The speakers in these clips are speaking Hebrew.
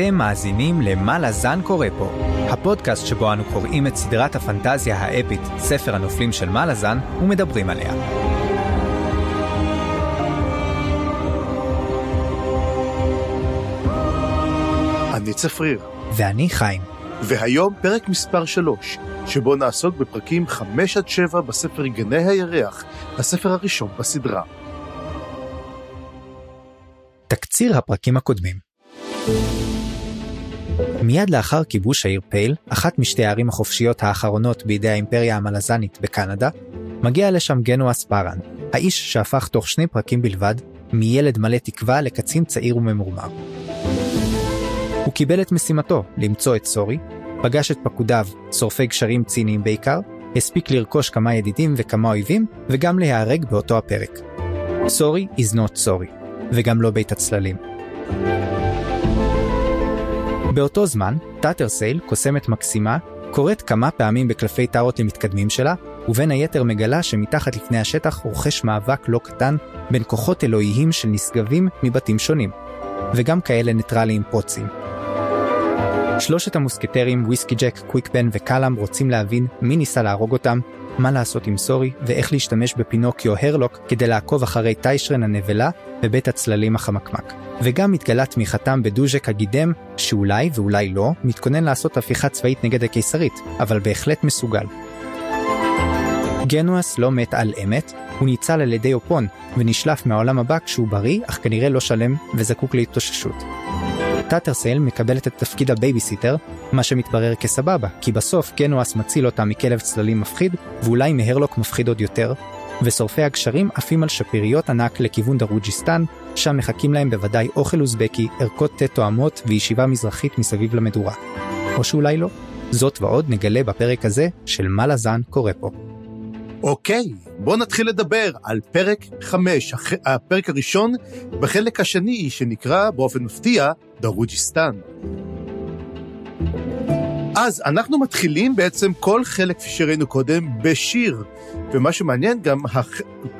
אתם מאזינים ל"מה לזן קורא פה", הפודקאסט שבו אנו קוראים את סדרת הפנטזיה האפית, ספר הנופלים של מה לזן, ומדברים עליה. אני צפריר, ואני חיים. והיום פרק מספר 3, שבו נעסוק בפרקים 5 עד 7 בספר גני הירח, הספר הראשון בסדרה. תקציר הפרקים הקודמים מיד לאחר כיבוש העיר פייל, אחת משתי הערים החופשיות האחרונות בידי האימפריה המלזנית בקנדה, מגיע לשם גנואס פארן, האיש שהפך תוך שני פרקים בלבד, מילד מלא תקווה לקצין צעיר וממורמר. הוא קיבל את משימתו למצוא את סורי, פגש את פקודיו, שורפי גשרים ציניים בעיקר, הספיק לרכוש כמה ידידים וכמה אויבים, וגם להיהרג באותו הפרק. סורי is not sorry, וגם לא בית הצללים. באותו זמן, טאטרסייל, קוסמת מקסימה, קוראת כמה פעמים בקלפי טארות למתקדמים שלה, ובין היתר מגלה שמתחת לפני השטח רוחש מאבק לא קטן בין כוחות אלוהיים של נשגבים מבתים שונים, וגם כאלה ניטרליים פרוצים. שלושת המוסקטרים, וויסקי ג'ק, קוויקבן וקלאם רוצים להבין מי ניסה להרוג אותם, מה לעשות עם סורי ואיך להשתמש בפינוקיו הרלוק כדי לעקוב אחרי טיישרן הנבלה בבית הצללים החמקמק. וגם מתגלה תמיכתם בדוז'ק הגידם, שאולי ואולי לא, מתכונן לעשות הפיכה צבאית נגד הקיסרית, אבל בהחלט מסוגל. גנואס לא מת על אמת, הוא ניצל על ידי אופון, ונשלף מהעולם הבא כשהוא בריא, אך כנראה לא שלם וזקוק להתאוששות. טאטרסל מקבלת את תפקיד הבייביסיטר, מה שמתברר כסבבה, כי בסוף גנואס מציל אותה מכלב צללים מפחיד, ואולי מהרלוק מפחיד עוד יותר, ושורפי הגשרים עפים על שפיריות ענק לכיוון דרוג'יסטן, שם מחכים להם בוודאי אוכל אוזבקי, ערכות תה תואמות וישיבה מזרחית מסביב למדורה. או שאולי לא. זאת ועוד נגלה בפרק הזה של מה לזן קורה פה. אוקיי, בואו נתחיל לדבר על פרק 5, הפרק הראשון בחלק השני שנקרא באופן מפתיע דרוג'יסטן. אז אנחנו מתחילים בעצם כל חלק, כפי שראינו קודם, בשיר. ומה שמעניין גם,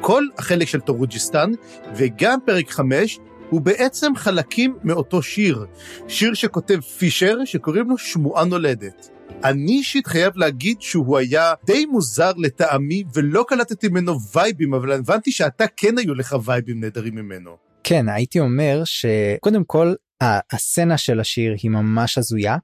כל החלק של טורוג'יסטן וגם פרק 5 הוא בעצם חלקים מאותו שיר. שיר שכותב פישר, שקוראים לו שמועה נולדת. אני אישית חייב להגיד שהוא היה די מוזר לטעמי, ולא קלטתי ממנו וייבים, אבל הבנתי שאתה כן היו לך וייבים נהדרים ממנו. כן, הייתי אומר שקודם כל, הסצנה של השיר היא ממש הזויה,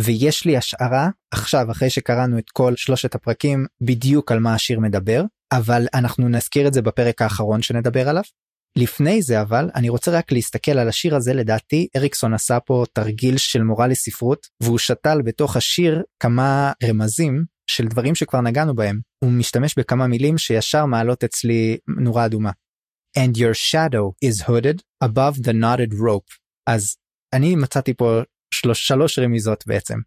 ויש לי השערה עכשיו אחרי שקראנו את כל שלושת הפרקים בדיוק על מה השיר מדבר אבל אנחנו נזכיר את זה בפרק האחרון שנדבר עליו. לפני זה אבל אני רוצה רק להסתכל על השיר הזה לדעתי אריקסון עשה פה תרגיל של מורה לספרות והוא שתל בתוך השיר כמה רמזים של דברים שכבר נגענו בהם. הוא משתמש בכמה מילים שישר מעלות אצלי נורה אדומה. And your shadow is hooded above the knotted rope. אז אני מצאתי פה שלוש, שלוש רמיזות בעצם.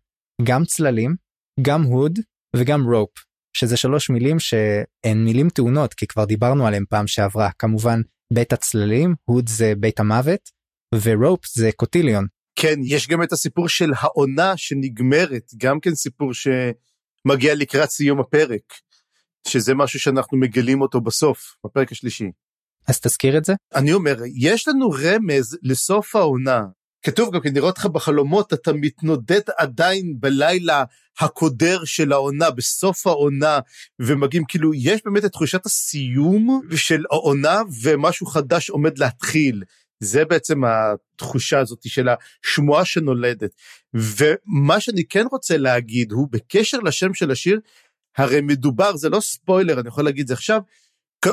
גם צללים גם הוד וגם רופ שזה שלוש מילים שהן מילים טעונות כי כבר דיברנו עליהם פעם שעברה. כמובן בית הצללים הוד זה בית המוות ורופ זה קוטיליון. כן יש גם את הסיפור של העונה שנגמרת גם כן סיפור שמגיע לקראת סיום הפרק שזה משהו שאנחנו מגלים אותו בסוף בפרק השלישי. אז תזכיר את זה. אני אומר יש לנו רמז לסוף העונה כתוב גם כן נראה אותך בחלומות אתה מתנודד עדיין בלילה הקודר של העונה בסוף העונה ומגיעים כאילו יש באמת את תחושת הסיום של העונה ומשהו חדש עומד להתחיל. זה בעצם התחושה הזאת של השמועה שנולדת. ומה שאני כן רוצה להגיד הוא בקשר לשם של השיר, הרי מדובר, זה לא ספוילר, אני יכול להגיד זה עכשיו,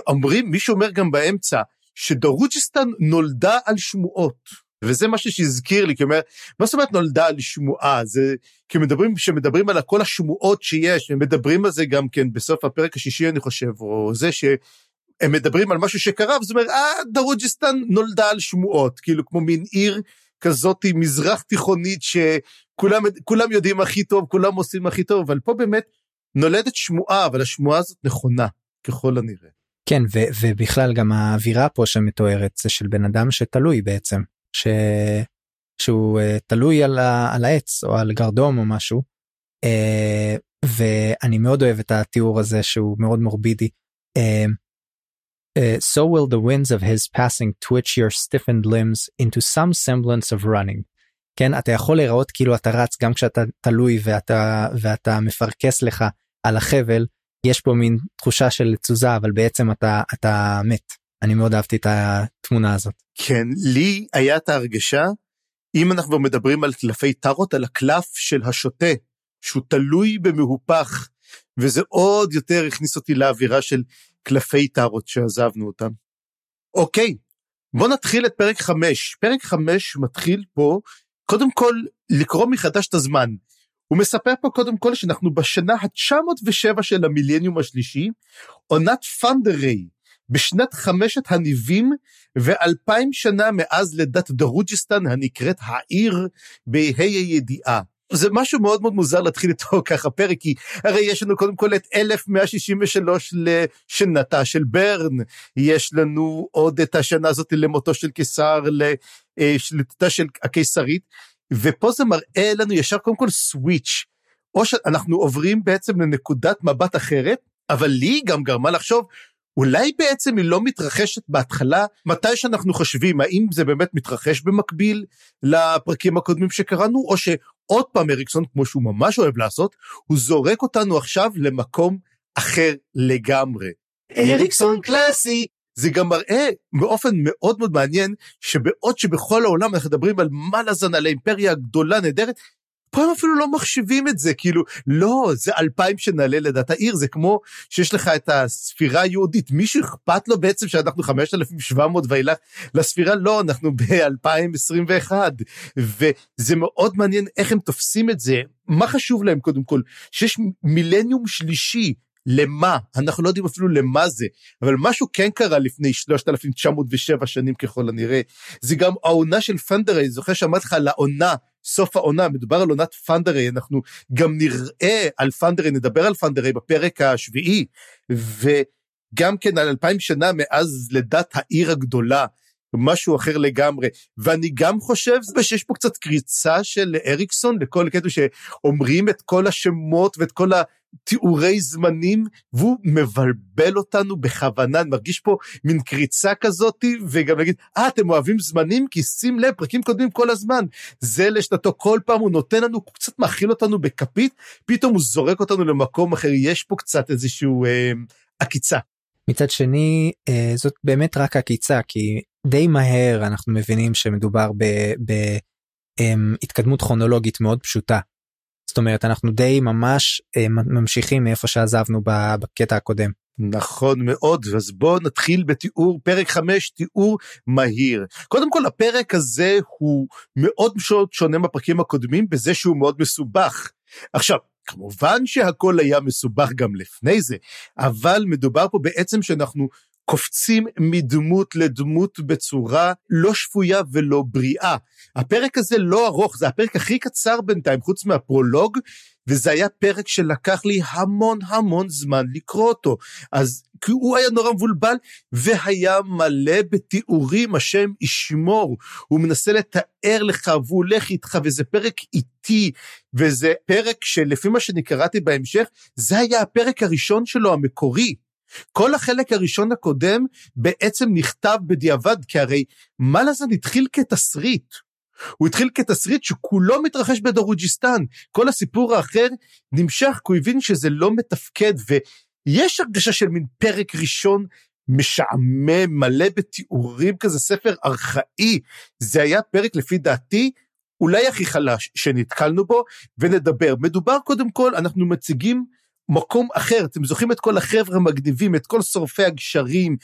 אומרים, מישהו אומר גם באמצע, שדרוג'יסטן נולדה על שמועות. וזה משהו שהזכיר לי, כי אומר, מה זאת אומרת נולדה על שמועה? זה כי מדברים, שמדברים על כל השמועות שיש, הם מדברים על זה גם כן בסוף הפרק השישי אני חושב, או זה שהם מדברים על משהו שקרה, וזאת אומרת, אה, דרוג'יסטן נולדה על שמועות, כאילו כמו מין עיר כזאת מזרח תיכונית שכולם יודעים הכי טוב, כולם עושים הכי טוב, אבל פה באמת נולדת שמועה, אבל השמועה הזאת נכונה, ככל הנראה. כן, ו- ובכלל גם האווירה פה שמתוארת זה של בן אדם שתלוי בעצם. ש... שהוא uh, תלוי על, ה... על העץ או על גרדום או משהו. Uh, ואני מאוד אוהב את התיאור הזה שהוא מאוד מורבידי. Uh, uh, so will the winds of his passing twitch your stiffened limbs into some semblance of running. כן אתה יכול להיראות כאילו אתה רץ גם כשאתה תלוי ואתה ואתה מפרכס לך על החבל יש פה מין תחושה של תזוזה אבל בעצם אתה אתה מת אני מאוד אהבתי את התמונה הזאת. כן לי היה את ההרגשה אם אנחנו מדברים על קלפי טארות על הקלף של השוטה שהוא תלוי במהופך וזה עוד יותר הכניס אותי לאווירה של קלפי טארות שעזבנו אותם. אוקיי בוא נתחיל את פרק 5 פרק 5 מתחיל פה קודם כל לקרוא מחדש את הזמן. הוא מספר פה קודם כל שאנחנו בשנה ה-907 של המיליניום השלישי, עונת פנדריי, בשנת חמשת הניבים ואלפיים שנה מאז לידת דרוג'יסטן הנקראת העיר בה"א הידיעה. זה משהו מאוד מאוד מוזר להתחיל איתו ככה פרק, כי הרי יש לנו קודם כל את 1163 לשנתה של ברן, יש לנו עוד את השנה הזאת למותו של קיסר, לשליטתה אה, של הקיסרית, ופה זה מראה לנו ישר קודם כל סוויץ', או שאנחנו עוברים בעצם לנקודת מבט אחרת, אבל לי גם גרמה לחשוב, אולי בעצם היא לא מתרחשת בהתחלה, מתי שאנחנו חושבים, האם זה באמת מתרחש במקביל לפרקים הקודמים שקראנו, או שעוד פעם אריקסון, כמו שהוא ממש אוהב לעשות, הוא זורק אותנו עכשיו למקום אחר לגמרי. אריקסון קלאסי. זה גם מראה באופן מאוד מאוד מעניין, שבעוד שבכל העולם אנחנו מדברים על מלאזן, על האימפריה הגדולה, נהדרת, פה הם אפילו לא מחשיבים את זה, כאילו, לא, זה אלפיים שנעלה לדת העיר, זה כמו שיש לך את הספירה היהודית, מישהו אכפת לו בעצם שאנחנו 5,700 ואילך לספירה? לא, אנחנו ב-2021, וזה מאוד מעניין איך הם תופסים את זה. מה חשוב להם קודם כל? שיש מילניום שלישי, למה? אנחנו לא יודעים אפילו למה זה, אבל משהו כן קרה לפני 3,907 שנים ככל הנראה. זה גם העונה של פנדרי, זוכר שאמרתי לך על העונה סוף העונה, מדובר על עונת פנדרי, אנחנו גם נראה על פנדרי, נדבר על פנדרי בפרק השביעי, וגם כן על אלפיים שנה מאז לידת העיר הגדולה, משהו אחר לגמרי. ואני גם חושב שיש פה קצת קריצה של אריקסון לכל קטע שאומרים את כל השמות ואת כל התיאורי זמנים, והוא מבלבל אותנו בכוונה, אני מרגיש פה מין קריצה כזאת, וגם להגיד, אה, אתם אוהבים זמנים? כי שים לב, פרקים קודמים כל הזמן. זה לשנתו, כל פעם הוא נותן לנו, הוא קצת מאכיל אותנו בכפית, פתאום הוא זורק אותנו למקום אחר, יש פה קצת איזשהו אה, עקיצה. מצד שני, אה, זאת באמת רק עקיצה, כי די מהר אנחנו מבינים שמדובר בהתקדמות אמ, כרונולוגית מאוד פשוטה. זאת אומרת אנחנו די ממש אה, ממשיכים מאיפה שעזבנו בקטע הקודם. נכון מאוד, אז בואו נתחיל בתיאור פרק 5, תיאור מהיר. קודם כל הפרק הזה הוא מאוד שונה מהפרקים הקודמים בזה שהוא מאוד מסובך. עכשיו, כמובן שהכל היה מסובך גם לפני זה, אבל מדובר פה בעצם שאנחנו קופצים מדמות לדמות בצורה לא שפויה ולא בריאה. הפרק הזה לא ארוך, זה הפרק הכי קצר בינתיים, חוץ מהפרולוג, וזה היה פרק שלקח לי המון המון זמן לקרוא אותו. אז כי הוא היה נורא מבולבל, והיה מלא בתיאורים, השם ישמור. הוא מנסה לתאר לך, והוא הולך איתך, וזה פרק איטי, וזה פרק שלפי מה שאני קראתי בהמשך, זה היה הפרק הראשון שלו המקורי. כל החלק הראשון הקודם בעצם נכתב בדיעבד, כי הרי מלאזן התחיל כתסריט. הוא התחיל כתסריט שכולו מתרחש בדרוג'יסטן. כל הסיפור האחר נמשך כי הוא הבין שזה לא מתפקד, ויש הרגשה של מין פרק ראשון משעמם, מלא בתיאורים כזה, ספר ארכאי. זה היה פרק לפי דעתי אולי הכי חלש שנתקלנו בו, ונדבר. מדובר קודם כל, אנחנו מציגים מקום אחר, אתם זוכרים את כל החבר'ה המגניבים, את כל שורפי הגשרים,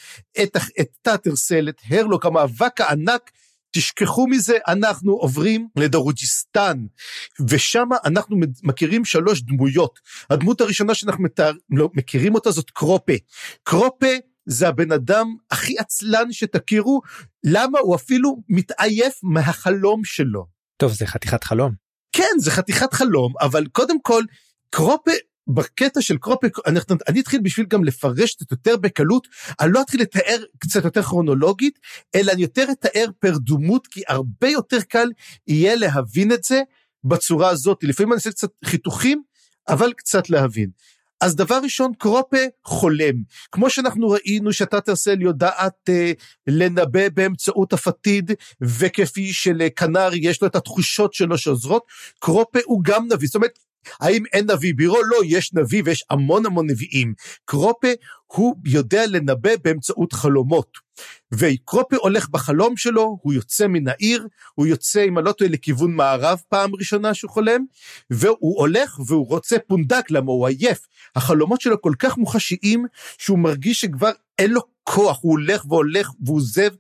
את, את טאטרסל, את הרלוק, המאבק הענק, תשכחו מזה, אנחנו עוברים לדרוג'יסטן, ושם אנחנו מכירים שלוש דמויות. הדמות הראשונה שאנחנו מתאר, לא, מכירים אותה זאת קרופה. קרופה זה הבן אדם הכי עצלן שתכירו, למה הוא אפילו מתעייף מהחלום שלו. טוב, זה חתיכת חלום. כן, זה חתיכת חלום, אבל קודם כל, קרופה בקטע של קרופק, אני, אני אתחיל בשביל גם לפרש את יותר בקלות, אני לא אתחיל לתאר קצת יותר כרונולוגית, אלא אני יותר אתאר פר דמות, כי הרבה יותר קל יהיה להבין את זה בצורה הזאת. לפעמים אני אעשה קצת חיתוכים, אבל קצת להבין. אז דבר ראשון, קרופה חולם. כמו שאנחנו ראינו שטאטרסל יודעת אה, לנבא באמצעות הפתיד, וכפי שלכנר יש לו את התחושות שלו שעוזרות, קרופה הוא גם נביא. זאת אומרת, האם אין נביא בירו? לא, יש נביא ויש המון המון נביאים. קרופה הוא יודע לנבא באמצעות חלומות. וקרופה הולך בחלום שלו, הוא יוצא מן העיר, הוא יוצא, אם אני לא טועה, לכיוון מערב פעם ראשונה שהוא חולם, והוא הולך והוא רוצה פונדק, למה הוא עייף. החלומות שלו כל כך מוחשיים, שהוא מרגיש שכבר אין לו כוח, הוא הולך והולך והוא עוזב,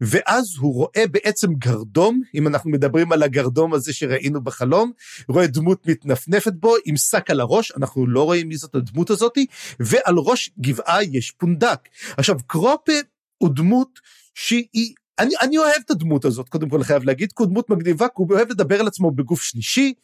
ואז הוא רואה בעצם גרדום, אם אנחנו מדברים על הגרדום הזה שראינו בחלום, רואה דמות מתנפנפת בו עם שק על הראש, אנחנו לא רואים מי זאת הדמות הזאתי, ועל ראש גבעה יש פונדק. עכשיו, קרופה הוא דמות שהיא אני, אני אוהב את הדמות הזאת, קודם כל חייב להגיד, כי הוא דמות מגניבה, כי הוא אוהב לדבר על עצמו בגוף שלישי,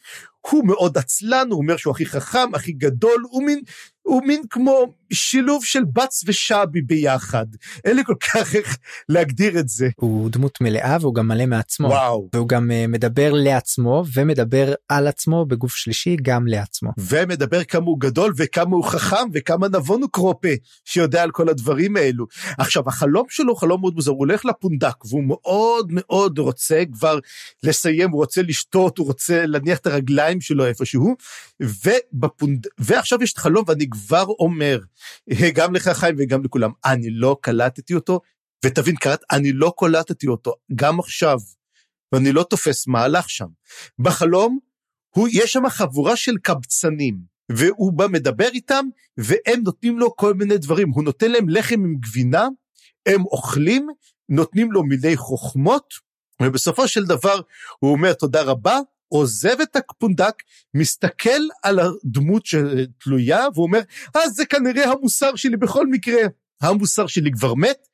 הוא מאוד עצלן, הוא אומר שהוא הכי חכם, הכי גדול, הוא מין, הוא מין כמו שילוב של בץ ושבי ביחד. אין לי כל כך איך להגדיר את זה. הוא דמות מלאה והוא גם מלא מעצמו. וואו. והוא גם uh, מדבר לעצמו ומדבר על עצמו בגוף שלישי גם לעצמו. ומדבר כמה הוא גדול וכמה הוא חכם וכמה נבון הוא קרופה שיודע על כל הדברים האלו. עכשיו החלום שלו חלום מאוד מוזר, הוא הולך לפונדק והוא מאוד מאוד רוצה כבר לסיים, הוא רוצה לשתות, הוא רוצה להניח את הרגליים שלו איפשהו, ובפונד... ועכשיו יש את חלום ואני כבר אומר, גם לך חיים וגם לכולם, אני לא קלטתי אותו, ותבין, קראת, אני לא קלטתי אותו, גם עכשיו, ואני לא תופס מה הלך שם. בחלום, הוא, יש שם חבורה של קבצנים, והוא בא מדבר איתם, והם נותנים לו כל מיני דברים. הוא נותן להם לחם עם גבינה, הם אוכלים, נותנים לו מיני חוכמות, ובסופו של דבר הוא אומר תודה רבה, עוזב את הפונדק, מסתכל על הדמות שתלויה, והוא אומר, אז זה כנראה המוסר שלי בכל מקרה. המוסר שלי כבר מת,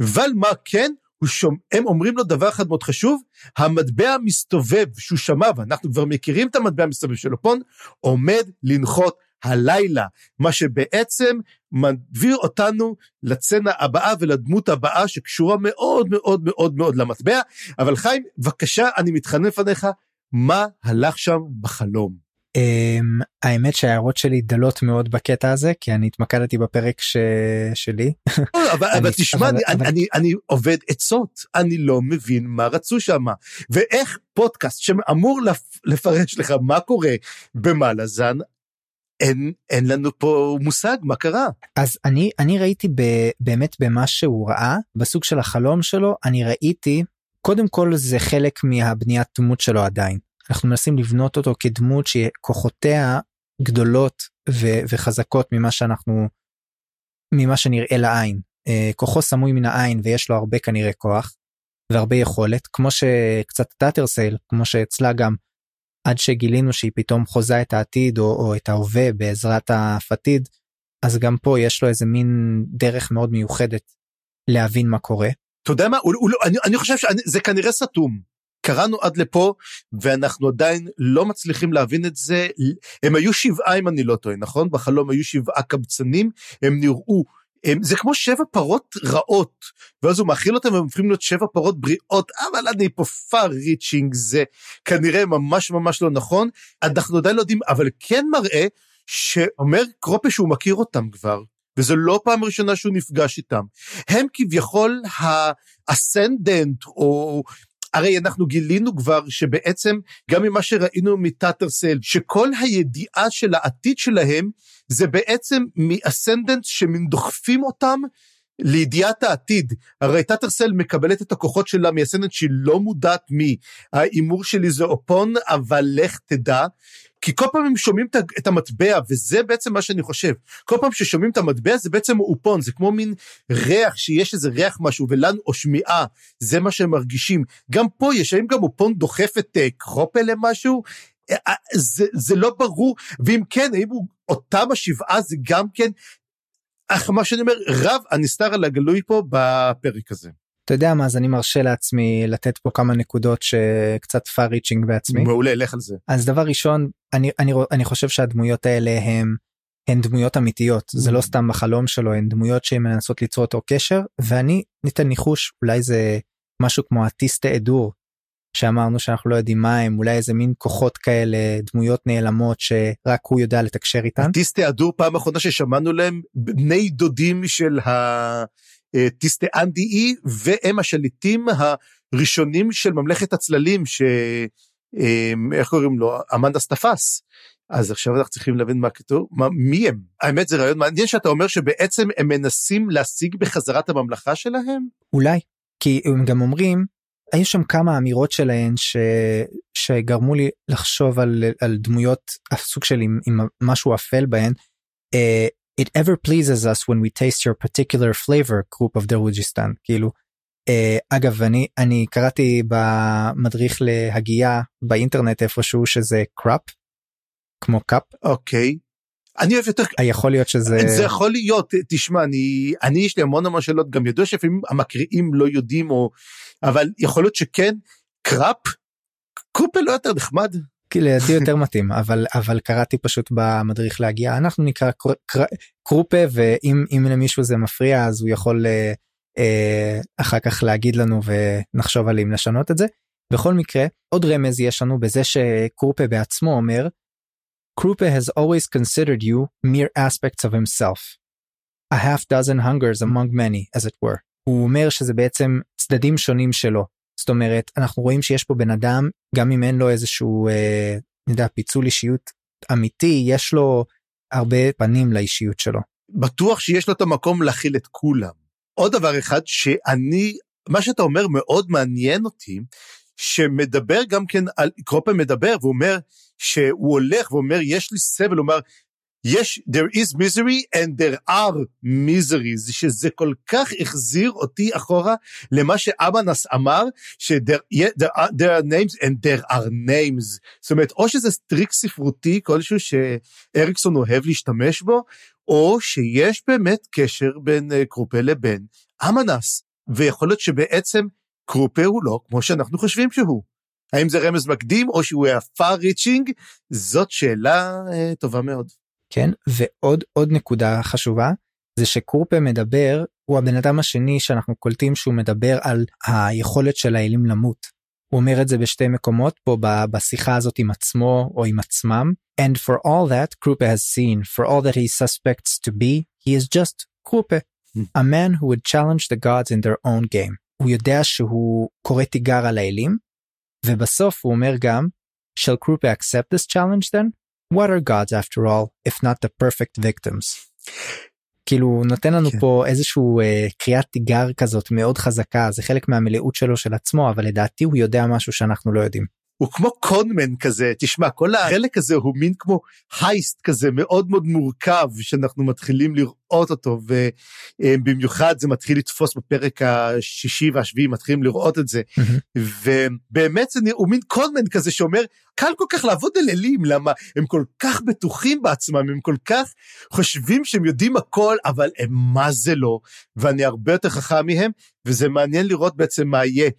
אבל מה כן? שומע, הם אומרים לו דבר אחד מאוד חשוב, המטבע המסתובב שהוא שמע, ואנחנו כבר מכירים את המטבע המסתובב של אופון, עומד לנחות הלילה, מה שבעצם מעביר אותנו לצנה הבאה ולדמות הבאה שקשורה מאוד מאוד מאוד מאוד למטבע, אבל חיים, בבקשה, אני מתחנן לפניך, מה הלך שם בחלום? Um, האמת שההערות שלי דלות מאוד בקטע הזה כי אני התמקדתי בפרק ש... שלי. לא, אבל, אבל תשמע, אבל, אני, אבל... אני, אני עובד עצות, אני לא מבין מה רצו שם, ואיך פודקאסט שאמור לפ, לפרש לך מה קורה במלאזן, אין, אין לנו פה מושג מה קרה. אז אני, אני ראיתי ב, באמת במה שהוא ראה, בסוג של החלום שלו, אני ראיתי, קודם כל זה חלק מהבניית דמות שלו עדיין. אנחנו מנסים לבנות אותו כדמות שכוחותיה גדולות ו- וחזקות ממה שאנחנו, ממה שנראה לעין. אה, כוחו סמוי מן העין ויש לו הרבה כנראה כוח והרבה יכולת, כמו שקצת טאטרסייל, כמו שאצלה גם עד שגילינו שהיא פתאום חוזה את העתיד או, או את ההווה בעזרת הפתיד, אז גם פה יש לו איזה מין דרך מאוד מיוחדת להבין מה קורה. אתה יודע מה, הוא, הוא, אני, אני חושב שזה כנראה סתום. קראנו עד לפה ואנחנו עדיין לא מצליחים להבין את זה. הם היו שבעה אם אני לא טועה, נכון? בחלום היו שבעה קבצנים, הם נראו הם, זה כמו שבע פרות רעות, ואז הוא מאכיל אותם והם הופכים להיות שבע פרות בריאות, אבל אני פה פאר ריצ'ינג זה כנראה ממש ממש לא נכון. אנחנו עדיין לא יודעים, אבל כן מראה שאומר קרופה שהוא מכיר אותם כבר. וזו לא פעם ראשונה שהוא נפגש איתם. הם כביכול האסנדנט, או הרי אנחנו גילינו כבר שבעצם גם ממה שראינו מטאטרסל, שכל הידיעה של העתיד שלהם זה בעצם מאסנדנט שמין דוחפים אותם לידיעת העתיד. הרי טאטרסל מקבלת את הכוחות שלה מאסנדנט שהיא לא מודעת מי. ההימור שלי זה אופון, אבל לך תדע. כי כל פעם הם שומעים את המטבע, וזה בעצם מה שאני חושב. כל פעם ששומעים את המטבע זה בעצם אופון, זה כמו מין ריח, שיש איזה ריח משהו, ולנו, או שמיעה, זה מה שהם מרגישים. גם פה יש, האם גם אופון דוחף את uh, קרופה למשהו? אה, אה, זה, זה לא ברור, ואם כן, האם הוא, אותם השבעה זה גם כן, אך מה שאני אומר, רב הנסתר על הגלוי פה בפרק הזה. אתה יודע מה אז אני מרשה לעצמי לתת פה כמה נקודות שקצת far reaching בעצמי. מעולה לך על זה. אז דבר ראשון אני אני אני חושב שהדמויות האלה הם הן דמויות אמיתיות זה לא mm. סתם בחלום שלו הן דמויות שהן מנסות ליצור אותו קשר ואני ניתן ניחוש אולי זה משהו כמו הטיסטה אדור שאמרנו שאנחנו לא יודעים מה הם, אולי איזה מין כוחות כאלה, דמויות נעלמות שרק הוא יודע לתקשר איתן. טיסטי הדור פעם אחרונה ששמענו להם, בני דודים של הטיסטי אנדי אי, והם השליטים הראשונים של ממלכת הצללים, ש... אמ, איך קוראים לו? אמנדה סטפס. אז עכשיו אנחנו צריכים להבין מה כתוב, מה, מי הם? האמת זה רעיון מעניין שאתה אומר שבעצם הם מנסים להשיג בחזרת הממלכה שלהם? אולי, כי הם גם אומרים, היו שם כמה אמירות שלהן ש... שגרמו לי לחשוב על, על דמויות, סוג של עם, עם משהו אפל בהן. Uh, it ever pleases us when we taste your particular flavor, Kruppe of Darujhistan כאילו אה, אגב אני אני קראתי במדריך להגייה באינטרנט איפשהו שזה קראפ כמו cup אוקיי. אני אוהב יותר יכול להיות שזה זה יכול להיות תשמע אני אני יש לי המון המון שאלות גם ידוע שלפעמים המקריאים לא יודעים או אבל יכול להיות שכן קראפ קופל לא יותר נחמד. כי לדעתי יותר מתאים אבל אבל קראתי פשוט במדריך להגיע אנחנו נקרא קר, קר, קרופה ואם למישהו זה מפריע אז הוא יכול uh, אה, אחר כך להגיד לנו ונחשוב על אם לשנות את זה. בכל מקרה עוד רמז יש לנו בזה שקרופה בעצמו אומר קרופה has always considered you mere aspects of himself. A half dozen hungers among many as it were. הוא אומר שזה בעצם צדדים שונים שלו. זאת אומרת אנחנו רואים שיש פה בן אדם גם אם אין לו איזשהו אה, יודע, פיצול אישיות אמיתי יש לו הרבה פנים לאישיות שלו. בטוח שיש לו את המקום להכיל את כולם. עוד דבר אחד שאני, מה שאתה אומר מאוד מעניין אותי, שמדבר גם כן על, קרופה מדבר ואומר שהוא הולך ואומר יש לי סבל, הוא אומר יש, there is misery and there are miseries, שזה כל כך החזיר אותי אחורה למה שאמנס אמר, ש- there, yeah, there, are, there are names and there are names. זאת אומרת, או שזה טריק ספרותי כלשהו שאריקסון אוהב להשתמש בו, או שיש באמת קשר בין אה, קרופה לבין אמנס, ויכול להיות שבעצם קרופה הוא לא כמו שאנחנו חושבים שהוא. האם זה רמז מקדים או שהוא היה far reaching? זאת שאלה uh, טובה מאוד. כן, ועוד עוד נקודה חשובה, זה שקרופה מדבר, הוא הבן אדם השני שאנחנו קולטים שהוא מדבר על היכולת של האלים למות. הוא אומר את זה בשתי מקומות פה בשיחה הזאת עם עצמו או עם עצמם. And for all that Krupe has seen, for all that he suspects to be, he is just Krupe, a man who would challenge the gods in their own game. הוא יודע שהוא קורא תיגר על האלים, ובסוף הוא אומר גם, shall Krupe accept this challenge then? What are gods after all, if not the perfect victims? כאילו נותן לנו כן. פה איזשהו אה, קריאת תיגר כזאת מאוד חזקה זה חלק מהמלאות שלו של עצמו אבל לדעתי הוא יודע משהו שאנחנו לא יודעים. הוא כמו קונמן כזה תשמע כל החלק הזה הוא מין כמו הייסט כזה מאוד מאוד מורכב שאנחנו מתחילים לראות אותו ובמיוחד זה מתחיל לתפוס בפרק השישי והשביעי מתחילים לראות את זה. ובאמת זה הוא מין קונמן כזה שאומר קל כל כך לעבוד על אלים למה הם כל כך בטוחים בעצמם הם כל כך חושבים שהם יודעים הכל אבל הם מה זה לא? ואני הרבה יותר חכם מהם וזה מעניין לראות בעצם מה יהיה.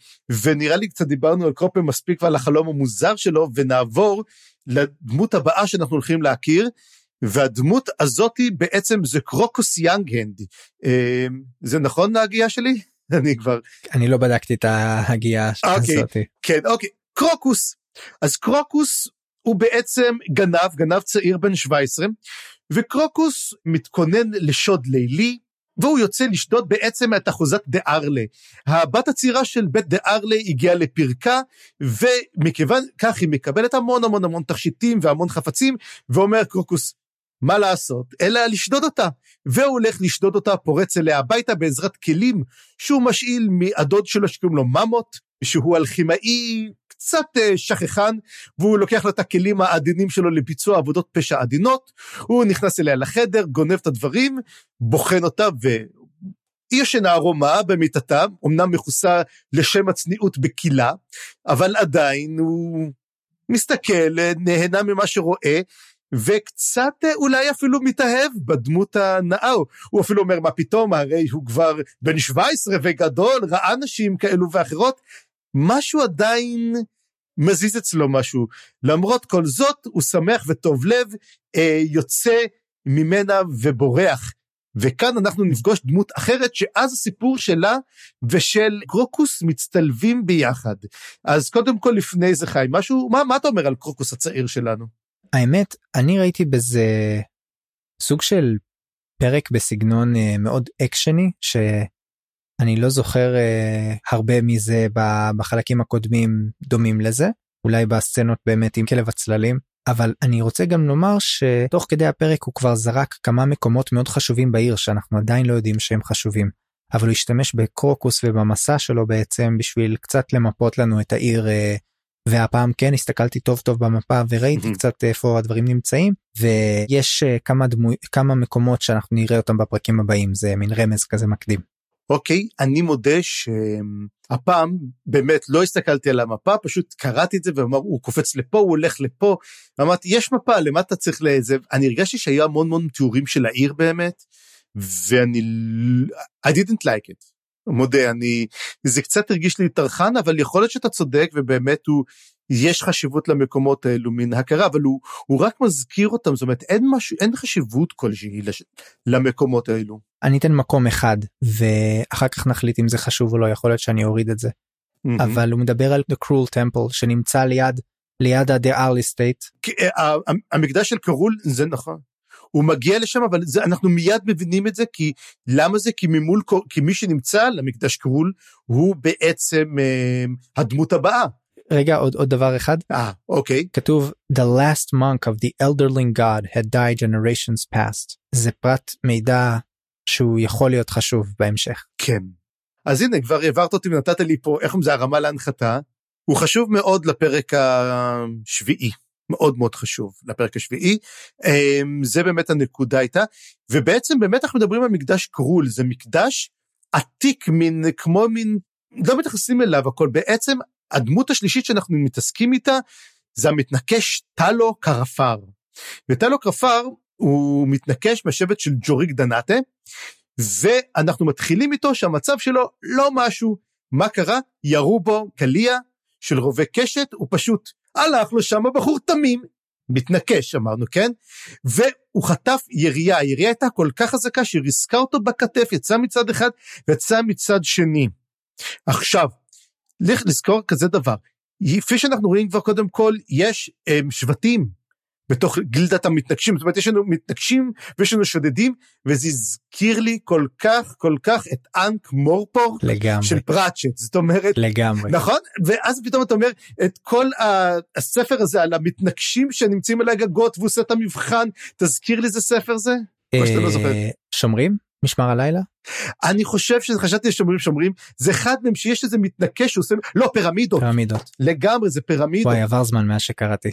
ונראה לי קצת דיברנו על קופר מספיק ועל החלום המוזר שלו ונעבור לדמות הבאה שאנחנו הולכים להכיר והדמות הזאתי בעצם זה קרוקוס יאנגהנד אמ, זה נכון ההגייה שלי? אני כבר אני לא בדקתי את ההגייה אוקיי, הזאתי. כן אוקיי קרוקוס אז קרוקוס הוא בעצם גנב גנב צעיר בן 17 וקרוקוס מתכונן לשוד לילי והוא יוצא לשדוד בעצם את אחוזת דה ארלה. הבת הצעירה של בית דה ארלה הגיעה לפרקה, ומכיוון כך היא מקבלת המון המון המון תכשיטים והמון חפצים, ואומר קרוקוס, מה לעשות, אלא לשדוד אותה. והוא הולך לשדוד אותה, פורץ אליה הביתה בעזרת כלים שהוא משאיל מהדוד שלו שקוראים לו ממוט, שהוא אלכימאי קצת אה, שכחן, והוא לוקח לו את הכלים העדינים שלו לביצוע עבודות פשע עדינות, הוא נכנס אליה לחדר, גונב את הדברים, בוחן אותה והיא ישנה ערומה במיטתה, אמנם מכוסה לשם הצניעות בקילה, אבל עדיין הוא מסתכל, נהנה ממה שרואה, וקצת אה, אולי אפילו מתאהב בדמות הנאה, הוא אפילו אומר מה פתאום, הרי הוא כבר בן 17 וגדול, ראה נשים כאלו ואחרות, משהו עדיין מזיז אצלו משהו. למרות כל זאת, הוא שמח וטוב לב, אה, יוצא ממנה ובורח. וכאן אנחנו נפגוש דמות אחרת שאז הסיפור שלה ושל קרוקוס מצטלבים ביחד. אז קודם כל לפני זה חיים, משהו, מה, מה אתה אומר על קרוקוס הצעיר שלנו? האמת, אני ראיתי בזה סוג של פרק בסגנון uh, מאוד אקשני, שאני לא זוכר uh, הרבה מזה בחלקים הקודמים דומים לזה, אולי בסצנות באמת עם כלב הצללים. אבל אני רוצה גם לומר שתוך כדי הפרק הוא כבר זרק כמה מקומות מאוד חשובים בעיר שאנחנו עדיין לא יודעים שהם חשובים. אבל הוא השתמש בקרוקוס ובמסע שלו בעצם בשביל קצת למפות לנו את העיר אה, והפעם כן הסתכלתי טוב טוב במפה וראיתי קצת איפה הדברים נמצאים ויש אה, כמה דמוי כמה מקומות שאנחנו נראה אותם בפרקים הבאים זה מין רמז כזה מקדים. אוקיי, אני מודה שהפעם באמת לא הסתכלתי על המפה, פשוט קראתי את זה ואמר, הוא קופץ לפה, הוא הולך לפה. אמרתי, יש מפה, למה אתה צריך לזה? אני הרגשתי שהיה המון המון תיאורים של העיר באמת, ואני, I didn't like it. מודה, אני, זה קצת הרגיש לי טרחן, אבל יכול להיות שאתה צודק, ובאמת הוא, יש חשיבות למקומות האלו מן הכרה, אבל הוא, הוא רק מזכיר אותם, זאת אומרת, אין משהו, אין חשיבות כלשהי לש, למקומות האלו. אני אתן מקום אחד ואחר כך נחליט אם זה חשוב או לא יכול להיות שאני אוריד את זה. Mm-hmm. אבל הוא מדבר על The Cruel Temple שנמצא ליד ליד ה-The Early State. אה, המקדש של קרול זה נכון. הוא מגיע לשם אבל זה, אנחנו מיד מבינים את זה כי למה זה כי ממול כי מי שנמצא למקדש קרול הוא בעצם אה, הדמות הבאה. רגע עוד עוד דבר אחד. אה אוקיי. כתוב The last monk of the elderling god had died generations past. זה פרט מידע שהוא יכול להיות חשוב בהמשך. כן. אז הנה כבר העברת אותי ונתת לי פה איך זה הרמה להנחתה. הוא חשוב מאוד לפרק השביעי. מאוד מאוד חשוב לפרק השביעי. אמ, זה באמת הנקודה הייתה. ובעצם באמת אנחנו מדברים על מקדש קרול, זה מקדש עתיק מין כמו מין, לא מתייחסים אליו הכל, בעצם הדמות השלישית שאנחנו מתעסקים איתה זה המתנקש טלו קרפר. וטלו קרפר הוא מתנקש מהשבט של ג'וריק דנאטה, ואנחנו מתחילים איתו שהמצב שלו לא משהו. מה קרה? ירו בו קליע של רובה קשת, הוא פשוט הלך לו שם בחור תמים, מתנקש אמרנו, כן? והוא חטף ירייה, הירייה הייתה כל כך חזקה שהיא ריסקה אותו בכתף, יצא מצד אחד ויצא מצד שני. עכשיו, לך לזכור כזה דבר, כפי שאנחנו רואים כבר קודם כל, יש הם, אמ, שבטים בתוך גילדת המתנגשים, זאת אומרת יש לנו מתנגשים ויש לנו שודדים, וזה הזכיר לי כל כך כל כך את אנק מורפור לגמרי. של פראצ'ט, זאת אומרת, לגמרי, נכון? ואז פתאום אתה אומר את כל הספר הזה על המתנגשים שנמצאים על הגגות והוא עושה את המבחן, תזכיר לי איזה ספר זה? או שאתה לא זוכר. אה, שומרים? משמר הלילה? אני חושב שחשבתי ששומרים שומרים זה אחד מהם שיש איזה מתנקש שעושה לא פירמידות פירמידות לגמרי זה פירמידות. וואי עבר זמן מאז שקראתי.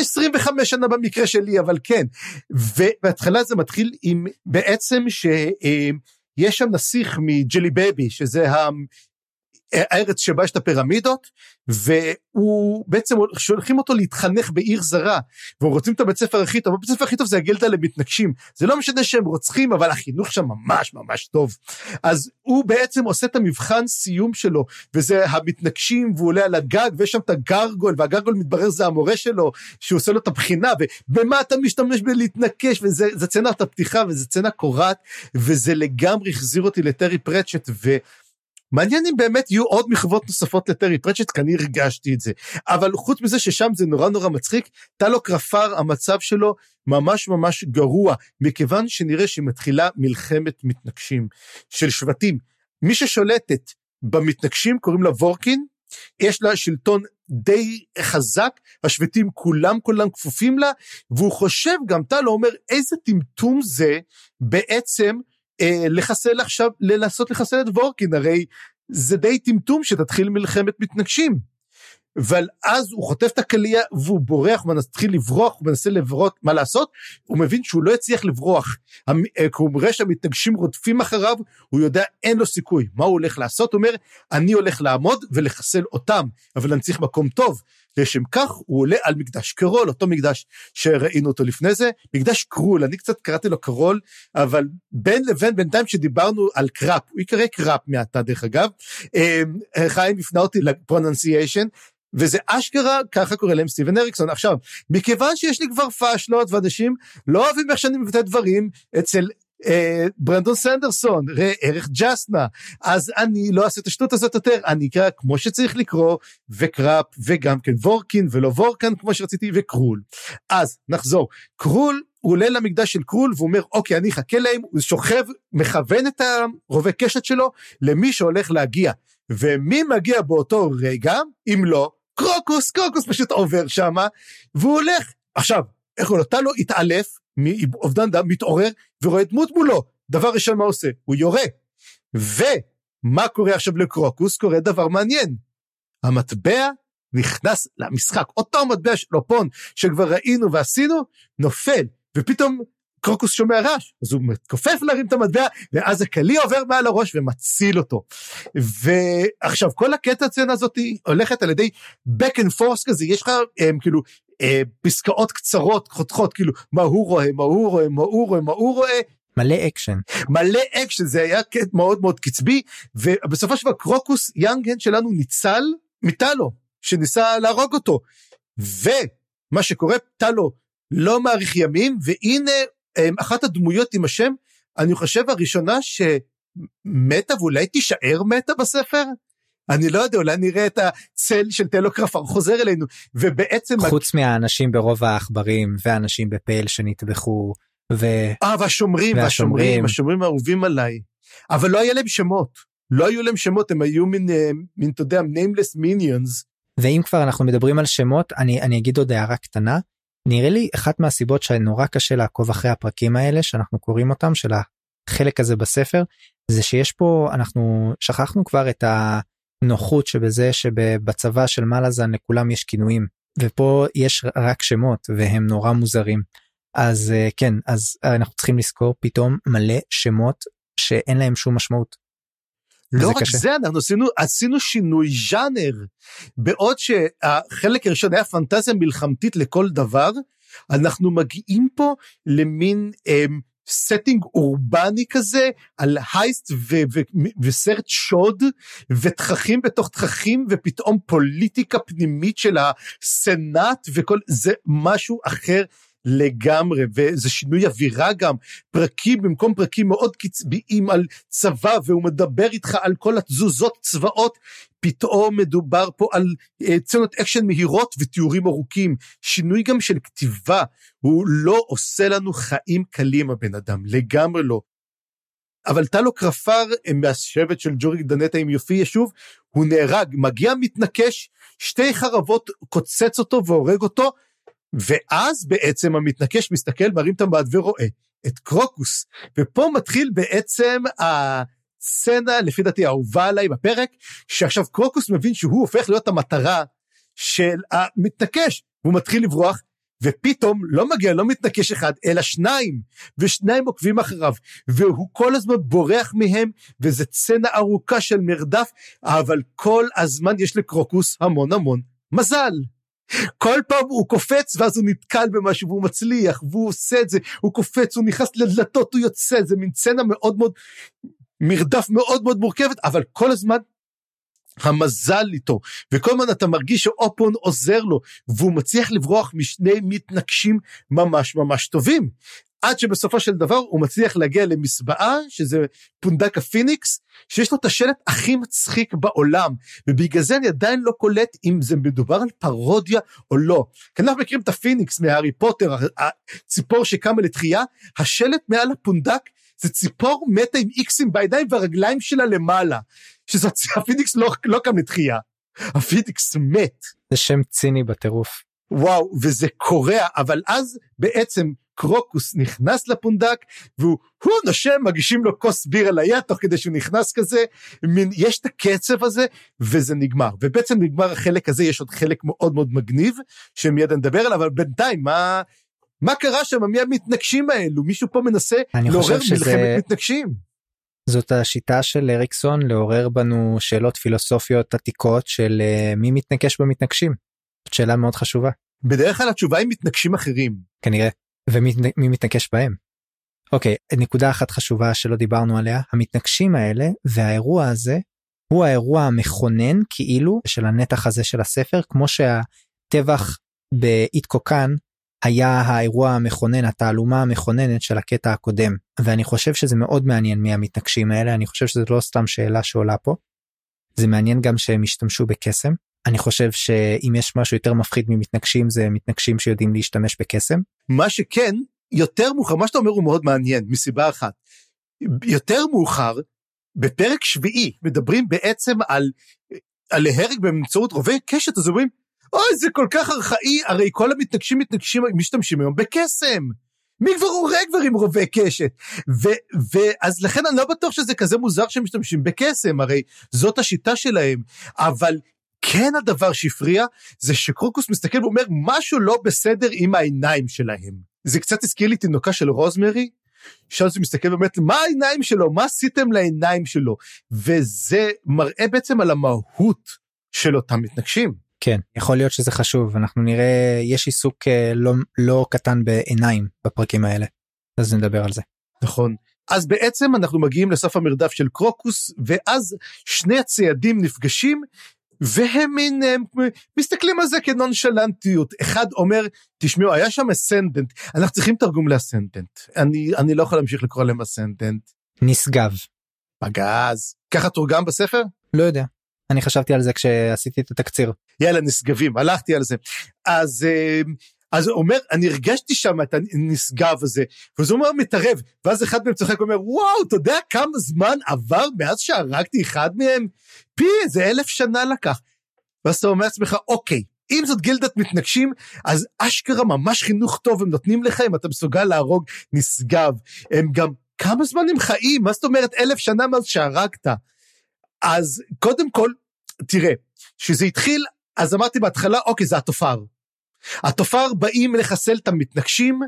25 אה, שנה במקרה שלי אבל כן ובהתחלה זה מתחיל עם בעצם שיש שם נסיך מג'לי בבי שזה הארץ שבה יש את הפירמידות, והוא בעצם שולחים אותו להתחנך בעיר זרה, והם רוצים את הבית ספר הכי טוב, הבית ספר הכי טוב זה הגילדה למתנגשים, זה לא משנה שהם רוצחים, אבל החינוך שם ממש ממש טוב. אז הוא בעצם עושה את המבחן סיום שלו, וזה המתנגשים, והוא עולה על הגג, ויש שם את הגרגול, והגרגול מתברר זה המורה שלו, שהוא עושה לו את הבחינה, ובמה אתה משתמש בלהתנקש, וזה צנת הפתיחה, וזה צנה קורעת, וזה לגמרי החזיר אותי לטרי פרצ'ט, ו... מעניין אם באמת יהיו עוד מחוות נוספות לטרי פרצ'ט, כי אני הרגשתי את זה. אבל חוץ מזה ששם זה נורא נורא מצחיק, טלו קרפר, המצב שלו ממש ממש גרוע, מכיוון שנראה שמתחילה מלחמת מתנגשים של שבטים. מי ששולטת במתנגשים קוראים לה וורקין, יש לה שלטון די חזק, השבטים כולם כולם כפופים לה, והוא חושב, גם טלו אומר, איזה טמטום זה בעצם אה, לחסל עכשיו, לנסות לחסל את וורקין, הרי זה די טמטום שתתחיל מלחמת מתנגשים. אבל אז הוא חוטף את הקליע והוא בורח, הוא מתחיל לברוח, הוא מנסה לברות מה לעשות, הוא מבין שהוא לא יצליח לברוח. הוא רואה שהמתנגשים רודפים אחריו, הוא יודע אין לו סיכוי. מה הוא הולך לעשות? הוא אומר, אני הולך לעמוד ולחסל אותם, אבל אני צריך מקום טוב. לשם כך הוא עולה על מקדש קרול, אותו מקדש שראינו אותו לפני זה, מקדש קרול, אני קצת קראתי לו קרול, אבל בין לבין בינתיים שדיברנו על קראפ, הוא יקרא קראפ מעתה דרך אגב, אמ, חיים הפנה אותי ל pronunciation, וזה אשכרה, ככה קורא להם סטיבן אריקסון. עכשיו, מכיוון שיש לי כבר פאשלות ואנשים לא אוהבים איך שאני מבטא דברים, אצל אה, ברנדון סנדרסון, ראה ערך ג'סנה, אז אני לא אעשה את השטות הזאת יותר, אני אקרא כמו שצריך לקרוא, וקראפ, וגם כן וורקין, ולא וורקן כמו שרציתי, וקרול. אז נחזור, קרול הוא עולה למקדש של קרול והוא אומר אוקיי אני אחכה להם הוא שוכב מכוון את הרובה קשת שלו למי שהולך להגיע. ומי מגיע באותו רגע? אם לא קרוקוס קרוקוס פשוט עובר שמה והוא הולך. עכשיו איך הוא נתן לו התעלף מאובדן דם מתעורר ורואה דמות מולו. דבר ראשון מה עושה? הוא יורה. ומה קורה עכשיו לקרוקוס? קורה דבר מעניין. המטבע נכנס למשחק. אותו מטבע של אופון שכבר ראינו ועשינו נופל. ופתאום קרוקוס שומע רעש, אז הוא מתכופף להרים את המטבע, ואז הקלי עובר מעל הראש ומציל אותו. ועכשיו, כל הקטע הצנה הזאת הולכת על ידי back and forth כזה, יש לך הם, כאילו אה, פסקאות קצרות, חותכות, כאילו, מה הוא רואה, מה הוא רואה, מה הוא רואה, מה הוא רואה. מלא אקשן. מלא אקשן, זה היה קטע מאוד מאוד קצבי, ובסופו של דבר קרוקוס יאנגהנד שלנו ניצל מטלו, שניסה להרוג אותו. ומה שקורה, טלו לא מאריך ימים, והנה אחת הדמויות עם השם, אני חושב הראשונה שמתה ואולי תישאר מתה בספר? אני לא יודע, אולי נראה את הצל של טלוקרפר חוזר אלינו, ובעצם... חוץ מהאנשים ברוב העכברים, והאנשים בפייל שנטבחו, ו... אה, והשומרים, והשומרים, השומרים האהובים עליי. אבל לא היה להם שמות. לא היו להם שמות, הם היו מין, אה, מין, אתה יודע, nameless minions. ואם כבר אנחנו מדברים על שמות, אני, אני אגיד עוד הערה קטנה. נראה לי אחת מהסיבות שנורא קשה לעקוב אחרי הפרקים האלה שאנחנו קוראים אותם של החלק הזה בספר זה שיש פה אנחנו שכחנו כבר את הנוחות שבזה שבצבא של מלאזן לכולם יש כינויים ופה יש רק שמות והם נורא מוזרים אז אה, כן אז אנחנו צריכים לזכור פתאום מלא שמות שאין להם שום משמעות. לא רק קשה. זה, אנחנו עשינו, עשינו שינוי ז'אנר. בעוד שהחלק הראשון היה פנטזיה מלחמתית לכל דבר, אנחנו מגיעים פה למין אמ, setting אורבני כזה, על heist ו- ו- וסרט שוד, ותככים בתוך תככים, ופתאום פוליטיקה פנימית של הסנאט, וכל, זה משהו אחר לגמרי, וזה שינוי אווירה גם, פרקים במקום פרקים מאוד קצביים על צבא, והוא מדבר איתך על כל התזוזות צבאות, פתאום מדובר פה על אה, סצנות אקשן מהירות ותיאורים ארוכים, שינוי גם של כתיבה, הוא לא עושה לנו חיים קלים הבן אדם, לגמרי לא. אבל טלו קרפר אה, מהשבט של ג'וריג דנטה אם יופיע שוב, הוא נהרג, מגיע מתנקש, שתי חרבות קוצץ אותו והורג אותו, ואז בעצם המתנקש מסתכל, מרים את המבט ורואה את קרוקוס. ופה מתחיל בעצם הסצנה, לפי דעתי, האהובה עליי בפרק, שעכשיו קרוקוס מבין שהוא הופך להיות המטרה של המתנקש, והוא מתחיל לברוח, ופתאום לא מגיע לא מתנקש אחד, אלא שניים, ושניים עוקבים אחריו, והוא כל הזמן בורח מהם, וזו סצנה ארוכה של מרדף, אבל כל הזמן יש לקרוקוס המון המון מזל. כל פעם הוא קופץ ואז הוא נתקל במשהו והוא מצליח והוא עושה את זה, הוא קופץ, הוא נכנס לדלתות, הוא יוצא, זה מין סצנה מאוד מאוד, מרדף מאוד מאוד מורכבת, אבל כל הזמן המזל איתו, וכל הזמן אתה מרגיש שאופון עוזר לו, והוא מצליח לברוח משני מתנקשים ממש ממש טובים. עד שבסופו של דבר הוא מצליח להגיע למסבאה, שזה פונדק הפיניקס, שיש לו את השלט הכי מצחיק בעולם, ובגלל זה אני עדיין לא קולט אם זה מדובר על פרודיה או לא. כי אנחנו מכירים את הפיניקס מהארי פוטר, הציפור שקמה לתחייה, השלט מעל הפונדק זה ציפור מתה עם איקסים בעיניים והרגליים שלה למעלה, שזה הפיניקס לא, לא קם לתחייה, הפיניקס מת. זה שם ציני בטירוף. וואו, וזה קורע, אבל אז בעצם קרוקוס נכנס לפונדק והוא נושם מגישים לו כוס בירה ליד תוך כדי שהוא נכנס כזה מין יש את הקצב הזה וזה נגמר ובעצם נגמר החלק הזה יש עוד חלק מאוד מאוד מגניב שמיד נדבר עליו אבל בינתיים מה מה קרה שם מי המתנגשים האלו מישהו פה מנסה לעורר שזה... מלחמת מתנגשים. זאת השיטה של אריקסון לעורר בנו שאלות פילוסופיות עתיקות של uh, מי מתנגש במתנגשים. שאלה מאוד חשובה. בדרך כלל התשובה היא מתנגשים אחרים. כנראה. ומי מתנקש בהם. אוקיי, נקודה אחת חשובה שלא דיברנו עליה, המתנגשים האלה והאירוע הזה הוא האירוע המכונן כאילו של הנתח הזה של הספר, כמו שהטבח באיטקוקן היה האירוע המכונן, התעלומה המכוננת של הקטע הקודם, ואני חושב שזה מאוד מעניין מי המתנגשים האלה, אני חושב שזה לא סתם שאלה שעולה פה. זה מעניין גם שהם השתמשו בקסם. אני חושב שאם יש משהו יותר מפחיד ממתנגשים זה מתנגשים שיודעים להשתמש בקסם. מה שכן, יותר מאוחר, מה שאתה אומר הוא מאוד מעניין, מסיבה אחת. יותר מאוחר, בפרק שביעי, מדברים בעצם על, על להרג באמצעות רובי קשת, אז אומרים, אוי, זה כל כך ארכאי, הרי כל המתנגשים מתנגשים, משתמשים היום בקסם. מי כבר הורג כבר עם רובי קשת? ואז לכן אני לא בטוח שזה כזה מוזר שהם משתמשים בקסם, הרי זאת השיטה שלהם. אבל כן הדבר שהפריע, זה שקרוקוס מסתכל ואומר, משהו לא בסדר עם העיניים שלהם. זה קצת הזכיר לי תינוקה של רוזמרי, שם זה מסתכל באמת, מה העיניים שלו? מה עשיתם לעיניים שלו? וזה מראה בעצם על המהות של אותם מתנגשים. כן יכול להיות שזה חשוב אנחנו נראה יש עיסוק אה, לא לא קטן בעיניים בפרקים האלה אז נדבר על זה. נכון אז בעצם אנחנו מגיעים לסוף המרדף של קרוקוס ואז שני הציידים נפגשים והם מין הם מסתכלים על זה כנונשלנטיות אחד אומר תשמעו היה שם אסנדנט אנחנו צריכים תרגום לאסנדנט אני אני לא יכול להמשיך לקרוא להם אסנדנט. נשגב. פגז ככה תורגם בספר? לא יודע. אני חשבתי על זה כשעשיתי את התקציר. יאללה נשגבים הלכתי על זה אז אה, אז הוא אומר אני הרגשתי שם את הנשגב הזה ואז הוא אומר מתערב ואז אחד מהם צוחק ואומר וואו אתה יודע כמה זמן עבר מאז שהרגתי אחד מהם פי איזה אלף שנה לקח. ואז אתה אומר לעצמך אוקיי אם זאת גילדת מתנגשים אז אשכרה ממש חינוך טוב הם נותנים לך אם אתה מסוגל להרוג נשגב הם גם כמה זמן הם חיים מה זאת אומרת אלף שנה מאז שהרגת. אז קודם כל תראה שזה התחיל אז אמרתי בהתחלה, אוקיי, זה הטופר. הטופר באים לחסל את המתנקשים,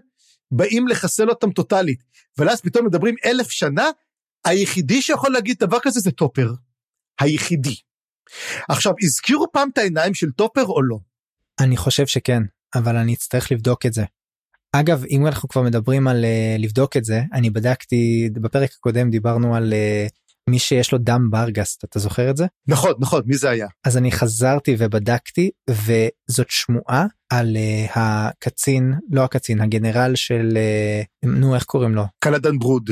באים לחסל אותם טוטאלית. ואז פתאום מדברים אלף שנה, היחידי שיכול להגיד דבר כזה זה טופר. היחידי. עכשיו, הזכירו פעם את העיניים של טופר או לא? אני חושב שכן, אבל אני אצטרך לבדוק את זה. אגב, אם אנחנו כבר מדברים על uh, לבדוק את זה, אני בדקתי, בפרק הקודם דיברנו על uh, מי שיש לו דם ברגסט אתה זוכר את זה? נכון נכון מי זה היה? אז אני חזרתי ובדקתי וזאת שמועה על uh, הקצין לא הקצין הגנרל של uh, נו איך קוראים לו? קלדן ברוד.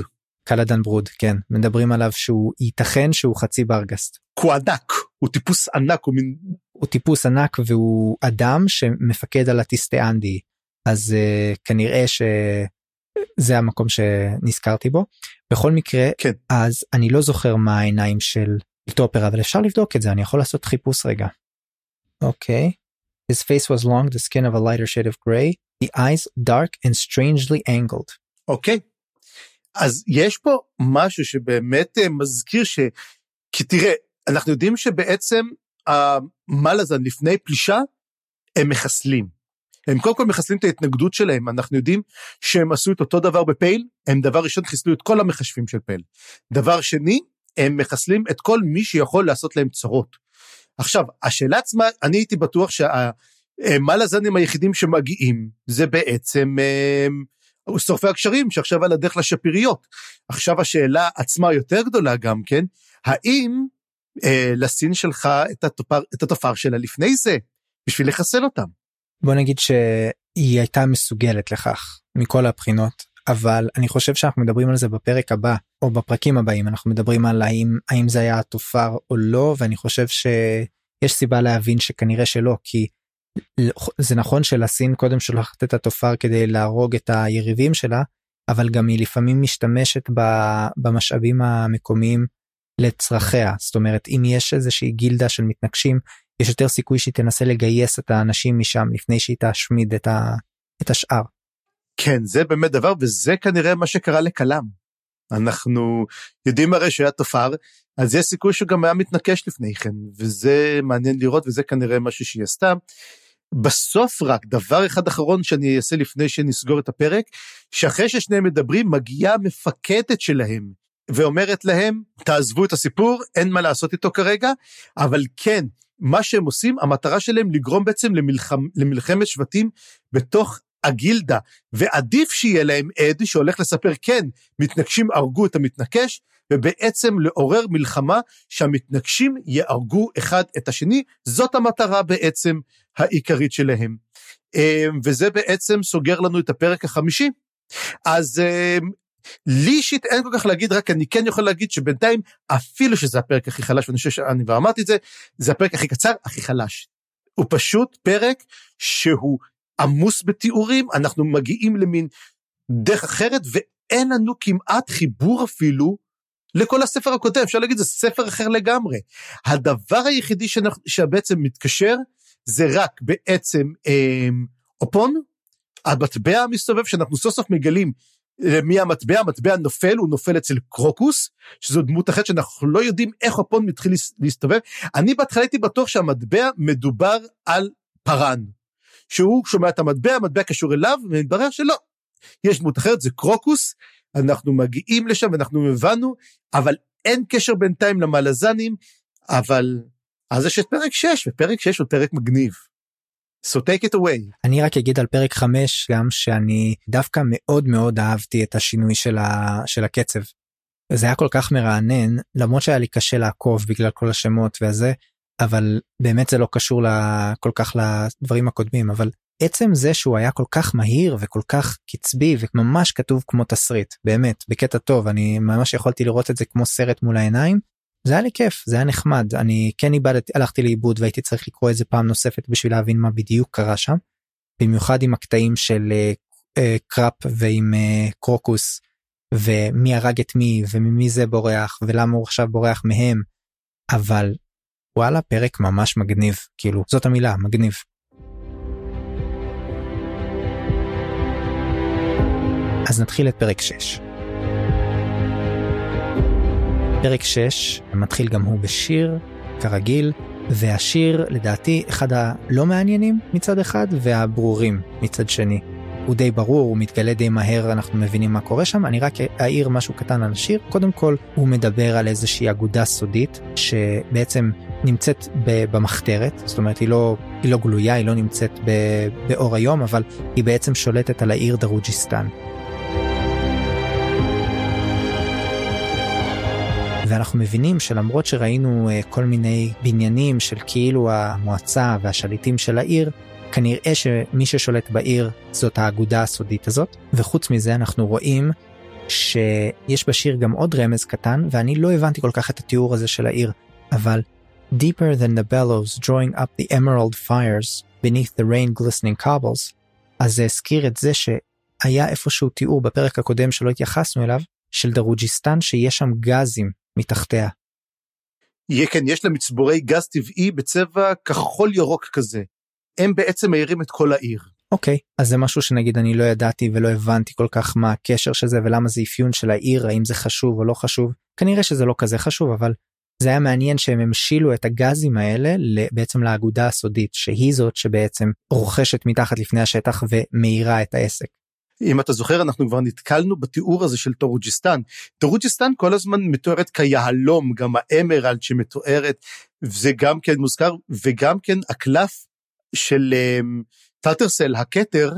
קלדן ברוד כן. מדברים עליו שהוא ייתכן שהוא חצי ברגסט. הוא ענק הוא טיפוס ענק הוא מין הוא טיפוס ענק והוא אדם שמפקד על הטיסטיאנדי אז uh, כנראה ש... זה המקום שנזכרתי בו. בכל מקרה, כן. אז אני לא זוכר מה העיניים של טופר, אבל אפשר לבדוק את זה, אני יכול לעשות חיפוש רגע. אוקיי. Okay. His face was long, the skin of a lighter shade of gray, the eyes dark and strangely angled. אוקיי. Okay. אז יש פה משהו שבאמת אה, מזכיר ש... כי תראה, אנחנו יודעים שבעצם המלאזן לפני פלישה הם מחסלים. הם קודם כל מחסלים את ההתנגדות שלהם, אנחנו יודעים שהם עשו את אותו דבר בפייל, הם דבר ראשון חיסלו את כל המחשבים של פייל. דבר שני, הם מחסלים את כל מי שיכול לעשות להם צרות. עכשיו, השאלה עצמה, אני הייתי בטוח שהמלאזנים היחידים שמגיעים זה בעצם אה, שורפי הקשרים שעכשיו על הדרך לשפיריות. עכשיו השאלה עצמה יותר גדולה גם כן, האם אה, לסין שלך את התופר, את התופר שלה לפני זה, בשביל לחסל אותם? בוא נגיד שהיא הייתה מסוגלת לכך מכל הבחינות אבל אני חושב שאנחנו מדברים על זה בפרק הבא או בפרקים הבאים אנחנו מדברים על האם האם זה היה התופר או לא ואני חושב שיש סיבה להבין שכנראה שלא כי זה נכון שלסין קודם שולחת את התופר כדי להרוג את היריבים שלה אבל גם היא לפעמים משתמשת במשאבים המקומיים לצרכיה. זאת אומרת אם יש איזושהי גילדה של מתנגשים יש יותר סיכוי שהיא תנסה לגייס את האנשים משם לפני שהיא תשמיד את, ה... את השאר. כן זה באמת דבר וזה כנראה מה שקרה לכלם. אנחנו יודעים הרי שהיה תופר אז יש סיכוי שהוא גם היה מתנקש לפני כן וזה מעניין לראות וזה כנראה משהו שהיא עשתה. בסוף רק דבר אחד אחרון שאני אעשה לפני שנסגור את הפרק שאחרי ששניהם מדברים מגיעה מפקדת שלהם ואומרת להם תעזבו את הסיפור אין מה לעשות איתו כרגע אבל כן מה שהם עושים, המטרה שלהם לגרום בעצם למלחמ, למלחמת שבטים בתוך הגילדה, ועדיף שיהיה להם עד שהולך לספר, כן, מתנגשים הרגו את המתנקש, ובעצם לעורר מלחמה שהמתנגשים יהרגו אחד את השני, זאת המטרה בעצם העיקרית שלהם. אמ, וזה בעצם סוגר לנו את הפרק החמישי. אז אמ, לי אישית אין כל כך להגיד, רק אני כן יכול להגיד שבינתיים, אפילו שזה הפרק הכי חלש, ואני חושב שאני כבר אמרתי את זה, זה הפרק הכי קצר, הכי חלש. הוא פשוט פרק שהוא עמוס בתיאורים, אנחנו מגיעים למין דרך אחרת, ואין לנו כמעט חיבור אפילו לכל הספר הקודם, אפשר להגיד, זה ספר אחר לגמרי. הדבר היחידי שבעצם מתקשר, זה רק בעצם אה, אופון, המטבע המסתובב, שאנחנו סוף סוף מגלים מי המטבע, המטבע נופל, הוא נופל אצל קרוקוס, שזו דמות אחרת שאנחנו לא יודעים איך הפון מתחיל להסתובב. אני בהתחלה הייתי בטוח שהמטבע מדובר על פארן, שהוא שומע את המטבע, המטבע קשור אליו, ומתברר שלא. יש דמות אחרת, זה קרוקוס, אנחנו מגיעים לשם ואנחנו הבנו, אבל אין קשר בינתיים למלזנים, אבל אז יש את פרק 6, ופרק 6 הוא פרק מגניב. So take it away. אני רק אגיד על פרק 5 גם שאני דווקא מאוד מאוד אהבתי את השינוי של, ה... של הקצב. זה היה כל כך מרענן למרות שהיה לי קשה לעקוב בגלל כל השמות והזה אבל באמת זה לא קשור כל כך לדברים הקודמים אבל עצם זה שהוא היה כל כך מהיר וכל כך קצבי וממש כתוב כמו תסריט באמת בקטע טוב אני ממש יכולתי לראות את זה כמו סרט מול העיניים זה היה לי כיף זה היה נחמד אני כן איבדתי הלכתי לאיבוד והייתי צריך לקרוא את זה פעם נוספת בשביל להבין מה בדיוק קרה שם. במיוחד עם הקטעים של uh, uh, קראפ ועם uh, קרוקוס ומי הרג את מי וממי זה בורח ולמה הוא עכשיו בורח מהם אבל וואלה פרק ממש מגניב כאילו זאת המילה מגניב. אז נתחיל את פרק 6. פרק 6 מתחיל גם הוא בשיר, כרגיל, והשיר לדעתי אחד הלא מעניינים מצד אחד והברורים מצד שני. הוא די ברור, הוא מתגלה די מהר, אנחנו מבינים מה קורה שם. אני רק אעיר משהו קטן על השיר. קודם כל, הוא מדבר על איזושהי אגודה סודית שבעצם נמצאת במחתרת, זאת אומרת היא לא, היא לא גלויה, היא לא נמצאת באור היום, אבל היא בעצם שולטת על העיר דרוג'יסטן. ואנחנו מבינים שלמרות שראינו uh, כל מיני בניינים של כאילו המועצה והשליטים של העיר, כנראה שמי ששולט בעיר זאת האגודה הסודית הזאת, וחוץ מזה אנחנו רואים שיש בשיר גם עוד רמז קטן, ואני לא הבנתי כל כך את התיאור הזה של העיר, אבל Deeper than the bellows drawing up the emerald fires beneath the rain glistening cobbles, אז זה הזכיר את זה שהיה איפשהו תיאור בפרק הקודם שלא התייחסנו אליו, של דרוג'יסטן שיש שם גזים מתחתיה. יהיה כן, יש לה מצבורי גז טבעי בצבע כחול ירוק כזה. הם בעצם מאירים את כל העיר. אוקיי, okay, אז זה משהו שנגיד אני לא ידעתי ולא הבנתי כל כך מה הקשר של זה ולמה זה אפיון של העיר, האם זה חשוב או לא חשוב. כנראה שזה לא כזה חשוב, אבל זה היה מעניין שהם המשילו את הגזים האלה בעצם לאגודה הסודית, שהיא זאת שבעצם רוכשת מתחת לפני השטח ומאירה את העסק. אם אתה זוכר אנחנו כבר נתקלנו בתיאור הזה של דרוג'יסטן. דרוג'יסטן כל הזמן מתוארת כיהלום גם ה emerald שמתוארת זה גם כן מוזכר וגם כן הקלף של טאטרסייל הכתר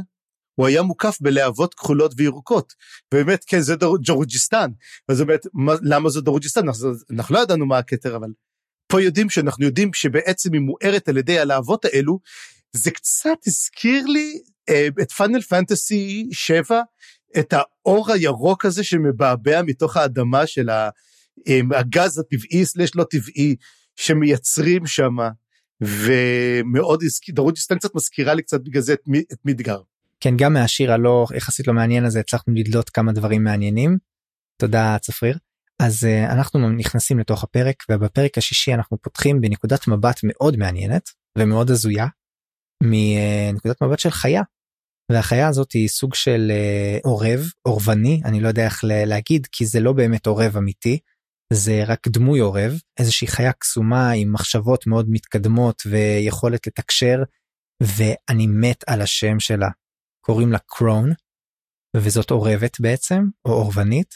הוא היה מוקף בלהבות כחולות וירוקות. באמת כן זה דורוג'יסטן. אז באמת למה זה דורוג'יסטן אנחנו, אנחנו לא ידענו מה הכתר אבל פה יודעים שאנחנו יודעים שבעצם היא מוארת על ידי הלהבות האלו. זה קצת הזכיר לי את פאנל פנטסי 7, את האור הירוק הזה שמבעבע מתוך האדמה של אה, הגז הטבעי סלש לא טבעי שמייצרים שם, ומאוד דרוג'יסטן קצת מזכירה לי קצת בגלל זה את, את מידגר. כן, גם מהשיר הלא יחסית לא מעניין הזה הצלחנו לדלות כמה דברים מעניינים. תודה צפריר. אז uh, אנחנו נכנסים לתוך הפרק ובפרק השישי אנחנו פותחים בנקודת מבט מאוד מעניינת ומאוד הזויה מנקודת מבט של חיה. והחיה הזאת היא סוג של אה, עורב עורבני אני לא יודע איך להגיד כי זה לא באמת עורב אמיתי זה רק דמוי עורב איזושהי חיה קסומה עם מחשבות מאוד מתקדמות ויכולת לתקשר ואני מת על השם שלה. קוראים לה קרון וזאת עורבת בעצם או עורבנית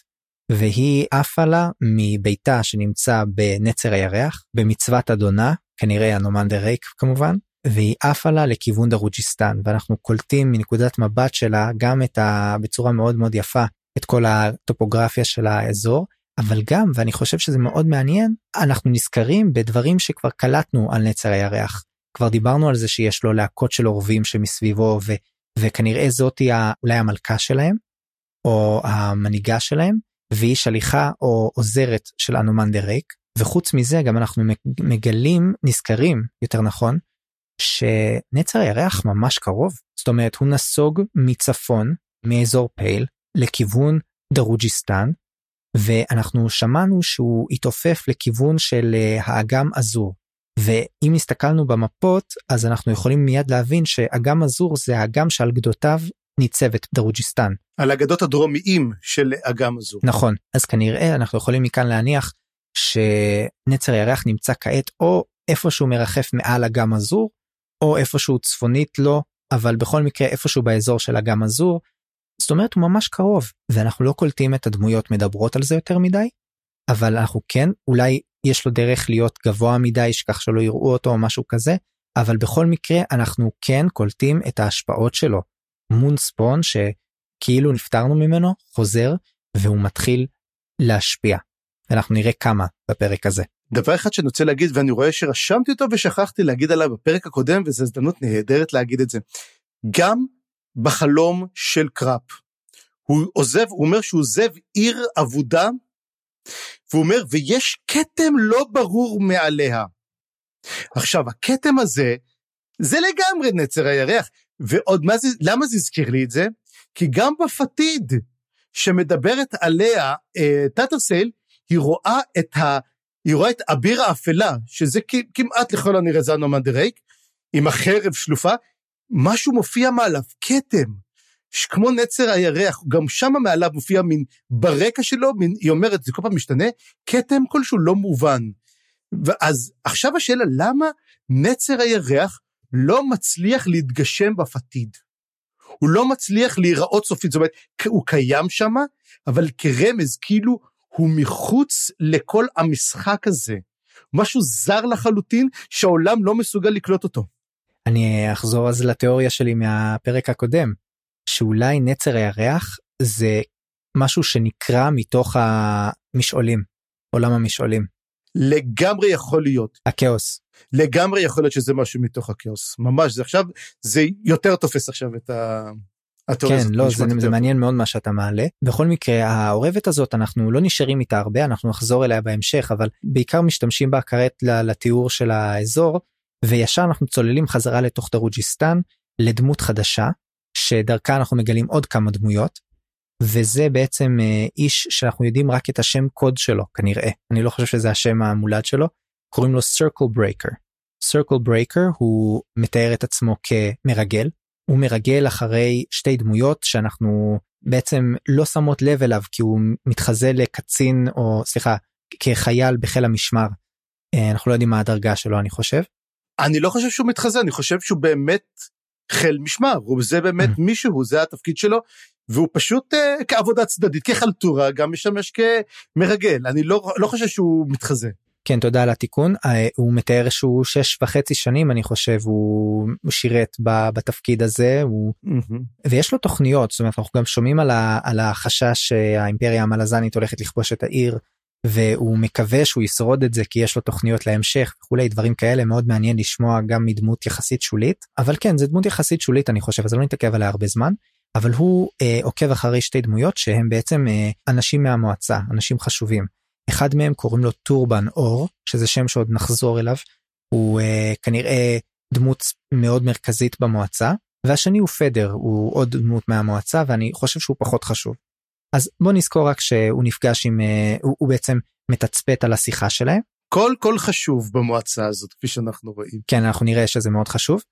והיא עפה לה מביתה שנמצא בנצר הירח במצוות אדונה כנראה הנומנדר ריק כמובן והיא עפה לה לכיוון דרוג'יסטן ואנחנו קולטים מנקודת מבט שלה גם את ה... בצורה מאוד מאוד יפה את כל הטופוגרפיה של האזור אבל גם ואני חושב שזה מאוד מעניין אנחנו נזכרים בדברים שכבר קלטנו על נצר הירח. כבר דיברנו על זה שיש לו להקות של אורבים שמסביבו ו, וכנראה זאתי אולי המלכה שלהם או המנהיגה שלהם והיא שליחה או עוזרת של אנומנדר ריק וחוץ מזה גם אנחנו מגלים נזכרים יותר נכון שנצר הירח ממש קרוב זאת אומרת הוא נסוג מצפון מאזור פייל לכיוון דרוג'יסטן ואנחנו שמענו שהוא התעופף לכיוון של אה, האגם אזור. ואם הסתכלנו במפות אז אנחנו יכולים מיד להבין שאגם אזור זה האגם שעל גדותיו ניצבת דרוג'יסטן. על הגדות הדרומיים של אגם אזור. נכון, אז כנראה אנחנו יכולים מכאן להניח שנצר הירח נמצא כעת או איפשהו מרחף מעל אגם אזור או איפשהו צפונית לו אבל בכל מקרה איפשהו באזור של אגם אזור זאת אומרת הוא ממש קרוב ואנחנו לא קולטים את הדמויות מדברות על זה יותר מדי אבל אנחנו כן אולי יש לו דרך להיות גבוה מדי שכך שלא יראו אותו או משהו כזה אבל בכל מקרה אנחנו כן קולטים את ההשפעות שלו. מון ספון שכאילו נפטרנו ממנו חוזר והוא מתחיל להשפיע. אנחנו נראה כמה בפרק הזה. דבר אחד שאני רוצה להגיד ואני רואה שרשמתי אותו ושכחתי להגיד עליו בפרק הקודם וזו הזדמנות נהדרת להגיד את זה. גם בחלום של קראפ. הוא עוזב, הוא אומר שהוא עוזב עיר אבודה, והוא אומר, ויש כתם לא ברור מעליה. עכשיו, הכתם הזה, זה לגמרי נצר הירח. ועוד מה זה, למה זה הזכיר לי את זה? כי גם בפתיד שמדברת עליה אה, טאטרסייל, היא רואה את ה... היא רואה את אביר האפלה, שזה כמעט לכל הנראה זה אנומנדר רייק, עם החרב שלופה, משהו מופיע מעליו, כתם, כמו נצר הירח, גם שם מעליו מופיע מין, ברקע שלו, מין, היא אומרת, זה כל פעם משתנה, כתם כלשהו לא מובן. ואז עכשיו השאלה, למה נצר הירח לא מצליח להתגשם בפתיד? הוא לא מצליח להיראות סופית, זאת אומרת, הוא קיים שם, אבל כרמז, כאילו הוא מחוץ לכל המשחק הזה. משהו זר לחלוטין, שהעולם לא מסוגל לקלוט אותו. אני אחזור אז לתיאוריה שלי מהפרק הקודם, שאולי נצר הירח זה משהו שנקרא מתוך המשעולים, עולם המשעולים. לגמרי יכול להיות. הכאוס. לגמרי יכול להיות שזה משהו מתוך הכאוס, ממש, זה עכשיו, זה יותר תופס עכשיו את ה... כן, לא, זה, זה מעניין מאוד מה שאתה מעלה. בכל מקרה, העורבת הזאת, אנחנו לא נשארים איתה הרבה, אנחנו נחזור אליה בהמשך, אבל בעיקר משתמשים בה כרת לתיאור של האזור, וישר אנחנו צוללים חזרה לתוך דרוג'יסטן לדמות חדשה שדרכה אנחנו מגלים עוד כמה דמויות וזה בעצם אה, איש שאנחנו יודעים רק את השם קוד שלו כנראה אני לא חושב שזה השם המולד שלו קוראים לו circle breaker. circle breaker הוא מתאר את עצמו כמרגל הוא מרגל אחרי שתי דמויות שאנחנו בעצם לא שמות לב אליו כי הוא מתחזה לקצין או סליחה כחייל בחיל המשמר. אה, אנחנו לא יודעים מה הדרגה שלו אני חושב אני לא חושב שהוא מתחזה, אני חושב שהוא באמת חיל משמר, הוא זה באמת mm. מישהו, זה התפקיד שלו, והוא פשוט uh, כעבודה צדדית, כחלטורה, גם משמש כמרגל, אני לא, לא חושב שהוא מתחזה. כן, תודה על התיקון. Uh, הוא מתאר שהוא שש וחצי שנים, אני חושב, הוא שירת בתפקיד הזה, הוא... Mm-hmm. ויש לו תוכניות, זאת אומרת, אנחנו גם שומעים על, ה, על החשש שהאימפריה המלזנית הולכת לכבוש את העיר. והוא מקווה שהוא ישרוד את זה כי יש לו תוכניות להמשך וכולי דברים כאלה מאוד מעניין לשמוע גם מדמות יחסית שולית אבל כן זה דמות יחסית שולית אני חושב אז לא נתעכב עליה הרבה זמן אבל הוא אה, עוקב אחרי שתי דמויות שהם בעצם אה, אנשים מהמועצה אנשים חשובים אחד מהם קוראים לו טורבן אור שזה שם שעוד נחזור אליו הוא אה, כנראה דמות מאוד מרכזית במועצה והשני הוא פדר הוא עוד דמות מהמועצה ואני חושב שהוא פחות חשוב. אז בוא נזכור רק שהוא נפגש עם אה, הוא, הוא בעצם מתצפת על השיחה שלהם. כל קול חשוב במועצה הזאת כפי שאנחנו רואים. כן אנחנו נראה שזה מאוד חשוב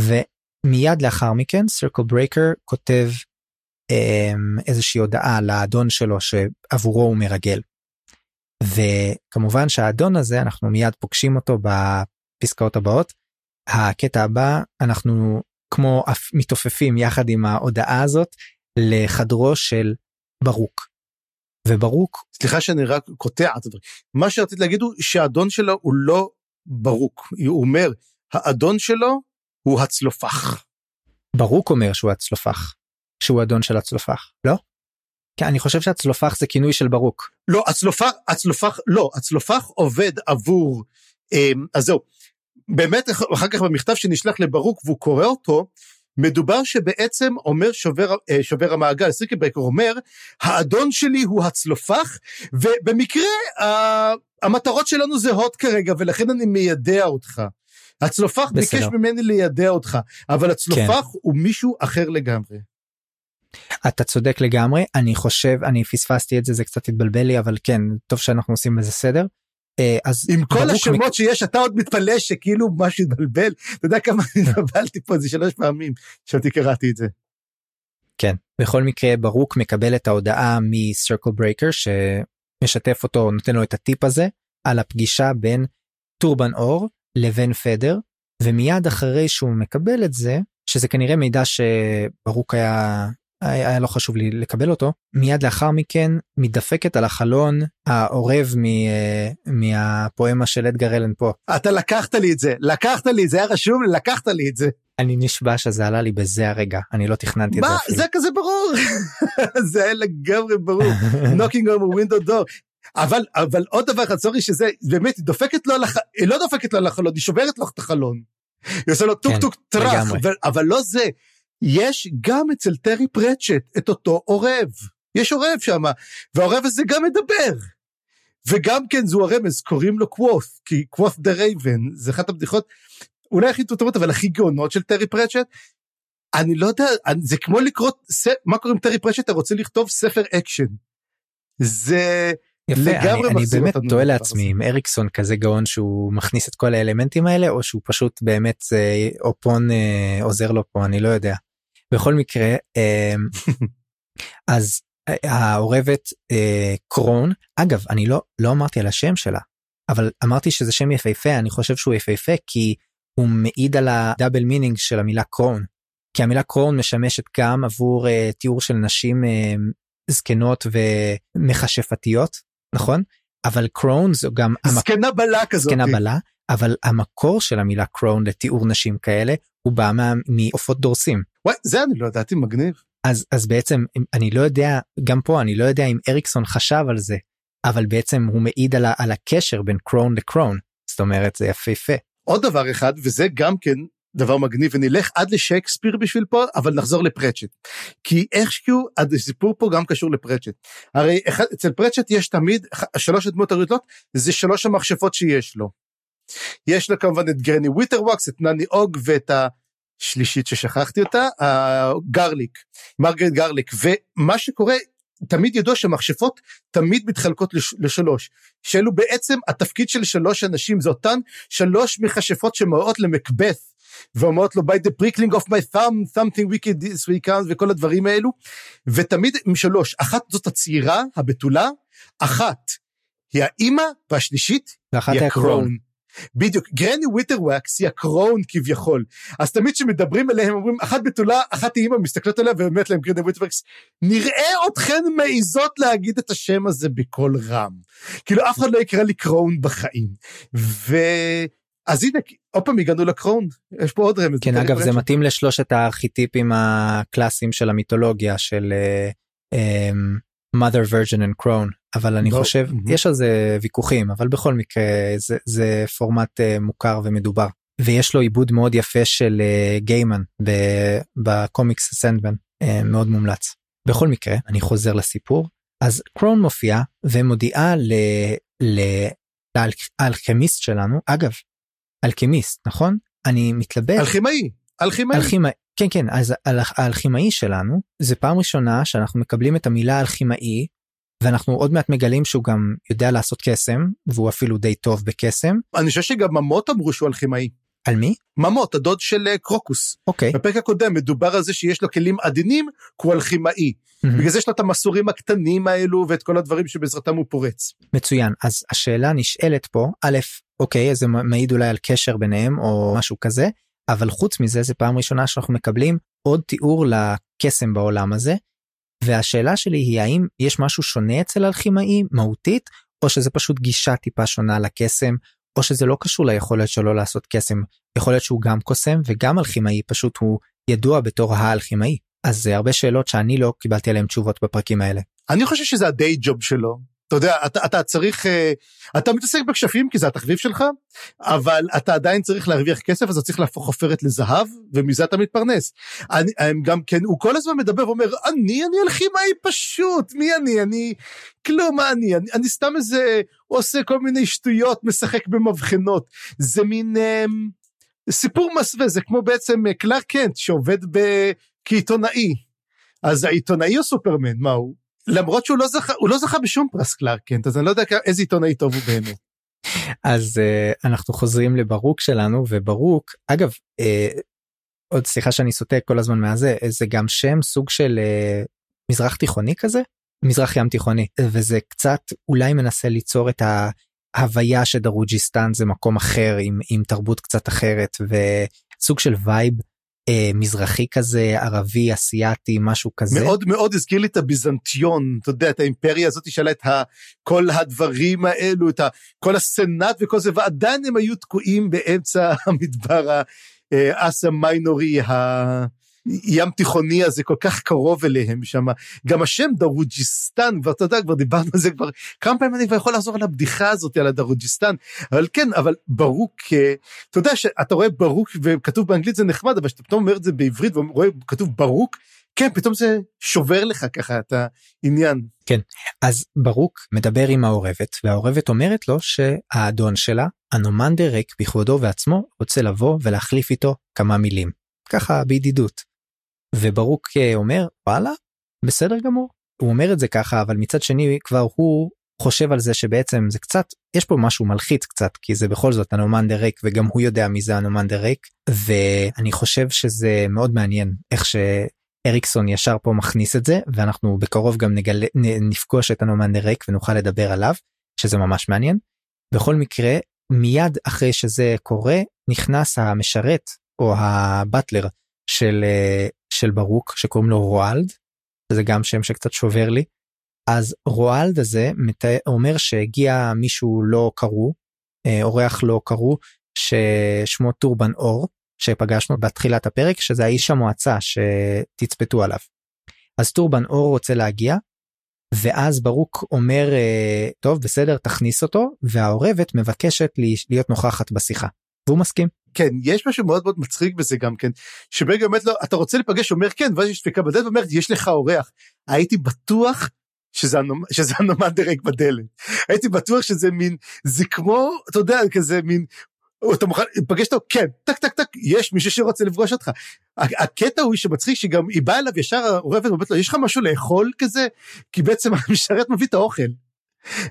ומיד לאחר מכן Circle Breaker כותב אמ, איזושהי הודעה לאדון שלו שעבורו הוא מרגל. וכמובן שהאדון הזה אנחנו מיד פוגשים אותו בפסקאות הבאות. הקטע הבא אנחנו כמו מתעופפים יחד עם ההודעה הזאת לחדרו של ברוק. וברוק סליחה שאני רק קוטע את הדברים מה שרציתי להגיד הוא שהאדון שלו הוא לא ברוק הוא אומר האדון שלו הוא הצלופח. ברוק אומר שהוא הצלופח שהוא אדון של הצלופח לא? כן אני חושב שהצלופח זה כינוי של ברוק. לא הצלופח הצלופח לא הצלופח עובד עבור אה, אז זהו באמת אחר כך במכתב שנשלח לברוק והוא קורא אותו, מדובר שבעצם אומר שובר, אה, שובר המעגל, סריקלברקר אומר, האדון שלי הוא הצלופח, ובמקרה המטרות שלנו זהות כרגע, ולכן אני מיידע אותך. הצלופח בסדר. ביקש ממני לידע אותך, אבל הצלופח כן. הוא מישהו אחר לגמרי. אתה צודק לגמרי, אני חושב, אני פספסתי את זה, זה קצת התבלבל לי, אבל כן, טוב שאנחנו עושים בזה סדר. אה, אז עם כל השמות מק... שיש אתה עוד מתפלא שכאילו משהו התבלבל אתה יודע כמה התבלבלתי פה זה שלוש פעמים שאני קראתי את זה. כן בכל מקרה ברוק מקבל את ההודעה מ Circle Breaker שמשתף אותו נותן לו את הטיפ הזה על הפגישה בין טורבן אור לבין פדר ומיד אחרי שהוא מקבל את זה שזה כנראה מידע שברוק היה היה לא חשוב לי לקבל אותו מיד לאחר מכן מתדפקת על החלון העורב אה, מהפואמה של אדגר אלן פה. אתה לקחת לי את זה לקחת לי זה היה רשום לקחת לי את זה. אני נשבע שזה עלה לי בזה הרגע אני לא תכננתי את זה אפילו. זה כזה ברור זה היה לגמרי ברור knocking on a window door אבל אבל עוד דבר אחד סורי שזה באמת היא דופקת לו על הח... היא לא דופקת לו על החלון היא שוברת לו את החלון. היא עושה לו טוק כן, טוק טראח אבל לא זה יש גם אצל טרי פרצ'ט את אותו עורב. יש עורב שם, והעורב הזה גם מדבר. וגם כן זו הרמז, קוראים לו קוות, כי quoth the raven, זה אחת הבדיחות, אולי הכי שטותיות, אבל הכי גאונות של טרי פרצ'ט. אני לא יודע, זה כמו לקרוא, מה קוראים טרי פרצ'ט, אתה רוצה לכתוב ספר אקשן. זה... יפה, לגמרי אני, אני באמת תוהה לעצמי אם אריקסון כזה גאון שהוא מכניס את כל האלמנטים האלה או שהוא פשוט באמת אה, אופון אה, עוזר לו פה אני לא יודע. בכל מקרה אמ, אז אה, העורבת אה, קרון אגב אני לא לא אמרתי על השם שלה אבל אמרתי שזה שם יפהפה אני חושב שהוא יפהפה כי הוא מעיד על ה double meaning של המילה crone. כי המילה crone משמשת גם עבור uh, תיאור של נשים uh, זקנות ומכשפתיות נכון? אבל קרון זו גם זקנה בלה כזאת. זקנה בלה אבל המקור של המילה קרון לתיאור נשים כאלה הוא בא מעופות דורסים. וואי, זה אני לא ידעתי מגניב. אז אז בעצם אני לא יודע גם פה אני לא יודע אם אריקסון חשב על זה אבל בעצם הוא מעיד על, על הקשר בין קרון לקרון זאת אומרת זה יפהפה. עוד דבר אחד וזה גם כן דבר מגניב ונלך עד לשייקספיר בשביל פה אבל נחזור לפרצ'ט כי איכשהו הסיפור פה גם קשור לפרצ'ט הרי אחד, אצל פרצ'ט יש תמיד שלוש הדמות הראשונות זה שלוש המכשפות שיש לו יש לה כמובן את גרני וויטרווקס, את נני אוג ואת השלישית ששכחתי אותה, הגרליק, מגרט גרליק, ומה שקורה, תמיד ידוע שהמכשפות תמיד מתחלקות לש, לשלוש, שאלו בעצם התפקיד של שלוש אנשים, זה אותן שלוש מכשפות שמראות למקבת, ואומרות לו by the prickling of my thumb, something wicked this way comes וכל הדברים האלו, ותמיד עם שלוש, אחת זאת הצעירה, הבתולה, אחת היא האימא, והשלישית היא ה crone. בדיוק, גרני וויטרווקס היא ה crone כביכול, אז תמיד כשמדברים אליהם אומרים אחת בתולה, אחת אימא מסתכלות עליה ובאמת להם גרני וויטרווקס, נראה אתכן מעיזות להגיד את השם הזה בקול רם. כאילו אף אחד לא יקרא לי crone בחיים. ו... אז הנה, עוד פעם הגענו לקרון, יש פה עוד רמז. כן, אגב, זה מתאים לשלושת הארכיטיפים הקלאסיים של המיתולוגיה של uh, um, mother virgin and crown. אבל אני חושב. יש על זה ויכוחים אבל בכל מקרה זה, זה פורמט uh, מוכר ומדובר ויש לו עיבוד מאוד יפה של גיימן בקומיקס סנדמן uh, מאוד מומלץ. בכל מקרה אני חוזר לסיפור אז קרון מופיע ומודיעה ל... ל... לאלכמיסט שלנו אגב אלכמיסט נכון אני מתלבט אלכימאי אלכימאי כן כן אז האלכימאי שלנו זה פעם ראשונה שאנחנו מקבלים את המילה אלכימאי ואנחנו עוד מעט מגלים שהוא גם יודע לעשות קסם והוא אפילו די טוב בקסם. אני חושב שגם ממות אמרו שהוא אלכימאי. על מי? ממות הדוד של אה, קרוקוס. אוקיי. בפרק הקודם מדובר על זה שיש לו כלים עדינים כי הוא אלכימאי. Mm-hmm. בגלל זה יש לו את המסורים הקטנים האלו ואת כל הדברים שבעזרתם הוא פורץ. מצוין אז השאלה נשאלת פה א' אוקיי זה מעיד אולי על קשר ביניהם או משהו כזה אבל חוץ מזה זה פעם ראשונה שאנחנו מקבלים עוד תיאור לקסם בעולם הזה. והשאלה שלי היא האם יש משהו שונה אצל אלכימאי מהותית או שזה פשוט גישה טיפה שונה לקסם או שזה לא קשור ליכולת שלו לעשות קסם? יכול להיות שהוא גם קוסם וגם אלכימאי פשוט הוא ידוע בתור האלכימאי. אז זה הרבה שאלות שאני לא קיבלתי עליהן תשובות בפרקים האלה. אני חושב שזה הדיי ג'וב שלו אתה יודע, אתה, אתה צריך, אה, אתה מתעסק בכשפים כי זה התחביב שלך, אבל אתה עדיין צריך להרוויח כסף, אז אתה צריך להפוך עופרת לזהב, ומזה אתה מתפרנס. אני, גם כן, הוא כל הזמן מדבר ואומר, אני, אני אלכימאי פשוט, מי אני? אני, כלום, מה אני? אני, אני סתם איזה, עושה כל מיני שטויות, משחק במבחנות. זה מין אה, סיפור מסווה, זה כמו בעצם אה, קלאר קנט שעובד ב... כעיתונאי. אז העיתונאי הוא סופרמן, מה הוא? למרות שהוא לא זכה, הוא לא זכה בשום פרס קלארק קנט, אז אני לא יודע איזה עיתונאי טוב הוא באמת. אז uh, אנחנו חוזרים לברוק שלנו וברוק אגב uh, עוד סליחה שאני סוטה כל הזמן מהזה זה גם שם סוג של uh, מזרח תיכוני כזה מזרח ים תיכוני וזה קצת אולי מנסה ליצור את ההוויה שדרוג'יסטן זה מקום אחר עם, עם תרבות קצת אחרת וסוג של vibe אה, מזרחי כזה ערבי אסיאתי משהו כזה? מאוד מאוד הזכיר לי את הביזנטיון אתה יודע את האימפריה הזאת שאלה את ה, כל הדברים האלו את ה, כל הסנאט וכל זה ועדיין הם היו תקועים באמצע המדבר האסיה מיינורי ים תיכוני הזה כל כך קרוב אליהם שם גם השם דרוג'יסטן כבר אתה יודע כבר דיברנו על זה כבר כמה פעמים אני כבר יכול לחזור על הבדיחה הזאת על הדרוג'יסטן אבל כן אבל ברוק אה, אתה יודע שאתה רואה ברוק וכתוב באנגלית זה נחמד אבל כשאתה פתאום אומר את זה בעברית ורואה כתוב ברוק כן פתאום זה שובר לך ככה את העניין. כן אז ברוק מדבר עם העורבת והעורבת אומרת לו שהאדון שלה אנומנדר רייק בכבודו ועצמו רוצה לבוא ולהחליף איתו כמה מילים ככה בידידות. וברוק אה, אומר וואלה בסדר גמור הוא אומר את זה ככה אבל מצד שני כבר הוא חושב על זה שבעצם זה קצת יש פה משהו מלחיץ קצת כי זה בכל זאת הנומנדר ריק וגם הוא יודע מי זה הנומנדר ריק ואני חושב שזה מאוד מעניין איך שאריקסון ישר פה מכניס את זה ואנחנו בקרוב גם נגלה נפגוש את הנומנדר ריק ונוכל לדבר עליו שזה ממש מעניין. בכל מקרה מיד אחרי שזה קורה נכנס המשרת או הבטלר של של ברוק שקוראים לו רואלד זה גם שם שקצת שובר לי. אז רואלד הזה אומר שהגיע מישהו לא קראו אה, אורח לא קראו ששמו טורבן אור שפגשנו בתחילת הפרק שזה האיש המועצה שתצפתו עליו. אז טורבן אור רוצה להגיע ואז ברוק אומר אה, טוב בסדר תכניס אותו והעורבת מבקשת להיות נוכחת בשיחה והוא מסכים. כן יש משהו מאוד מאוד מצחיק בזה גם כן שברגע אומרת לו אתה רוצה לפגש אומר כן ואז יש דפיקה בדלת ואומרת יש לך אורח. הייתי בטוח שזה, הנומ... שזה הנומנדר ריק בדלת. הייתי בטוח שזה מין זה כמו אתה יודע כזה מין אתה מוכן לפגש אותו כן טק טק טק יש מישהו שרוצה לפגוש אותך. הקטע הוא שמצחיק שגם היא באה אליו ישר העורבת ואומרת לו יש לך משהו לאכול כזה? כי בעצם המשרת מביא את האוכל.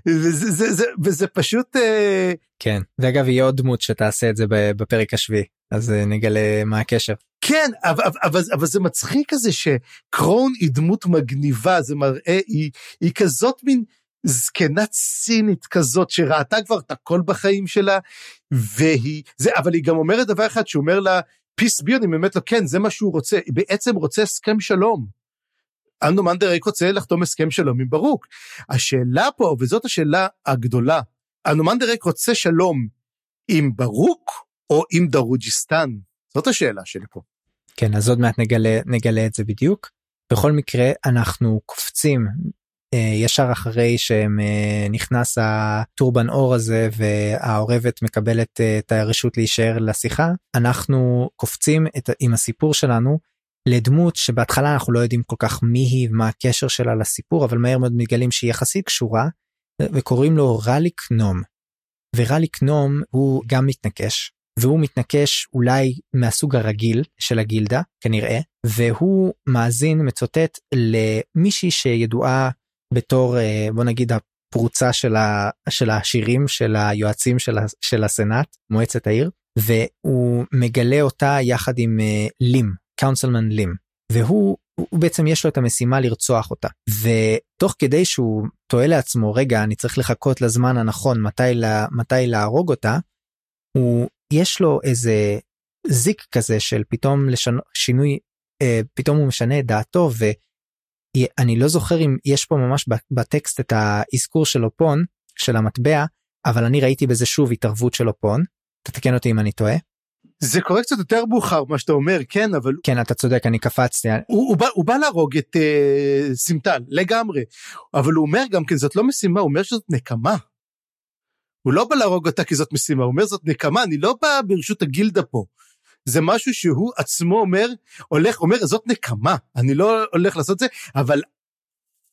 וזה, זה, זה, וזה פשוט אה, כן ואגב יהיה עוד דמות שתעשה את זה בפרק השביעי אז אה, נגלה מה הקשר. כן אבל, אבל, אבל זה מצחיק כזה שקרון היא דמות מגניבה זה מראה היא, היא כזאת מין זקנה צינית כזאת שראתה כבר את הכל בחיים שלה והיא זה אבל היא גם אומרת דבר אחד שהוא אומר לה פיס ביון היא באמת לא כן זה מה שהוא רוצה בעצם רוצה הסכם שלום. אנדו מנדרק רוצה לחתום הסכם שלום עם ברוק. השאלה פה, וזאת השאלה הגדולה, אנדו מנדרק רוצה שלום עם ברוק או עם דרוג'יסטן? זאת השאלה שלי פה. כן, אז עוד מעט נגלה, נגלה את זה בדיוק. בכל מקרה, אנחנו קופצים אה, ישר אחרי שנכנס אה, הטורבן אור הזה והעורבת מקבלת אה, את הרשות להישאר לשיחה, אנחנו קופצים את, עם הסיפור שלנו לדמות שבהתחלה אנחנו לא יודעים כל כך מי היא ומה הקשר שלה לסיפור אבל מהר מאוד מגלים שהיא יחסית קשורה וקוראים לו רליק נום. ורליק נום הוא גם מתנקש והוא מתנקש אולי מהסוג הרגיל של הגילדה כנראה והוא מאזין מצוטט למישהי שידועה בתור אה, בוא נגיד הפרוצה של, ה, של השירים של היועצים של, ה, של הסנאט מועצת העיר והוא מגלה אותה יחד עם אה, לים קאונסלמן לים והוא הוא בעצם יש לו את המשימה לרצוח אותה. ותוך כדי שהוא תוהה לעצמו רגע אני צריך לחכות לזמן הנכון מתי לה, מתי להרוג אותה? הוא יש לו איזה זיק כזה של פתאום לשנו, שינוי אה, פתאום הוא משנה את דעתו ואני לא זוכר אם יש פה ממש בטקסט את האזכור של אופון של המטבע אבל אני ראיתי בזה שוב התערבות של אופון. תתקן אותי אם אני טועה. זה קורה קצת יותר מאוחר מה שאתה אומר כן אבל כן אתה צודק אני קפצתי הוא, הוא, בא, הוא בא להרוג את uh, סימטל לגמרי אבל הוא אומר גם כן זאת לא משימה הוא אומר שזאת נקמה. הוא לא בא להרוג אותה כי זאת משימה הוא אומר זאת נקמה אני לא בא ברשות הגילדה פה. זה משהו שהוא עצמו אומר הולך אומר זאת נקמה אני לא הולך לעשות זה אבל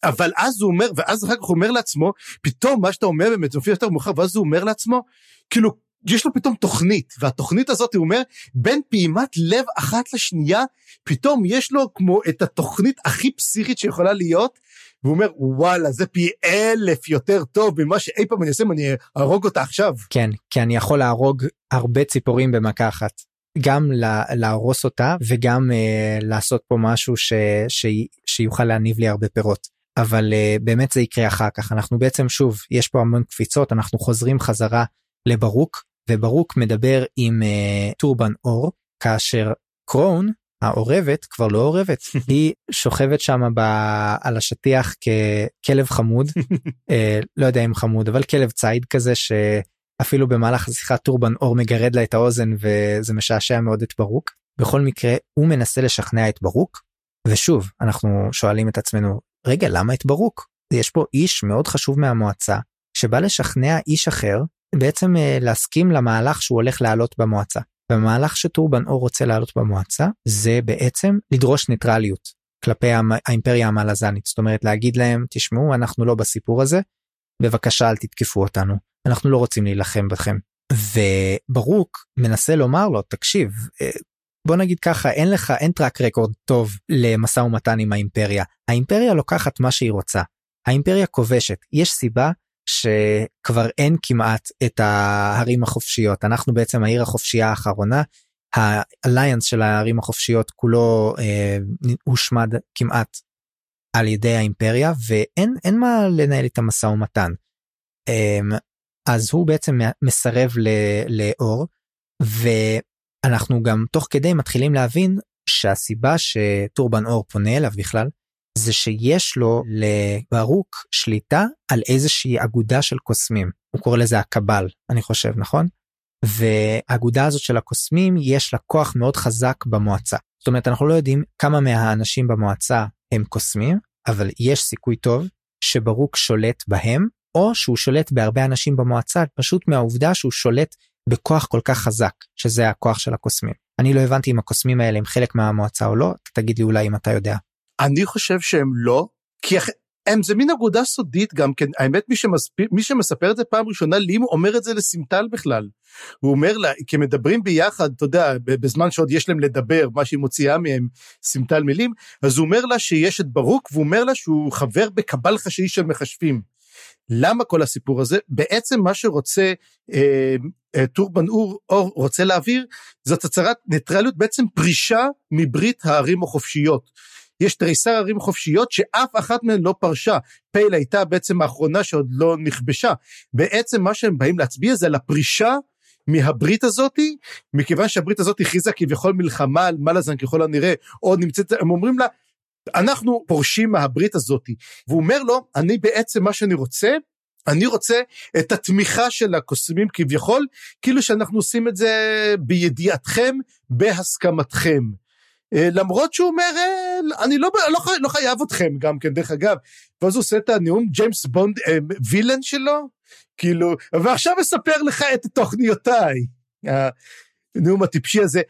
אבל אז הוא אומר ואז אחר כך הוא אומר לעצמו פתאום מה שאתה אומר באמת מופיע יותר מאוחר ואז הוא אומר לעצמו כאילו יש לו פתאום תוכנית, והתוכנית הזאת, הוא אומר, בין פעימת לב אחת לשנייה, פתאום יש לו כמו את התוכנית הכי פסיכית שיכולה להיות, והוא אומר, וואלה, זה פי אלף יותר טוב ממה שאי פעם אני אעשה, אני אהרוג אותה עכשיו. כן, כי אני יכול להרוג הרבה ציפורים במכה אחת. גם להרוס אותה וגם uh, לעשות פה משהו ש, ש, שיוכל להניב לי הרבה פירות. אבל uh, באמת זה יקרה אחר כך אנחנו בעצם שוב יש פה המון קפיצות אנחנו חוזרים חזרה לברוק וברוק מדבר עם uh, טורבן אור כאשר קרון העורבת כבר לא עורבת היא שוכבת שם ב... על השטיח ככלב חמוד uh, לא יודע אם חמוד אבל כלב ציד כזה שאפילו במהלך השיחה טורבן אור מגרד לה את האוזן וזה משעשע מאוד את ברוק. בכל מקרה הוא מנסה לשכנע את ברוק ושוב אנחנו שואלים את עצמנו רגע למה את ברוק? יש פה איש מאוד חשוב מהמועצה שבא לשכנע איש אחר בעצם אה, להסכים למהלך שהוא הולך לעלות במועצה. והמהלך שטורבן אור רוצה לעלות במועצה זה בעצם לדרוש ניטרליות כלפי האימפריה המלזנית זאת אומרת להגיד להם תשמעו אנחנו לא בסיפור הזה בבקשה אל תתקפו אותנו אנחנו לא רוצים להילחם בכם. וברוק מנסה לומר לו תקשיב אה, בוא נגיד ככה אין לך אין track record טוב למשא ומתן עם האימפריה האימפריה לוקחת מה שהיא רוצה האימפריה כובשת יש סיבה שכבר אין כמעט את הערים החופשיות אנחנו בעצם העיר החופשייה האחרונה ה alliance של הערים החופשיות כולו אה, הושמד כמעט על ידי האימפריה ואין אין מה לנהל את המשא ומתן. אה, אז הוא בעצם מסרב לאור ואנחנו גם תוך כדי מתחילים להבין שהסיבה שטורבן אור פונה אליו בכלל זה שיש לו לברוק שליטה על איזושהי אגודה של קוסמים הוא קורא לזה הקבל אני חושב נכון. והאגודה הזאת של הקוסמים יש לה כוח מאוד חזק במועצה זאת אומרת אנחנו לא יודעים כמה מהאנשים במועצה הם קוסמים אבל יש סיכוי טוב שברוק שולט בהם או שהוא שולט בהרבה אנשים במועצה פשוט מהעובדה שהוא שולט בכוח כל כך חזק שזה הכוח של הקוסמים. אני לא הבנתי אם הקוסמים האלה הם חלק מהמועצה או לא תגיד לי אולי אם אתה יודע. אני חושב שהם לא, כי הם זה מין אגודה סודית גם כן, האמת מי, שמספר, מי שמספר את זה פעם ראשונה, לי הוא אומר את זה לסימטל בכלל. הוא אומר לה, כי מדברים ביחד, אתה יודע, בזמן שעוד יש להם לדבר, מה שהיא מוציאה מהם סימטל מילים, אז הוא אומר לה שיש את ברוק, והוא אומר לה שהוא חבר בקבל חשאי של מכשפים. למה כל הסיפור הזה? בעצם מה שרוצה אה, אה, טורבן אור, אור רוצה להעביר, זאת הצהרת ניטרליות, בעצם פרישה מברית הערים החופשיות. יש תריסר ערים חופשיות שאף אחת מהן לא פרשה. פייל הייתה בעצם האחרונה שעוד לא נכבשה. בעצם מה שהם באים להצביע זה על הפרישה מהברית הזאתי, מכיוון שהברית הזאת הכריזה כביכול מלחמה על מלאזן ככל הנראה, או נמצאת, הם אומרים לה, אנחנו פורשים מהברית הזאתי. והוא אומר לו, אני בעצם מה שאני רוצה, אני רוצה את התמיכה של הקוסמים כביכול, כאילו שאנחנו עושים את זה בידיעתכם, בהסכמתכם. אה, למרות שהוא אומר, אה, אני לא, לא, לא חייב אתכם גם כן, דרך אגב. ואז הוא עושה את הנאום ג'יימס בונד אה, וילן שלו, כאילו, ועכשיו אספר לך את תוכניותיי. הנאום הטיפשי הזה.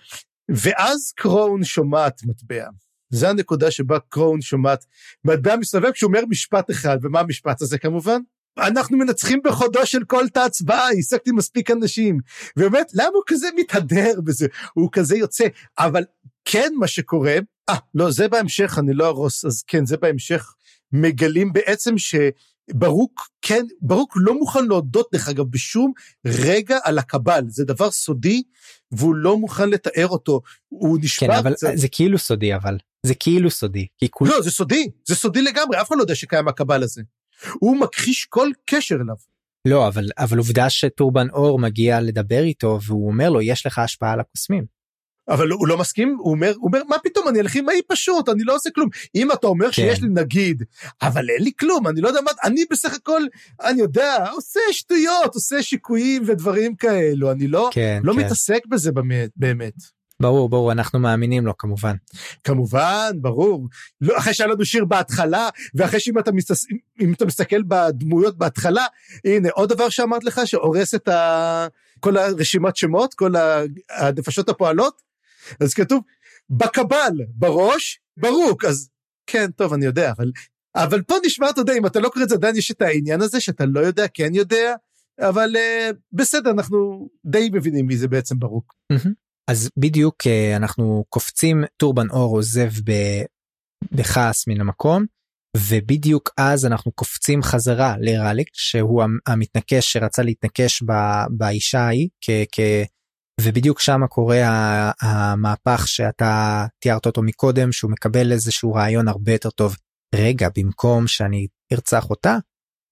ואז קרון שומעת מטבע. זה הנקודה שבה קרון שומעת מטבע מסתובב כשהוא אומר משפט אחד, ומה המשפט הזה כמובן? אנחנו מנצחים בחודו של כל את ההצבעה, השגתי מספיק אנשים. ובאמת, למה הוא כזה מתהדר בזה? הוא כזה יוצא, אבל כן מה שקורה, אה, לא, זה בהמשך, אני לא ארוס, אז כן, זה בהמשך, מגלים בעצם שברוק, כן, ברוק לא מוכן להודות, דרך אגב, בשום רגע על הקבל, זה דבר סודי, והוא לא מוכן לתאר אותו, הוא נשבע כן, אבל קצת. זה כאילו סודי, אבל, זה כאילו סודי. כי כול... לא, זה סודי, זה סודי לגמרי, אף אחד לא יודע שקיים הקבל הזה. הוא מכחיש כל קשר אליו. לא, אבל, אבל עובדה שטורבן אור מגיע לדבר איתו, והוא אומר לו, יש לך השפעה על הקוסמים. אבל הוא לא מסכים, הוא אומר, הוא אומר, מה פתאום, אני אלכימאי פשוט, אני לא עושה כלום. אם אתה אומר כן. שיש לי נגיד, אבל אין לי כלום, אני לא יודע מה, אני בסך הכל, אני יודע, עושה שטויות, עושה שיקויים ודברים כאלו, אני לא, כן, לא כן. מתעסק בזה באמת. ברור, ברור, אנחנו מאמינים לו כמובן. כמובן, ברור. לא, אחרי שהיה לנו שיר בהתחלה, ואחרי שאם אתה, מסתס... אתה מסתכל בדמויות בהתחלה, הנה, עוד דבר שאמרת לך, שהורס את ה... כל הרשימת שמות, כל הנפשות הפועלות, אז כתוב, בקבל, בראש, ברוק, אז כן, טוב, אני יודע, אבל, אבל פה נשמע, אתה יודע, אם אתה לא קורא את זה, עדיין יש את העניין הזה, שאתה לא יודע, כן יודע, אבל uh, בסדר, אנחנו די מבינים מי זה בעצם ברוק. אז בדיוק uh, אנחנו קופצים, טורבן אור עוזב בכעס מן המקום, ובדיוק אז אנחנו קופצים חזרה לרליק, שהוא המתנקש שרצה להתנקש באישה ההיא, ובדיוק שם קורה המהפך שאתה תיארת אותו מקודם שהוא מקבל איזשהו רעיון הרבה יותר טוב. רגע במקום שאני ארצח אותה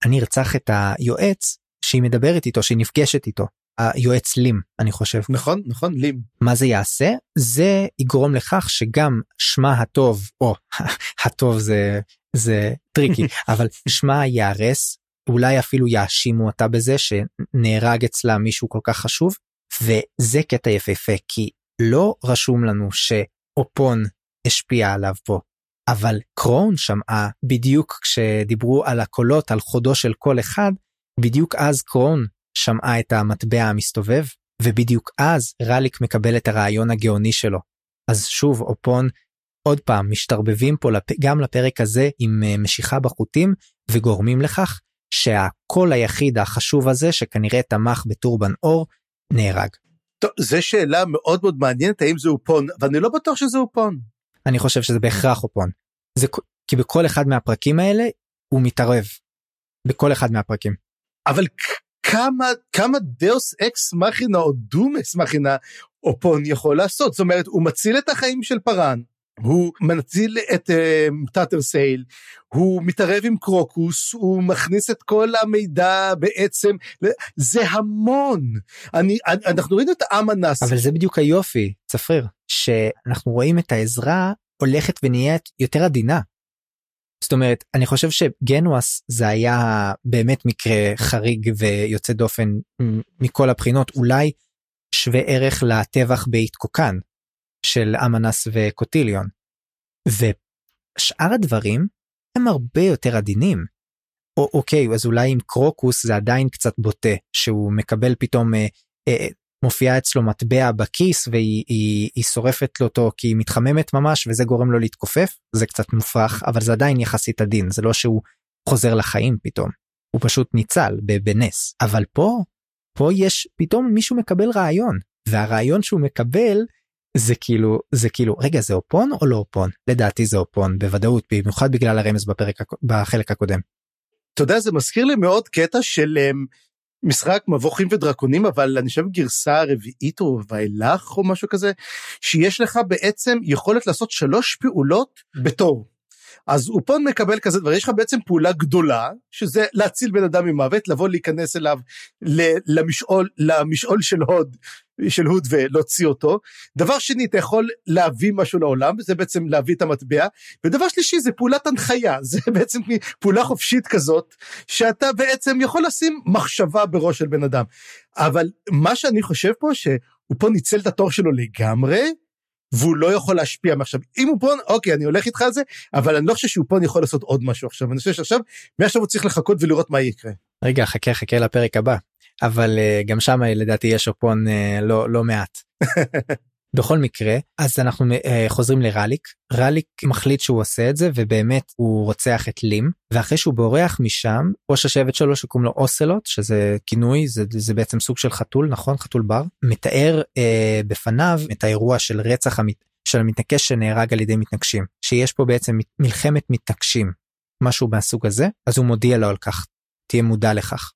אני ארצח את היועץ שהיא מדברת איתו שהיא נפגשת איתו היועץ לים אני חושב. נכון נכון לים. מה זה יעשה? זה יגרום לכך שגם שמה הטוב או הטוב זה זה טריקי אבל שמה ייהרס אולי אפילו יאשימו אותה בזה שנהרג אצלה מישהו כל כך חשוב וזה קטע יפהפה כי לא רשום לנו שאופון השפיע עליו פה. אבל קרון שמעה בדיוק כשדיברו על הקולות על חודו של כל אחד בדיוק אז קרון שמעה את המטבע המסתובב ובדיוק אז רליק מקבל את הרעיון הגאוני שלו. אז שוב אופון עוד פעם משתרבבים פה גם לפרק הזה עם אה, משיכה בחוטים וגורמים לכך שהקול היחיד החשוב הזה שכנראה תמך בטורבן אור נהרג. טוב, זו שאלה מאוד מאוד מעניינת האם זה אופון, ואני לא בטוח שזה אופון. אני חושב שזה בהכרח אופון. זה כי בכל אחד מהפרקים האלה הוא מתערב. בכל אחד מהפרקים. אבל כמה כמה דאוס אקס מכינה או דום אקס מכינה אופון יכול לעשות זאת אומרת הוא מציל את החיים של פארן הוא מנציל את uh, טאטר סייל, הוא מתערב עם קרוקוס, הוא מכניס את כל המידע בעצם, זה המון. אני, אנחנו רואים את אמנס. אבל זה בדיוק היופי, צפריר, שאנחנו רואים את העזרה הולכת ונהיית יותר עדינה. זאת אומרת, אני חושב שגנואס זה היה באמת מקרה חריג ויוצא דופן מכל הבחינות, אולי שווה ערך לטבח באיתקוקן. של אמנס וקוטיליון. ושאר הדברים הם הרבה יותר עדינים. או, אוקיי, אז אולי עם קרוקוס זה עדיין קצת בוטה, שהוא מקבל פתאום, אה, אה, מופיעה אצלו מטבע בכיס והיא היא, היא שורפת לו אותו כי היא מתחממת ממש וזה גורם לו להתכופף, זה קצת מופרך, אבל זה עדיין יחסית עדין, זה לא שהוא חוזר לחיים פתאום, הוא פשוט ניצל בנס. אבל פה, פה יש, פתאום מישהו מקבל רעיון, והרעיון שהוא מקבל זה כאילו זה כאילו רגע זה אופון או לא אופון? לדעתי זה אופון בוודאות במיוחד בגלל הרמז בפרק בחלק הקודם. אתה יודע זה מזכיר לי מאוד קטע של um, משחק מבוכים ודרקונים אבל אני חושב גרסה רביעית או ואילך או משהו כזה שיש לך בעצם יכולת לעשות שלוש פעולות בתור. אז אופון מקבל כזה דבר, יש לך בעצם פעולה גדולה, שזה להציל בן אדם ממוות, לבוא להיכנס אליו למשעול, למשעול של הוד, של הוד ולהוציא אותו. דבר שני, אתה יכול להביא משהו לעולם, זה בעצם להביא את המטבע. ודבר שלישי, זה פעולת הנחיה, זה בעצם פעולה חופשית כזאת, שאתה בעצם יכול לשים מחשבה בראש של בן אדם. אבל מה שאני חושב פה, שהוא פה ניצל את התור שלו לגמרי, והוא לא יכול להשפיע מעכשיו. אם הוא פה, אוקיי, אני הולך איתך על זה, אבל אני לא חושב שהוא פה יכול לעשות עוד משהו עכשיו. אני חושב שעכשיו, מעכשיו הוא צריך לחכות ולראות מה יקרה. רגע, חכה, חכה לפרק הבא. אבל uh, גם שם לדעתי יש אופון uh, לא, לא מעט. בכל מקרה אז אנחנו uh, חוזרים לרליק. רליק מחליט שהוא עושה את זה ובאמת הוא רוצח את לים ואחרי שהוא בורח משם ראש השבט שלו שקוראים לו אוסלוט שזה כינוי זה, זה בעצם סוג של חתול נכון? חתול בר. מתאר uh, בפניו את האירוע של רצח המת... של המתנקש שנהרג על ידי מתנגשים שיש פה בעצם מלחמת מתנגשים משהו מהסוג הזה אז הוא מודיע לו על כך. תהיה מודע לכך.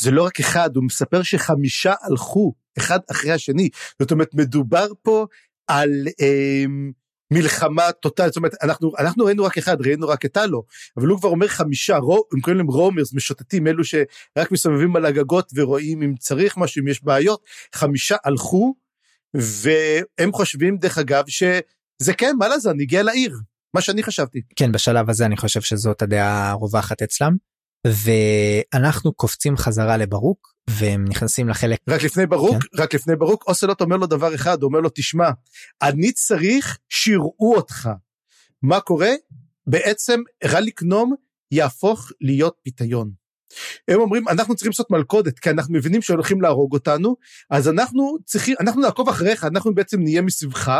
זה לא רק אחד הוא מספר שחמישה הלכו אחד אחרי השני. זאת אומרת, מדובר פה על אה, מלחמה טוטאלית, זאת אומרת, אנחנו, אנחנו ראינו רק אחד, ראינו רק את הלו, אבל הוא כבר אומר חמישה, רו, הם קוראים להם רומרס, משוטטים, אלו שרק מסתובבים על הגגות ורואים אם צריך משהו, אם יש בעיות, חמישה הלכו, והם חושבים דרך אגב שזה כן מה לזה אני הגיע לעיר. מה שאני חשבתי. כן בשלב הזה אני חושב שזאת הדעה הרווחת אצלם. ואנחנו קופצים חזרה לברוק והם נכנסים לחלק רק לפני ברוק כן. רק לפני ברוק אוסלוט אומר לו דבר אחד אומר לו תשמע אני צריך שיראו אותך מה קורה בעצם רליק נום יהפוך להיות פיתיון. הם אומרים אנחנו צריכים לעשות מלכודת כי אנחנו מבינים שהולכים להרוג אותנו אז אנחנו צריכים אנחנו נעקוב אחריך אנחנו בעצם נהיה מסביבך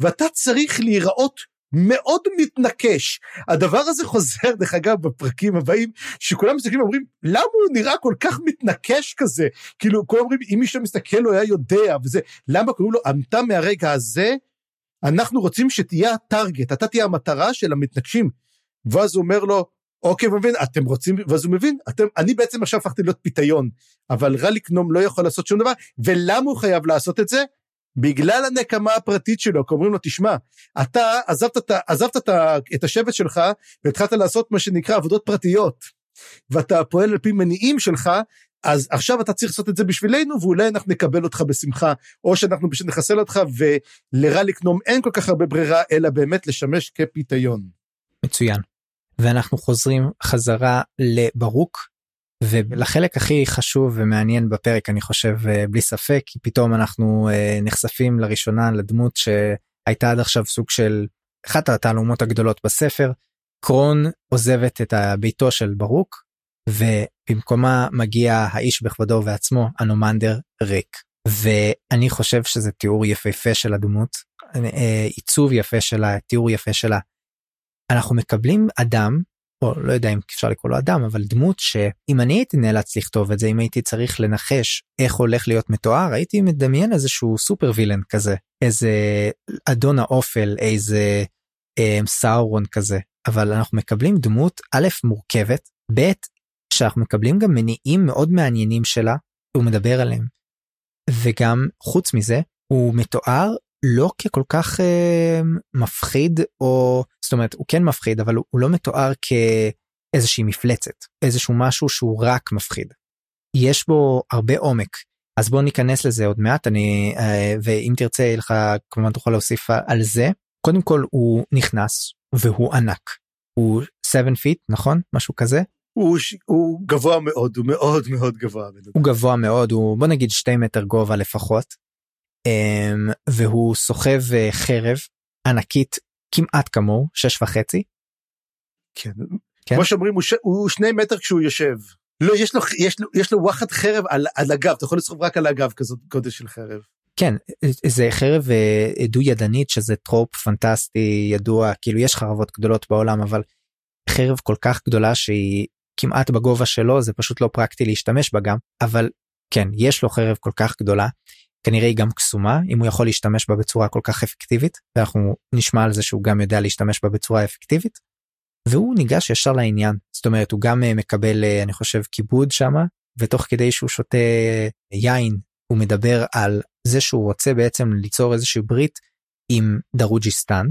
ואתה צריך להיראות מאוד מתנקש. הדבר הזה חוזר דרך אגב בפרקים הבאים שכולם מסתכלים ואומרים למה הוא נראה כל כך מתנקש כזה? כאילו כולם אומרים אם מישהו מסתכל הוא היה יודע וזה למה קוראים לו אתה מהרגע הזה? אנחנו רוצים שתהיה הטארגט אתה תהיה המטרה של המתנקשים. ואז הוא אומר לו אוקיי, מבין, אתם רוצים, ואז הוא מבין, אתם, אני בעצם עכשיו הפכתי להיות פיתיון, אבל רליק נום לא יכול לעשות שום דבר, ולמה הוא חייב לעשות את זה? בגלל הנקמה הפרטית שלו, כי אומרים לו, תשמע, אתה עזבת, עזבת את, את השבט שלך והתחלת לעשות מה שנקרא עבודות פרטיות, ואתה פועל על פי מניעים שלך, אז עכשיו אתה צריך לעשות את זה בשבילנו, ואולי אנחנו נקבל אותך בשמחה, או שאנחנו פשוט נחסל אותך, ולרליק נום אין כל כך הרבה ברירה, אלא באמת לשמש כפיתיון. מצוין. ואנחנו חוזרים חזרה לברוק ולחלק הכי חשוב ומעניין בפרק אני חושב אה, בלי ספק כי פתאום אנחנו אה, נחשפים לראשונה לדמות שהייתה עד עכשיו סוג של אחת התעלומות הגדולות בספר. קרון עוזבת את ביתו של ברוק ובמקומה מגיע האיש בכבודו ובעצמו אנומנדר ריק ואני חושב שזה תיאור יפהפה של הדמות אה, עיצוב יפה שלה תיאור יפה שלה אנחנו מקבלים אדם או לא יודע אם אפשר לקרוא לו אדם אבל דמות שאם אני הייתי נאלץ לכתוב את זה אם הייתי צריך לנחש איך הולך להיות מתואר הייתי מדמיין איזשהו סופר וילן כזה איזה אדון האופל איזה אה, סאורון כזה. אבל אנחנו מקבלים דמות א' מורכבת ב' שאנחנו מקבלים גם מניעים מאוד מעניינים שלה הוא מדבר עליהם. וגם חוץ מזה הוא מתואר לא ככל כך אה, מפחיד או זאת אומרת הוא כן מפחיד אבל הוא לא מתואר כאיזושהי מפלצת איזשהו משהו שהוא רק מפחיד. יש בו הרבה עומק אז בוא ניכנס לזה עוד מעט אני אה, ואם תרצה יהיה לך כמובן תוכל להוסיף על זה קודם כל הוא נכנס והוא ענק הוא 7 feet נכון משהו כזה. הוא, הוא גבוה מאוד הוא מאוד מאוד גבוה. הוא גבוה מאוד הוא בוא נגיד 2 מטר גובה לפחות אמ, והוא סוחב אה, חרב ענקית כמעט כמוהו שש וחצי. כן. כן. כמו שאומרים הוא, ש... הוא שני מטר כשהוא יושב. לא יש לו יש לו יש לו וואחד חרב על, על הגב אתה יכול לסחוב רק על הגב כזאת גודל של חרב. כן זה חרב אה, דו ידנית שזה trope פנטסטי ידוע כאילו יש חרבות גדולות בעולם אבל חרב כל כך גדולה שהיא כמעט בגובה שלו זה פשוט לא פרקטי להשתמש בה גם אבל כן יש לו חרב כל כך גדולה כנראה היא גם קסומה אם הוא יכול להשתמש בה בצורה כל כך אפקטיבית ואנחנו נשמע על זה שהוא גם יודע להשתמש בה בצורה אפקטיבית. והוא ניגש ישר לעניין זאת אומרת הוא גם אה, מקבל אה, אני חושב כיבוד שמה ותוך כדי שהוא שותה יין הוא מדבר על זה שהוא רוצה בעצם ליצור איזושהי ברית עם דרוג'יסטן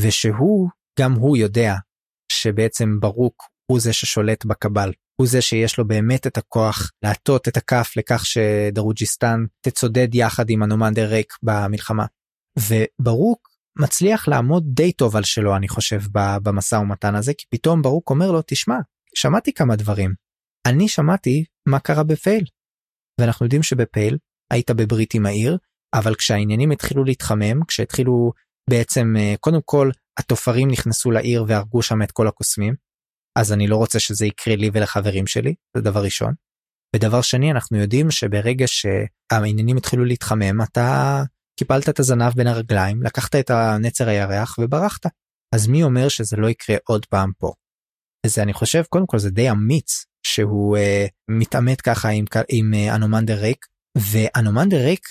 ושהוא גם הוא יודע שבעצם ברוק הוא זה ששולט בקבל הוא זה שיש לו באמת את הכוח להטות את הכף לכך שדרוג'יסטן תצדד יחד עם אנומנדר ריק במלחמה. וברוק מצליח לעמוד די טוב על שלו אני חושב במשא ומתן הזה כי פתאום ברוק אומר לו תשמע שמעתי כמה דברים אני שמעתי מה קרה בפייל. ואנחנו יודעים שבפייל היית בברית עם העיר אבל כשהעניינים התחילו להתחמם כשהתחילו בעצם אה, קודם כל התופרים נכנסו לעיר והרגו שם את כל הקוסמים אז אני לא רוצה שזה יקרה לי ולחברים שלי, זה דבר ראשון. ודבר שני, אנחנו יודעים שברגע שהעניינים התחילו להתחמם, אתה קיפלת את הזנב בין הרגליים, לקחת את הנצר הירח וברחת. אז מי אומר שזה לא יקרה עוד פעם פה? וזה אני חושב קודם כל זה די אמיץ שהוא אה, מתעמת ככה עם, עם אה, אנומנדר ריק ואנומנדר ריק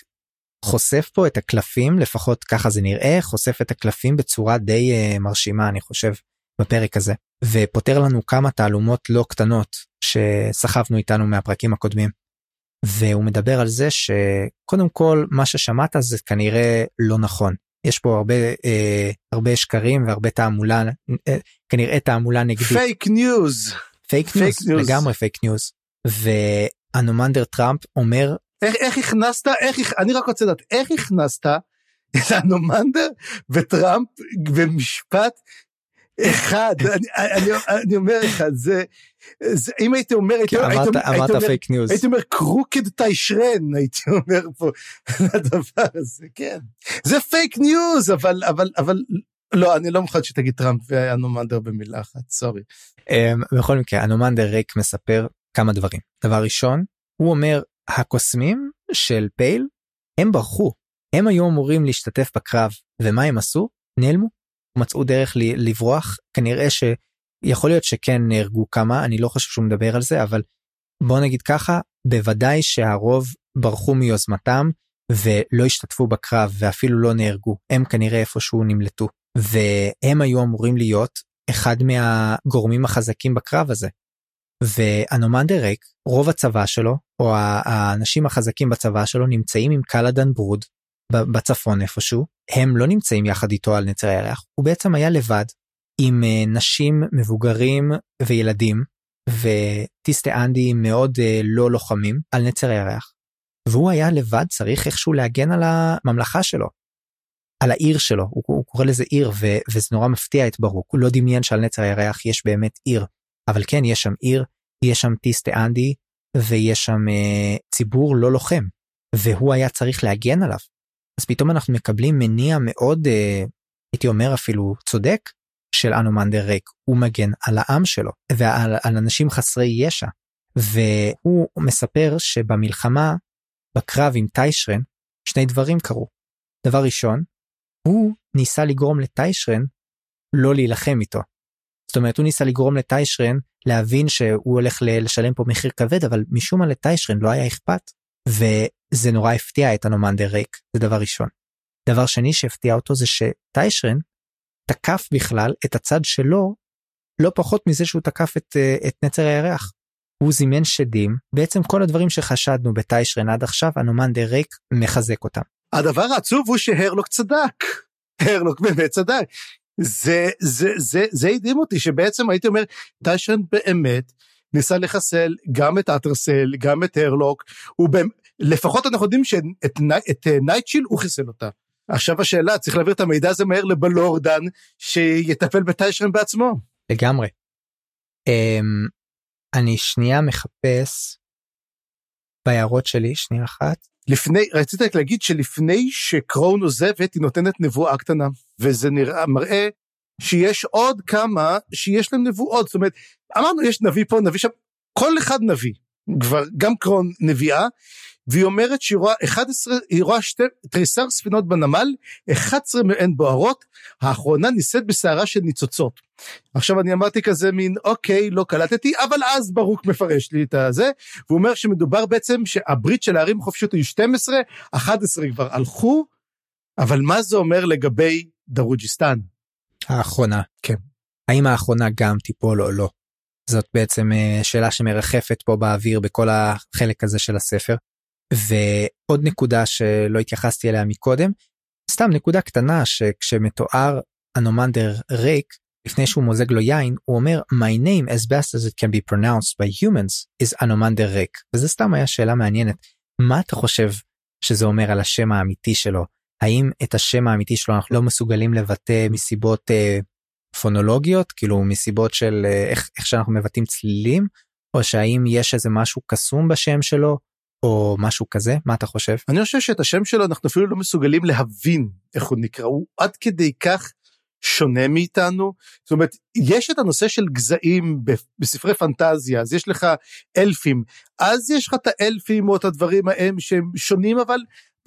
חושף פה את הקלפים לפחות ככה זה נראה חושף את הקלפים בצורה די אה, מרשימה אני חושב בפרק הזה ופותר לנו כמה תעלומות לא קטנות שסחבנו איתנו מהפרקים הקודמים. והוא מדבר על זה שקודם כל מה ששמעת זה כנראה לא נכון יש פה הרבה אה, הרבה שקרים והרבה תעמולה אה, כנראה תעמולה נגדית. fake news. fake news לגמרי fake news. ואנומנדר טראמפ אומר איך, איך הכנסת, איך, אני רק רוצה לדעת, איך הכנסת את אנומנדר וטראמפ במשפט אחד, אני, אני, אני אומר לך, זה, זה, אם הייתי אומר, הייתי, אמרת, הייתי, אמרת הייתי fake news. הייתי אומר crooked טיישרן, הייתי אומר פה, לדבר הזה, כן. זה fake news, אבל, אבל, אבל, לא, אני לא מוכן שתגיד טראמפ ואנומנדר במילה אחת, sorry. Um, בכל מקרה, אנומנדר ריק מספר כמה דברים. דבר ראשון, הוא אומר, הקוסמים של פייל, הם ברחו. הם היו אמורים להשתתף בקרב, ומה הם עשו? נעלמו. מצאו דרך לברוח, כנראה שיכול להיות שכן נהרגו כמה, אני לא חושב שהוא מדבר על זה, אבל בוא נגיד ככה, בוודאי שהרוב ברחו מיוזמתם ולא השתתפו בקרב ואפילו לא נהרגו, הם כנראה איפשהו נמלטו, והם היו אמורים להיות אחד מהגורמים החזקים בקרב הזה. ואנומנדר ריק, רוב הצבא שלו, או האנשים החזקים בצבא שלו נמצאים עם קלאדן ברוד בצפון איפשהו, הם לא נמצאים יחד איתו על נצר הירח, הוא בעצם היה לבד עם אה, נשים, מבוגרים וילדים, וטיסטה אנדי מאוד אה, לא לוחמים על נצר הירח. והוא היה לבד צריך איכשהו להגן על הממלכה שלו. על העיר שלו, הוא, הוא קורא לזה עיר ו, וזה נורא מפתיע את ברוק, הוא לא דמיין שעל נצר הירח יש באמת עיר, אבל כן יש שם עיר, יש שם טיסטה אנדי ויש שם אה, ציבור לא לוחם, והוא היה צריך להגן עליו. אז פתאום אנחנו מקבלים מניע מאוד, אה, הייתי אומר אפילו צודק, של אנומנדר ריק, הוא מגן על העם שלו ועל על אנשים חסרי ישע. והוא מספר שבמלחמה, בקרב עם טיישרן, שני דברים קרו. דבר ראשון, הוא ניסה לגרום לטיישרן לא להילחם איתו. זאת אומרת, הוא ניסה לגרום לטיישרן להבין שהוא הולך לשלם פה מחיר כבד, אבל משום מה לטיישרן לא היה אכפת. וזה נורא הפתיע את הנומנדר ריק, זה דבר ראשון. דבר שני שהפתיע אותו זה שטיישרן תקף בכלל את הצד שלו לא פחות מזה שהוא תקף את, אה, את נצר הירח. הוא זימן שדים, בעצם כל הדברים שחשדנו בטיישרן עד עכשיו, הנומנדר ריק מחזק אותם. הדבר העצוב הוא שהרלוק צדק. הרלוק באמת צדק. זה, זה, זה, זה הדהים אותי שבעצם הייתי אומר, טיישרן באמת ניסה לחסל גם את אטרסל, גם את הרלוק, הוא לפחות אנחנו יודעים שאת נייטשיל הוא חיסל אותה. עכשיו השאלה, צריך להעביר את המידע הזה מהר לבלורדן, שיטפל בטיישרן בעצמו. לגמרי. Um, אני שנייה מחפש בהערות שלי, שנייה אחת. לפני, רציתי רק להגיד שלפני שקרון עוזבת, היא נותנת נבואה קטנה, וזה נראה, מראה שיש עוד כמה שיש להם נבואות, זאת אומרת, אמרנו יש נביא פה, נביא שם, כל אחד נביא, כבר גם קרון נביאה, והיא אומרת שהיא רואה 11, היא רואה שתי, תריסר ספינות בנמל, 11 מהן בוערות, האחרונה נישאת בסערה של ניצוצות. עכשיו אני אמרתי כזה מין, אוקיי, לא קלטתי, אבל אז ברוק מפרש לי את הזה, והוא אומר שמדובר בעצם שהברית של הערים החופשיות היו 12, 11 כבר הלכו, אבל מה זה אומר לגבי דרוג'יסטן? האחרונה. כן. האם האחרונה גם תיפול או לא? זאת בעצם אה, שאלה שמרחפת פה באוויר בכל החלק הזה של הספר. ועוד נקודה שלא התייחסתי אליה מקודם, סתם נקודה קטנה שכשמתואר אנומנדר ריק, לפני שהוא מוזג לו יין, הוא אומר My name as best as it can be pronounced by humans is אנומנדר ריק. וזה סתם היה שאלה מעניינת. מה אתה חושב שזה אומר על השם האמיתי שלו? האם את השם האמיתי שלו אנחנו לא מסוגלים לבטא מסיבות אה, פונולוגיות, כאילו מסיבות של אה, איך, איך שאנחנו מבטאים צלילים, או שהאם יש איזה משהו קסום בשם שלו, או משהו כזה, מה אתה חושב? אני חושב שאת השם שלו אנחנו אפילו לא מסוגלים להבין איך הוא נקרא, הוא עד כדי כך שונה מאיתנו. זאת אומרת, יש את הנושא של גזעים בספרי פנטזיה, אז יש לך אלפים, אז יש לך את האלפים או את הדברים ההם שהם שונים, אבל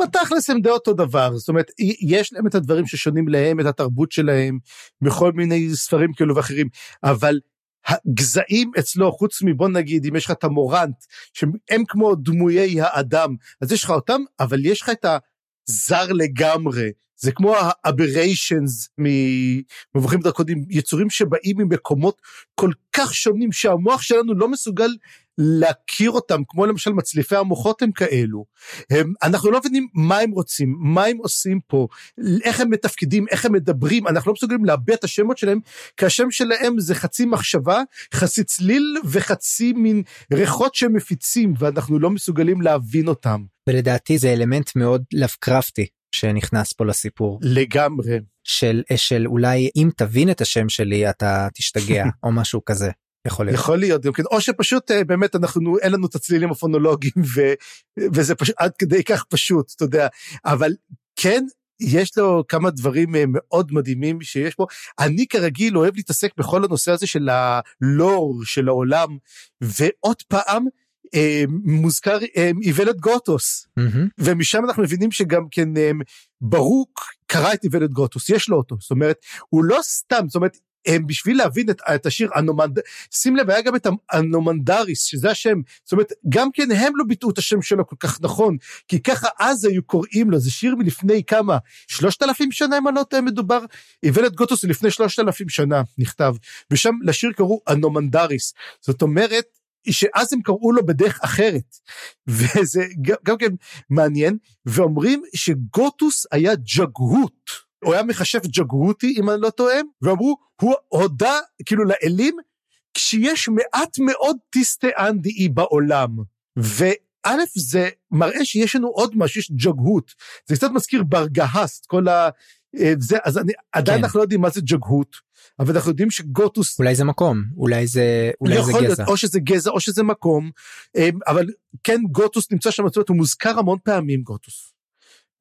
בתכלס הם די אותו דבר, זאת אומרת, יש להם את הדברים ששונים להם, את התרבות שלהם, בכל מיני ספרים כאלו ואחרים, אבל הגזעים אצלו, חוץ מבוא נגיד, אם יש לך את המורנט, שהם כמו דמויי האדם, אז יש לך אותם, אבל יש לך את הזר לגמרי, זה כמו ה-aberrations ממבוכים דרקונים, יצורים שבאים ממקומות כל כך שונים שהמוח שלנו לא מסוגל להכיר אותם, כמו למשל מצליפי המוחות הם כאלו. הם, אנחנו לא מבינים מה הם רוצים, מה הם עושים פה, איך הם מתפקדים, איך הם מדברים, אנחנו לא מסוגלים להביע את השמות שלהם, כי השם שלהם זה חצי מחשבה, חצי צליל וחצי מין ריחות שהם מפיצים, ואנחנו לא מסוגלים להבין אותם. ולדעתי זה אלמנט מאוד לאבקרפטי שנכנס פה לסיפור. לגמרי. של, של אולי אם תבין את השם שלי אתה תשתגע או משהו כזה. יכול להיות. יכול להיות, כן. או שפשוט אה, באמת אנחנו, אין לנו את הצלילים הפונולוגיים ו, וזה פשוט עד כדי כך פשוט, אתה יודע, אבל כן, יש לו כמה דברים אה, מאוד מדהימים שיש פה. אני כרגיל אוהב להתעסק בכל הנושא הזה של הלור של העולם, ועוד פעם, אה, מוזכר אה, איוולת גוטוס, mm-hmm. ומשם אנחנו מבינים שגם כן אה, ברוק קרא את איוולת גוטוס, יש לו אותו, זאת אומרת, הוא לא סתם, זאת אומרת, הם בשביל להבין את, את השיר אנומנד... שים לב היה גם את האנומנדריס שזה השם זאת אומרת גם כן הם לא ביטאו את השם שלו כל כך נכון כי ככה אז היו קוראים לו זה שיר מלפני כמה שלושת אלפים שנה אם אני לא טועה מדובר איוולת גוטוס לפני שלושת אלפים שנה נכתב ושם לשיר קראו אנומנדריס זאת אומרת שאז הם קראו לו בדרך אחרת וזה גם כן מעניין ואומרים שגוטוס היה ג'גהות הוא היה מחשב ג'גרותי אם אני לא טועה ואמרו הוא הודה כאילו לאלים כשיש מעט מאוד טיסטי אנדאי בעולם וא' זה מראה שיש לנו עוד משהו יש ג'גהות זה קצת מזכיר ברגהסט כל ה... אה, זה אז אני עדיין כן. אנחנו לא יודעים מה זה ג'גהות אבל אנחנו יודעים שגוטוס אולי זה מקום אולי זה אולי זה גזע להיות, או שזה גזע או שזה מקום אה, אבל כן גוטוס נמצא שם זאת אומרת הוא מוזכר המון פעמים גוטוס.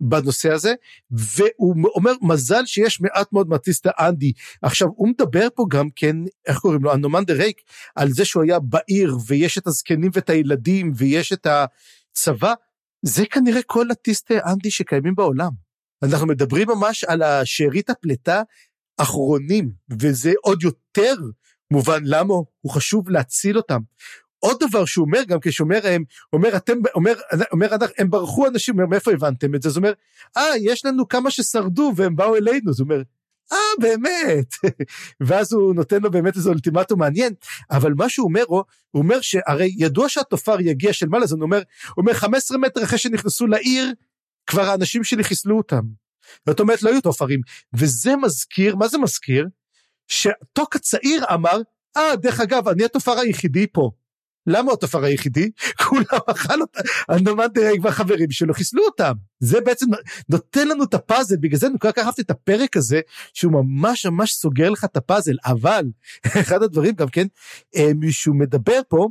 בנושא הזה והוא אומר מזל שיש מעט מאוד מטיסטה אנדי עכשיו הוא מדבר פה גם כן איך קוראים לו? אנומן דה רייק על זה שהוא היה בעיר ויש את הזקנים ואת הילדים ויש את הצבא. זה כנראה כל הטיסטה אנדי שקיימים בעולם. אנחנו מדברים ממש על השארית הפליטה אחרונים וזה עוד יותר מובן למה הוא חשוב להציל אותם עוד דבר שהוא אומר גם כשאומר הם אומר אתם אומר אומר הם ברחו אנשים אומר מאיפה הבנתם את זה? זאת אומרת אה יש לנו כמה ששרדו והם באו אלינו זאת אומרת אה באמת ואז הוא נותן לו באמת איזה אולטימטום מעניין אבל מה שהוא אומר הוא אומר שהרי ידוע שהתופר יגיע של מעלה אז הוא אומר הוא אומר 15 מטר אחרי שנכנסו לעיר כבר האנשים שלי חיסלו אותם. זאת אומרת לא היו תופרים. וזה מזכיר מה זה מזכיר? שטוק הצעיר אמר אה דרך אגב אני התופר היחידי פה למה הוא התופר היחידי? כולם אכל אותה, הנומנטרי והחברים שלו חיסלו אותם. זה בעצם נותן לנו את הפאזל, בגלל זה אני כל כך אהבתי את הפרק הזה, שהוא ממש ממש סוגר לך את הפאזל, אבל אחד הדברים גם כן, אה, מישהו מדבר פה,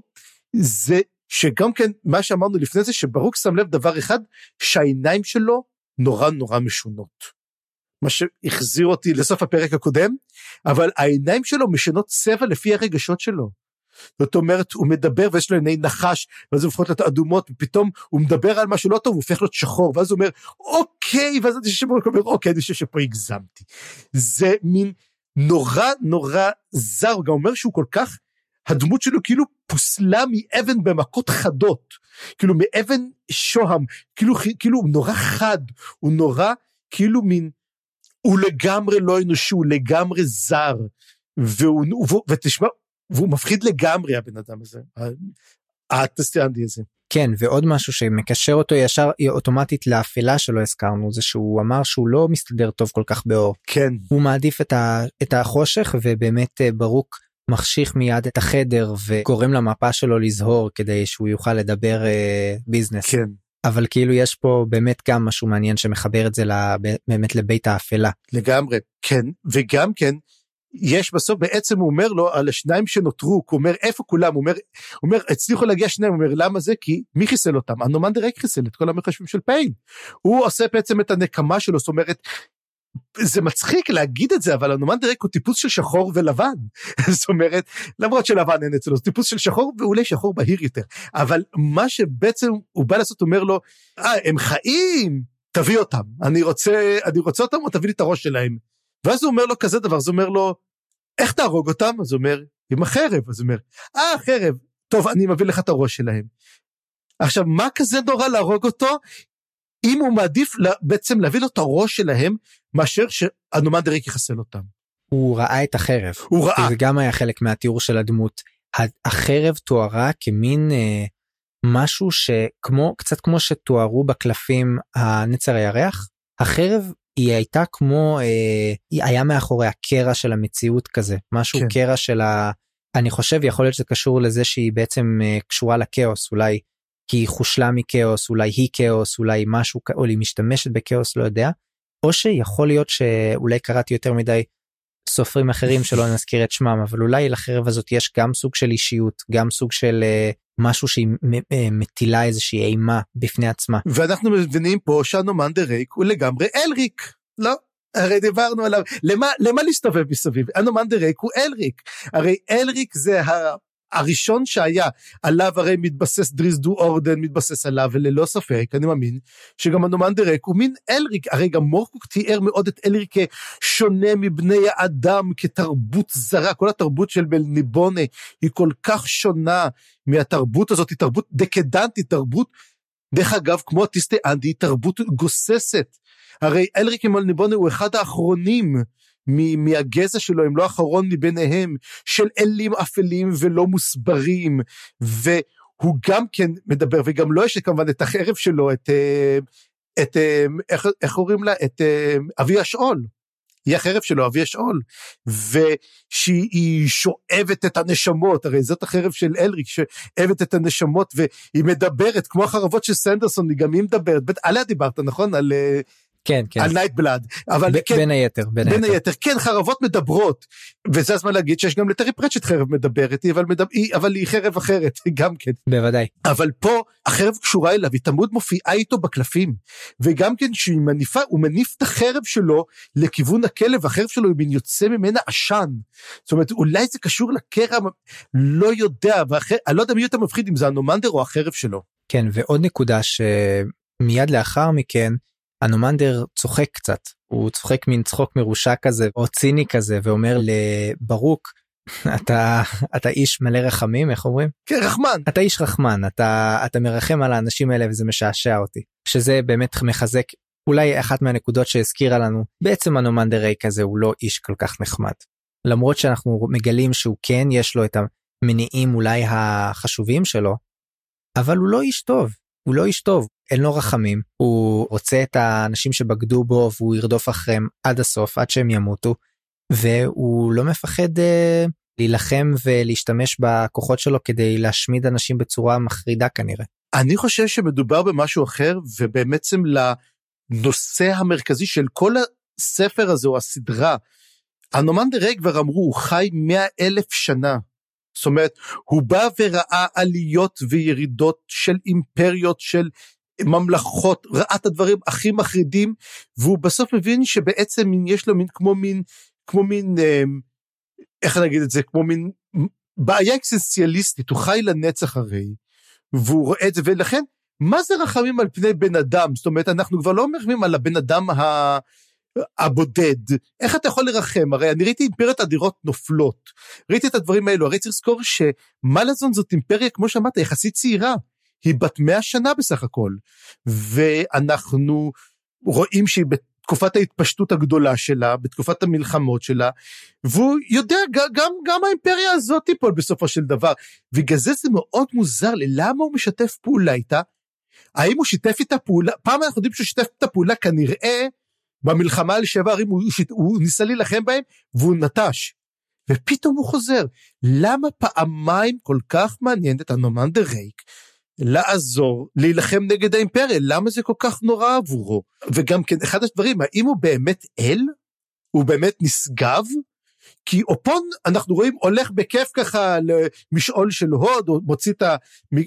זה שגם כן, מה שאמרנו לפני זה, שברוק שם לב דבר אחד, שהעיניים שלו נורא נורא משונות. מה שהחזיר אותי לסוף הפרק הקודם, אבל העיניים שלו משנות צבע לפי הרגשות שלו. זאת אומרת הוא מדבר ויש לו עיני נחש ואז הוא הופכות להיות אדומות ופתאום הוא מדבר על משהו לא טוב הוא הופך להיות שחור ואז הוא אומר אוקיי ואז אני חושב אומר אוקיי אני חושב שפה הגזמתי. זה מין נורא נורא זר הוא גם אומר שהוא כל כך הדמות שלו כאילו פוסלה מאבן במכות חדות כאילו מאבן שוהם כאילו כאילו הוא נורא חד הוא נורא כאילו מין הוא לגמרי לא אנושי הוא לגמרי זר והוא, ותשמע והוא מפחיד לגמרי הבן אדם הזה, הטסטיאנדי הזה. כן ועוד משהו שמקשר אותו ישר אוטומטית לאפלה שלא הזכרנו זה שהוא אמר שהוא לא מסתדר טוב כל כך באור. כן. הוא מעדיף את, ה, את החושך ובאמת אה, ברוק מחשיך מיד את החדר וגורם למפה שלו לזהור כדי שהוא יוכל לדבר אה, ביזנס. כן. אבל כאילו יש פה באמת גם משהו מעניין שמחבר את זה באמת לבית האפלה. לגמרי כן וגם כן יש בסוף בעצם הוא אומר לו על השניים שנותרו הוא אומר איפה כולם? הוא אומר הוא אומר הצליחו להגיע שניים הוא אומר למה זה? כי מי חיסל אותם? הנומן דירק חיסל את כל המחשבים של פיין. הוא עושה בעצם את הנקמה שלו זאת אומרת. זה מצחיק להגיד את זה אבל הנומן דירק הוא טיפוס של שחור ולבן. זאת אומרת למרות שלבן אין אצלו זה טיפוס של שחור ואולי שחור בהיר יותר. אבל מה שבעצם הוא בא לעשות אומר לו אה הם חיים תביא אותם אני רוצה אני רוצה אותם או תביא לי את הראש שלהם ואז הוא אומר לו כזה דבר, אז הוא אומר לו, איך תהרוג אותם? אז הוא אומר, עם החרב. אז הוא אומר, אה, חרב, טוב, אני מביא לך את הראש שלהם. עכשיו, מה כזה נורא להרוג אותו, אם הוא מעדיף בעצם להביא לו את הראש שלהם, מאשר שהנומן דריק יחסל אותם. הוא ראה את החרב. הוא ראה. זה גם היה חלק מהתיאור של הדמות. החרב תוארה כמין אה, משהו שכמו קצת כמו שתוארו בקלפים הנצר הירח החרב היא הייתה כמו אה, היא היה מאחורי הקרע של המציאות כזה משהו כן. קרע של ה... אני חושב יכול להיות שזה קשור לזה שהיא בעצם אה, קשורה לכאוס אולי כי היא חושלה מכאוס אולי היא כאוס אולי משהו או היא משתמשת בכאוס לא יודע. או שיכול להיות שאולי קראתי יותר מדי סופרים אחרים שלא נזכיר את שמם אבל אולי לחרב הזאת יש גם סוג של אישיות גם סוג של uh, משהו שהיא uh, מטילה איזושהי אימה בפני עצמה. ואנחנו מבינים פה שאנומן דה ריק הוא לגמרי אלריק לא? הרי דיברנו עליו. למה למה להסתובב מסביב? אנומן דה ריק הוא אלריק. הרי אלריק זה הראשון שהיה, עליו הרי מתבסס דריס דו אורדן, מתבסס עליו, וללא ספק, אני מאמין, שגם הנומן דרק הוא מין אלריק, הרי גם מורקוק תיאר מאוד את אלריק כשונה מבני האדם, כתרבות זרה, כל התרבות של בלניבונה היא כל כך שונה מהתרבות הזאת, היא תרבות דקדנטית, תרבות, דרך אגב, כמו הטיסטי אנדי, היא תרבות גוססת. הרי אלריק מלניבונה הוא אחד האחרונים מהגזע שלו, אם לא אחרון מביניהם, של אלים אפלים ולא מוסברים, והוא גם כן מדבר, וגם לו יש כמובן את החרב שלו, את, אה, את אה, איך, איך קוראים לה? את אה, אבי השאול. היא החרב שלו, אבי השאול, ושהיא שואבת את הנשמות, הרי זאת החרב של אלריק, שואבת את הנשמות, והיא מדברת, כמו החרבות של סנדרסון, היא גם היא מדברת, עליה דיברת, נכון? על כן, כן. על Nightblood. אבל ב- כן, בין היתר, בין, בין היתר. היתר. כן, חרבות מדברות. וזה הזמן להגיד שיש גם לטרי פרצ'ט חרב מדברת, אבל, מדבר, היא, אבל היא חרב אחרת, גם כן. בוודאי. אבל פה החרב קשורה אליו, היא תמיד מופיעה איתו בקלפים. וגם כן כשהיא מניפה, הוא מניף את החרב שלו לכיוון הכלב, החרב שלו היא יוצא ממנה עשן. זאת אומרת, אולי זה קשור לקרע, לא יודע, ואחר, אני לא יודע מי יותר מפחיד, אם זה אנומנדר או החרב שלו. כן, ועוד נקודה שמיד לאחר מכן, אנומנדר צוחק קצת הוא צוחק מין צחוק מרושע כזה או ציני כזה ואומר לברוק אתה אתה איש מלא רחמים איך אומרים? כן רחמן. אתה איש רחמן אתה אתה מרחם על האנשים האלה וזה משעשע אותי שזה באמת מחזק אולי אחת מהנקודות שהזכירה לנו בעצם הנומנדר ריי כזה הוא לא איש כל כך נחמד. למרות שאנחנו מגלים שהוא כן יש לו את המניעים אולי החשובים שלו אבל הוא לא איש טוב הוא לא איש טוב אין לו רחמים הוא רוצה את האנשים שבגדו בו והוא ירדוף אחריהם עד הסוף עד שהם ימותו והוא לא מפחד אה, להילחם ולהשתמש בכוחות שלו כדי להשמיד אנשים בצורה מחרידה כנראה. אני חושב שמדובר במשהו אחר ובעצם לנושא המרכזי של כל הספר הזה או הסדרה. הנומן דה ריי כבר אמרו הוא חי מאה אלף שנה. זאת אומרת הוא בא וראה עליות וירידות של אימפריות של ממלכות, ראה את הדברים הכי מחרידים, והוא בסוף מבין שבעצם יש לו מין כמו מין, כמו מין, אה, איך נגיד את זה, כמו מין בעיה אקסנציאליסטית, הוא חי לנצח הרי, והוא רואה את זה, ולכן, מה זה רחמים על פני בן אדם? זאת אומרת, אנחנו כבר לא מרחמים על הבן אדם ה... הבודד, איך אתה יכול לרחם? הרי אני ראיתי אימפריות אדירות נופלות, ראיתי את הדברים האלו, הרי צריך לזכור שמלאזון זאת אימפריה, כמו שאמרת, יחסית צעירה. היא בת 100 שנה בסך הכל, ואנחנו רואים שהיא בתקופת ההתפשטות הגדולה שלה, בתקופת המלחמות שלה, והוא יודע, גם, גם האימפריה הזאת תיפול בסופו של דבר. בגלל זה זה מאוד מוזר לי, למה הוא משתף פעולה איתה? האם הוא שיתף איתה פעולה? פעם אנחנו יודעים שהוא שיתף איתה פעולה כנראה במלחמה על שבע ערים, הוא, הוא ניסה להילחם בהם והוא נטש. ופתאום הוא חוזר. למה פעמיים כל כך מעניין את הנומן דה רייק לעזור להילחם נגד האימפריה, למה זה כל כך נורא עבורו? וגם כן, אחד הדברים, האם הוא באמת אל? הוא באמת נשגב? כי אופון אנחנו רואים הולך בכיף ככה למשעול של הוד, או מוציא, ה,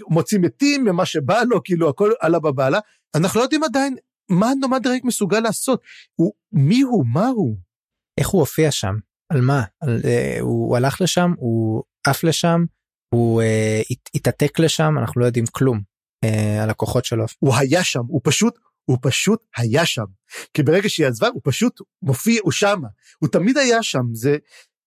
מוציא מתים ממה שבא לו, כאילו הכל עלה בבעלה. אנחנו לא יודעים עדיין מה נומד ריק מסוגל לעשות. הוא, מי הוא? מה הוא? איך הוא הופיע שם? על מה? על, אה, הוא הלך לשם? הוא עף לשם? הוא אה, התעתק לשם אנחנו לא יודעים כלום אה, על הכוחות שלו. הוא היה שם הוא פשוט הוא פשוט היה שם. כי ברגע שהיא עזבה הוא פשוט מופיע הוא שמה. הוא תמיד היה שם זה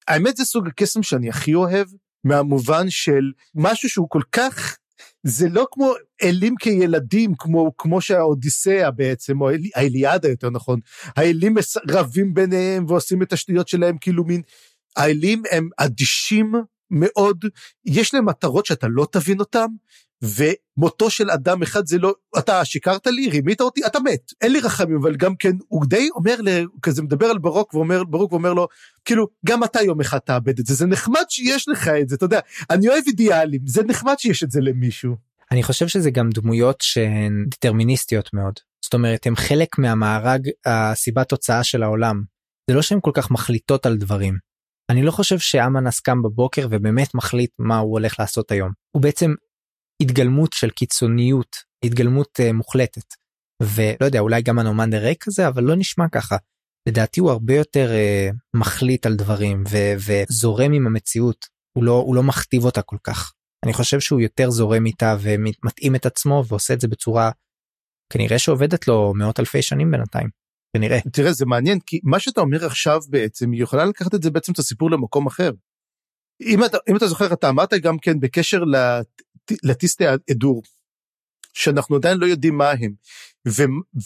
האמת זה סוג הקסם שאני הכי אוהב מהמובן של משהו שהוא כל כך זה לא כמו אלים כילדים כמו כמו שהאודיסאה בעצם או האליאדה יותר נכון. האלים רבים ביניהם ועושים את השטויות שלהם כאילו מין האלים הם אדישים מאוד, יש להם מטרות שאתה לא תבין אותן, ומותו של אדם אחד זה לא, אתה שיקרת לי, רימית אותי, אתה מת, אין לי רחמים, אבל גם כן, הוא די אומר, כזה מדבר על ברוק ואומר, ברוק ואומר לו, כאילו, גם אתה יום אחד תאבד את זה, זה נחמד שיש לך את זה, אתה יודע, אני אוהב אידיאלים, זה נחמד שיש את זה למישהו. אני חושב שזה גם דמויות שהן דטרמיניסטיות מאוד. זאת אומרת, הן חלק מהמארג הסיבת תוצאה של העולם. זה לא שהן כל כך מחליטות על דברים. אני לא חושב שאמנס קם בבוקר ובאמת מחליט מה הוא הולך לעשות היום. הוא בעצם התגלמות של קיצוניות, התגלמות uh, מוחלטת. ולא יודע, אולי גם הנומנדר ריק כזה, אבל לא נשמע ככה. לדעתי הוא הרבה יותר uh, מחליט על דברים ו- וזורם עם המציאות, הוא לא, הוא לא מכתיב אותה כל כך. אני חושב שהוא יותר זורם איתה ומתאים את עצמו ועושה את זה בצורה כנראה שעובדת לו מאות אלפי שנים בינתיים. כנראה. תראה זה מעניין כי מה שאתה אומר עכשיו בעצם היא יכולה לקחת את זה בעצם את הסיפור למקום אחר. אם אתה, אם אתה זוכר אתה אמרת גם כן בקשר לט, לטיסטי אדור שאנחנו עדיין לא יודעים מה הם ו,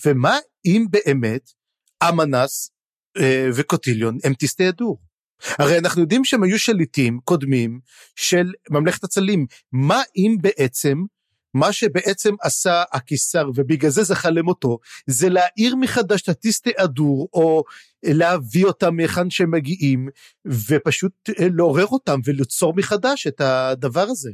ומה אם באמת אמנס אה, וקוטיליון הם טיסטי אדור. הרי אנחנו יודעים שהם היו שליטים קודמים של ממלכת הצלים מה אם בעצם מה שבעצם עשה הקיסר ובגלל זה זכה למותו זה להעיר מחדש את הטיסטי אדור או להביא אותם מהיכן שהם מגיעים ופשוט אה, לעורר אותם וליצור מחדש את הדבר הזה.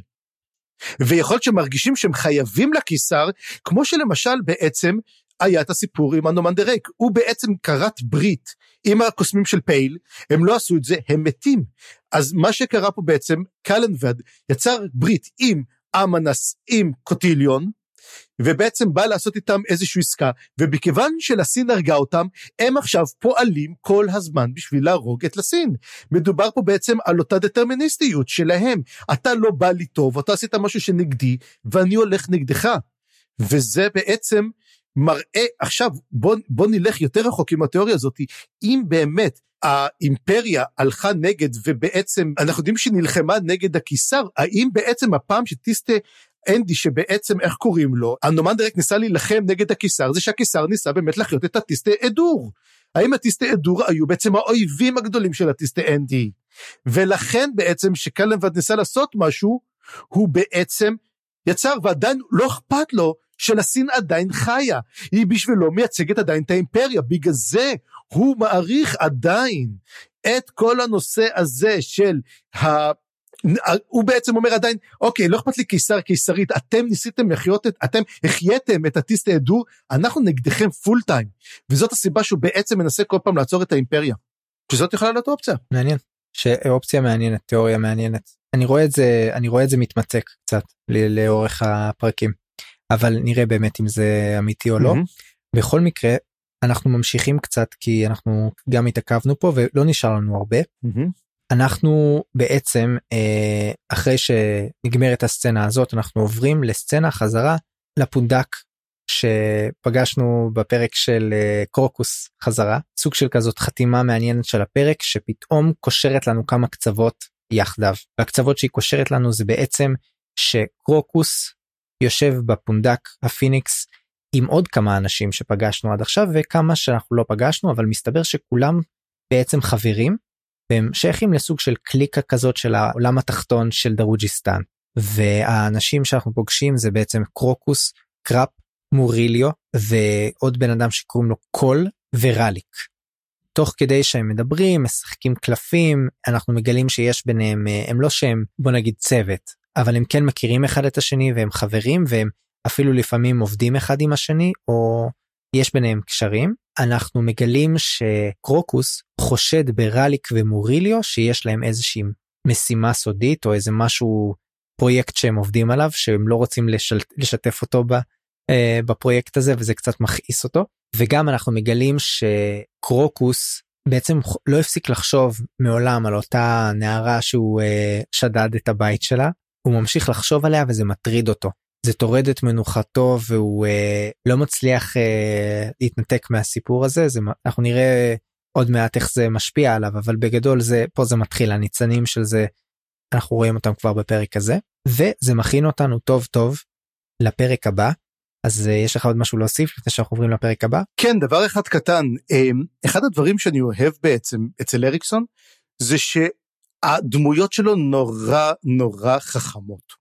ויכול להיות שמרגישים שהם חייבים לקיסר כמו שלמשל בעצם היה את הסיפור עם הנומן דה ריק הוא בעצם כרת ברית עם הקוסמים של פייל הם לא עשו את זה הם מתים אז מה שקרה פה בעצם קלנבד יצר ברית עם אמנס עם קוטיליון, ובעצם בא לעשות איתם איזושהי עסקה, ומכיוון שלסין הרגה אותם, הם עכשיו פועלים כל הזמן בשביל להרוג את לסין. מדובר פה בעצם על אותה דטרמיניסטיות שלהם. אתה לא בא לי טוב, אתה עשית משהו שנגדי, ואני הולך נגדך. וזה בעצם מראה, עכשיו בוא, בוא נלך יותר רחוק עם התיאוריה הזאת, אם באמת האימפריה הלכה נגד ובעצם אנחנו יודעים שהיא נלחמה נגד הקיסר האם בעצם הפעם שטיסטה אנדי שבעצם איך קוראים לו הנומנדרק ניסה להילחם נגד הקיסר זה שהקיסר ניסה באמת לחיות את הטיסטה אדור. האם הטיסטה אדור היו בעצם האויבים הגדולים של הטיסטה אנדי ולכן בעצם שקלנבד ניסה לעשות משהו הוא בעצם יצר ועדיין לא אכפת לו שלסין עדיין חיה, היא בשבילו מייצגת עדיין את האימפריה, בגלל זה הוא מעריך עדיין את כל הנושא הזה של ה... הוא בעצם אומר עדיין, אוקיי, לא אכפת לי קיסר, קיסרית, אתם ניסיתם לחיות את, אתם החייתם את הטיסטי אדור, אנחנו נגדכם פול טיים. וזאת הסיבה שהוא בעצם מנסה כל פעם לעצור את האימפריה. שזאת יכולה להיות אופציה. מעניין. שאופציה מעניינת, תיאוריה מעניינת. אני רואה את זה, אני רואה את זה מתמצק קצת לאורך הפרקים. אבל נראה באמת אם זה אמיתי או לא. בכל מקרה אנחנו ממשיכים קצת כי אנחנו גם התעכבנו פה ולא נשאר לנו הרבה. אנחנו בעצם אה, אחרי שנגמרת הסצנה הזאת אנחנו עוברים לסצנה חזרה לפונדק שפגשנו בפרק של אה, קרוקוס חזרה סוג של כזאת חתימה מעניינת של הפרק שפתאום קושרת לנו כמה קצוות יחדיו והקצוות שהיא קושרת לנו זה בעצם שקרוקוס יושב בפונדק הפיניקס עם עוד כמה אנשים שפגשנו עד עכשיו וכמה שאנחנו לא פגשנו אבל מסתבר שכולם בעצם חברים והם שייכים לסוג של קליקה כזאת של העולם התחתון של דרוג'יסטן והאנשים שאנחנו פוגשים זה בעצם קרוקוס קרופ מוריליו ועוד בן אדם שקוראים לו קול וראליק. תוך כדי שהם מדברים משחקים קלפים אנחנו מגלים שיש ביניהם הם לא שהם בוא נגיד צוות אבל הם כן מכירים אחד את השני והם חברים והם אפילו לפעמים עובדים אחד עם השני או יש ביניהם קשרים. אנחנו מגלים שקרוקוס חושד בראליק ומוריליו שיש להם איזושהי משימה סודית או איזה משהו פרויקט שהם עובדים עליו שהם לא רוצים לשל... לשתף אותו ב... אה, בפרויקט הזה וזה קצת מכעיס אותו וגם אנחנו מגלים שקרוקוס בעצם לא הפסיק לחשוב מעולם על אותה נערה שהוא אה, שדד את הבית שלה הוא ממשיך לחשוב עליה וזה מטריד אותו. זה טורד את מנוחתו והוא אה, לא מצליח אה, להתנתק מהסיפור הזה זה אנחנו נראה עוד מעט איך זה משפיע עליו אבל בגדול זה פה זה מתחיל הניצנים של זה אנחנו רואים אותם כבר בפרק הזה וזה מכין אותנו טוב טוב לפרק הבא אז אה, יש לך עוד משהו להוסיף לפני שאנחנו עוברים לפרק הבא כן דבר אחד קטן אה, אחד הדברים שאני אוהב בעצם אצל אריקסון זה ש... הדמויות שלו נורא נורא חכמות.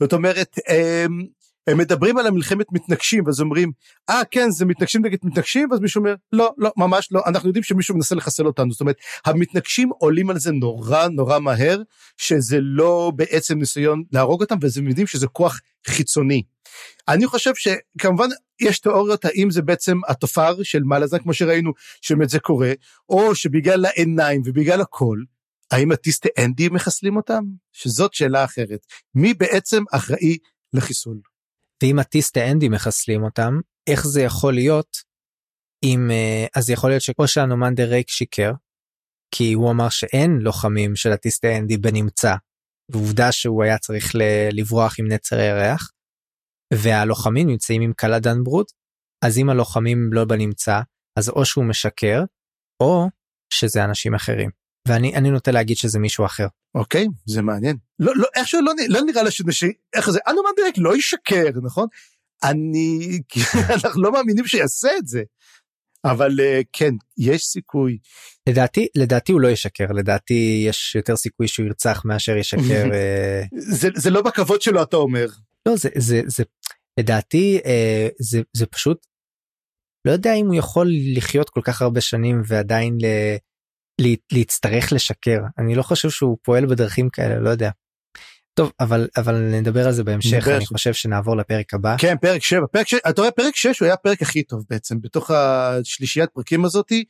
זאת אומרת, הם, הם מדברים על המלחמת מתנגשים, ואז אומרים, אה, ah, כן, זה מתנגשים נגד מתנגשים, ואז מישהו אומר, לא, לא, ממש לא, אנחנו יודעים שמישהו מנסה לחסל אותנו. זאת אומרת, המתנגשים עולים על זה נורא נורא מהר, שזה לא בעצם ניסיון להרוג אותם, ואז הם יודעים שזה כוח חיצוני. אני חושב שכמובן יש תיאוריות האם זה בעצם התופר של מלאזן כמו שראינו שבאמת זה קורה או שבגלל העיניים ובגלל הכל האם הטיסטי אנדי מחסלים אותם שזאת שאלה אחרת מי בעצם אחראי לחיסול. ואם הטיסטי אנדי מחסלים אותם איך זה יכול להיות אם אה, אז יכול להיות שכמו שהנומנדר ריק שיקר כי הוא אמר שאין לוחמים של הטיסטי אנדי בנמצא. ועובדה שהוא היה צריך לברוח עם נצר ירח. והלוחמים נמצאים עם קלדן ברוט אז אם הלוחמים לא בנמצא אז או שהוא משקר או שזה אנשים אחרים ואני אני נוטה להגיד שזה מישהו אחר. אוקיי זה מעניין לא לא איכשהו לא, לא נראה לי שזה איך זה אנו מנדרק לא ישקר נכון אני אנחנו לא מאמינים שיעשה את זה אבל uh, כן יש סיכוי. לדעתי לדעתי הוא לא ישקר לדעתי יש יותר סיכוי שהוא ירצח מאשר ישקר. uh... זה זה לא בכבוד שלו אתה אומר. לא זה זה זה לדעתי אה, זה זה פשוט לא יודע אם הוא יכול לחיות כל כך הרבה שנים ועדיין ל, להצטרך לשקר אני לא חושב שהוא פועל בדרכים כאלה לא יודע. טוב אבל אבל נדבר על זה בהמשך אני חושב שנעבור לפרק הבא כן פרק 7 פרק 6 אתה רואה פרק 6 הוא היה הפרק הכי טוב בעצם בתוך השלישיית פרקים הזאתי.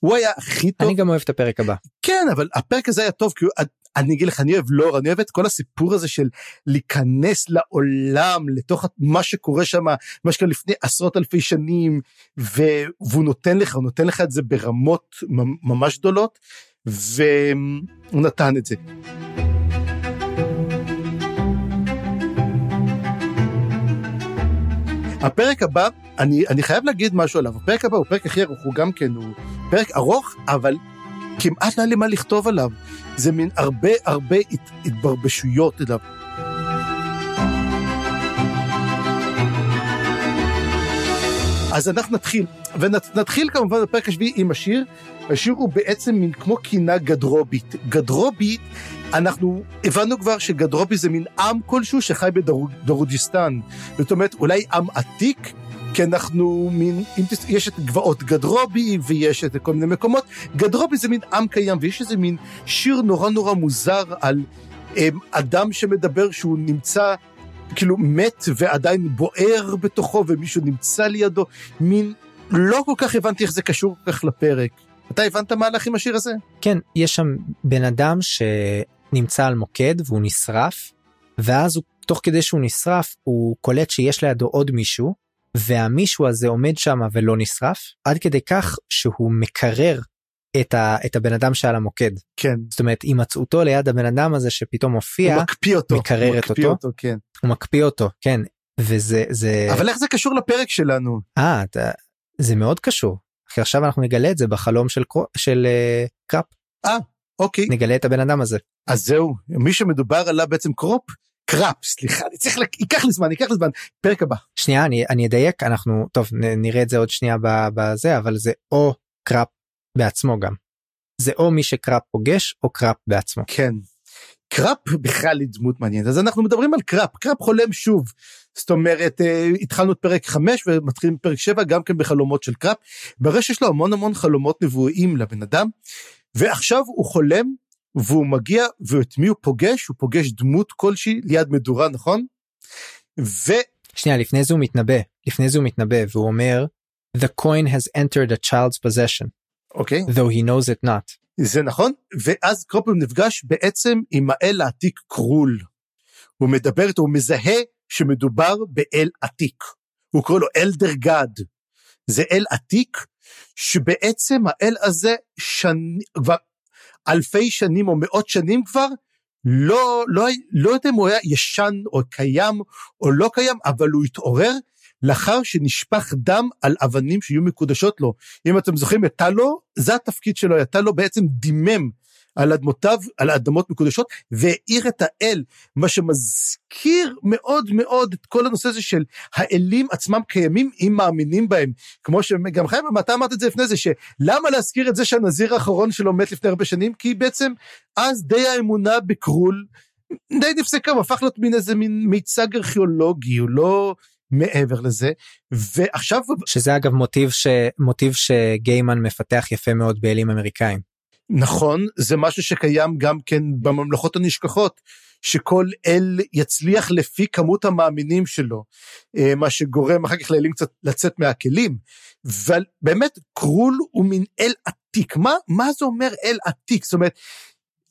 הוא היה הכי טוב. אני גם אוהב את הפרק הבא. כן אבל הפרק הזה היה טוב כי אני אגיד לך אני אוהב לור אני אוהב את כל הסיפור הזה של להיכנס לעולם לתוך מה שקורה שם מה שקרה לפני עשרות אלפי שנים והוא נותן לך הוא נותן לך את זה ברמות ממש גדולות והוא נתן את זה. הפרק הבא אני אני חייב להגיד משהו עליו הפרק הבא הוא פרק הכי ארוך הוא גם כן הוא פרק ארוך אבל כמעט היה לי מה לכתוב עליו. זה מין הרבה הרבה הת, התברבשויות אליו. אז אנחנו נתחיל, ונתחיל כמובן בפרק השביעי עם השיר. השיר הוא בעצם מין כמו קינה גדרובית. גדרובית, אנחנו הבנו כבר שגדרובי זה מין עם כלשהו שחי בדרוג'יסטן. זאת אומרת, אולי עם עתיק, כי אנחנו מין, אם תס... יש את גבעות גדרובי ויש את כל מיני מקומות, גדרובי זה מין עם קיים ויש איזה מין שיר נורא נורא מוזר על um, אדם שמדבר שהוא נמצא כאילו מת ועדיין בוער בתוכו ומישהו נמצא לידו, מין לא כל כך הבנתי איך זה קשור כל כך לפרק. אתה הבנת מה הלך עם השיר הזה? כן, יש שם בן אדם שנמצא על מוקד והוא נשרף, ואז הוא, תוך כדי שהוא נשרף, הוא קולט שיש לידו עוד מישהו, והמישהו הזה עומד שם ולא נשרף עד כדי כך שהוא מקרר את, ה, את הבן אדם שעל המוקד. כן. זאת אומרת הימצאותו ליד הבן אדם הזה שפתאום מופיע, הוא מקפיא אותו, מקררת הוא מקפיא אותו, אותו, כן. הוא מקפיא אותו, כן. וזה זה אבל איך זה קשור לפרק שלנו? אה, זה מאוד קשור. כי עכשיו אנחנו נגלה את זה בחלום של, של uh, קראפ. אה, אוקיי. נגלה את הבן אדם הזה. אז זהו, מי שמדובר עליו בעצם קרופ, קראפ סליחה אני צריך ייקח לי זמן ייקח לי זמן פרק הבא שנייה אני אני אדייק אנחנו טוב נראה את זה עוד שנייה בזה אבל זה או קראפ בעצמו גם. זה או מי שקראפ פוגש או קראפ בעצמו. כן. קראפ בכלל היא דמות מעניינת אז אנחנו מדברים על קראפ קראפ חולם שוב זאת אומרת אה, התחלנו את פרק 5 ומתחילים פרק 7 גם כן בחלומות של קראפ. ברשת יש לו המון המון חלומות נבואיים לבן אדם ועכשיו הוא חולם והוא מגיע ואת מי הוא פוגש הוא פוגש דמות כלשהי ליד מדורה נכון. ו... שנייה לפני זה הוא מתנבא לפני זה הוא מתנבא והוא אומר the coin has entered a child's possession. אוקיי. Okay. though he knows it not. זה נכון ואז קרופם נפגש בעצם עם האל העתיק קרול. הוא מדבר איתו הוא מזהה שמדובר באל עתיק. הוא קורא לו אלדר גד. זה אל עתיק שבעצם האל הזה שני, כבר אלפי שנים או מאות שנים כבר, לא, לא, לא יודע אם הוא היה ישן או קיים או לא קיים, אבל הוא התעורר לאחר שנשפך דם על אבנים שיהיו מקודשות לו. אם אתם זוכרים את טלו, זה התפקיד שלו, טלו בעצם דימם על אדמותיו, על אדמות מקודשות, והאיר את האל, מה שמזכיר מאוד מאוד את כל הנושא הזה של האלים עצמם קיימים אם מאמינים בהם. כמו שגם חיים, אתה אמרת את זה לפני זה, שלמה להזכיר את זה שהנזיר האחרון שלו מת לפני הרבה שנים? כי בעצם אז די האמונה בקרול די נפסקה, הוא הפך להיות מין איזה מין מיצג ארכיאולוגי, הוא לא... מעבר לזה ועכשיו שזה אגב מוטיב שמוטיב שגיימן מפתח יפה מאוד באלים אמריקאים. נכון זה משהו שקיים גם כן בממלכות הנשכחות שכל אל יצליח לפי כמות המאמינים שלו אה, מה שגורם אחר כך לאלים קצת לצאת מהכלים. ובאמת קרול הוא מין אל עתיק. מה מה זה אומר אל עתיק? זאת אומרת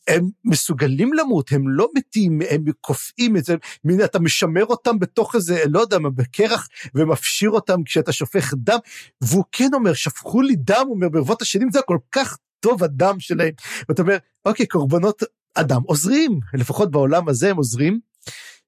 הם מסוגלים למות, הם לא מתים, הם קופאים את זה, מין אתה משמר אותם בתוך איזה, לא יודע מה, בקרח, ומפשיר אותם כשאתה שופך דם, והוא כן אומר, שפכו לי דם, הוא אומר, ברבות השנים זה כל כך טוב הדם שלהם. ואתה אומר, אוקיי, קורבנות אדם עוזרים, לפחות בעולם הזה הם עוזרים,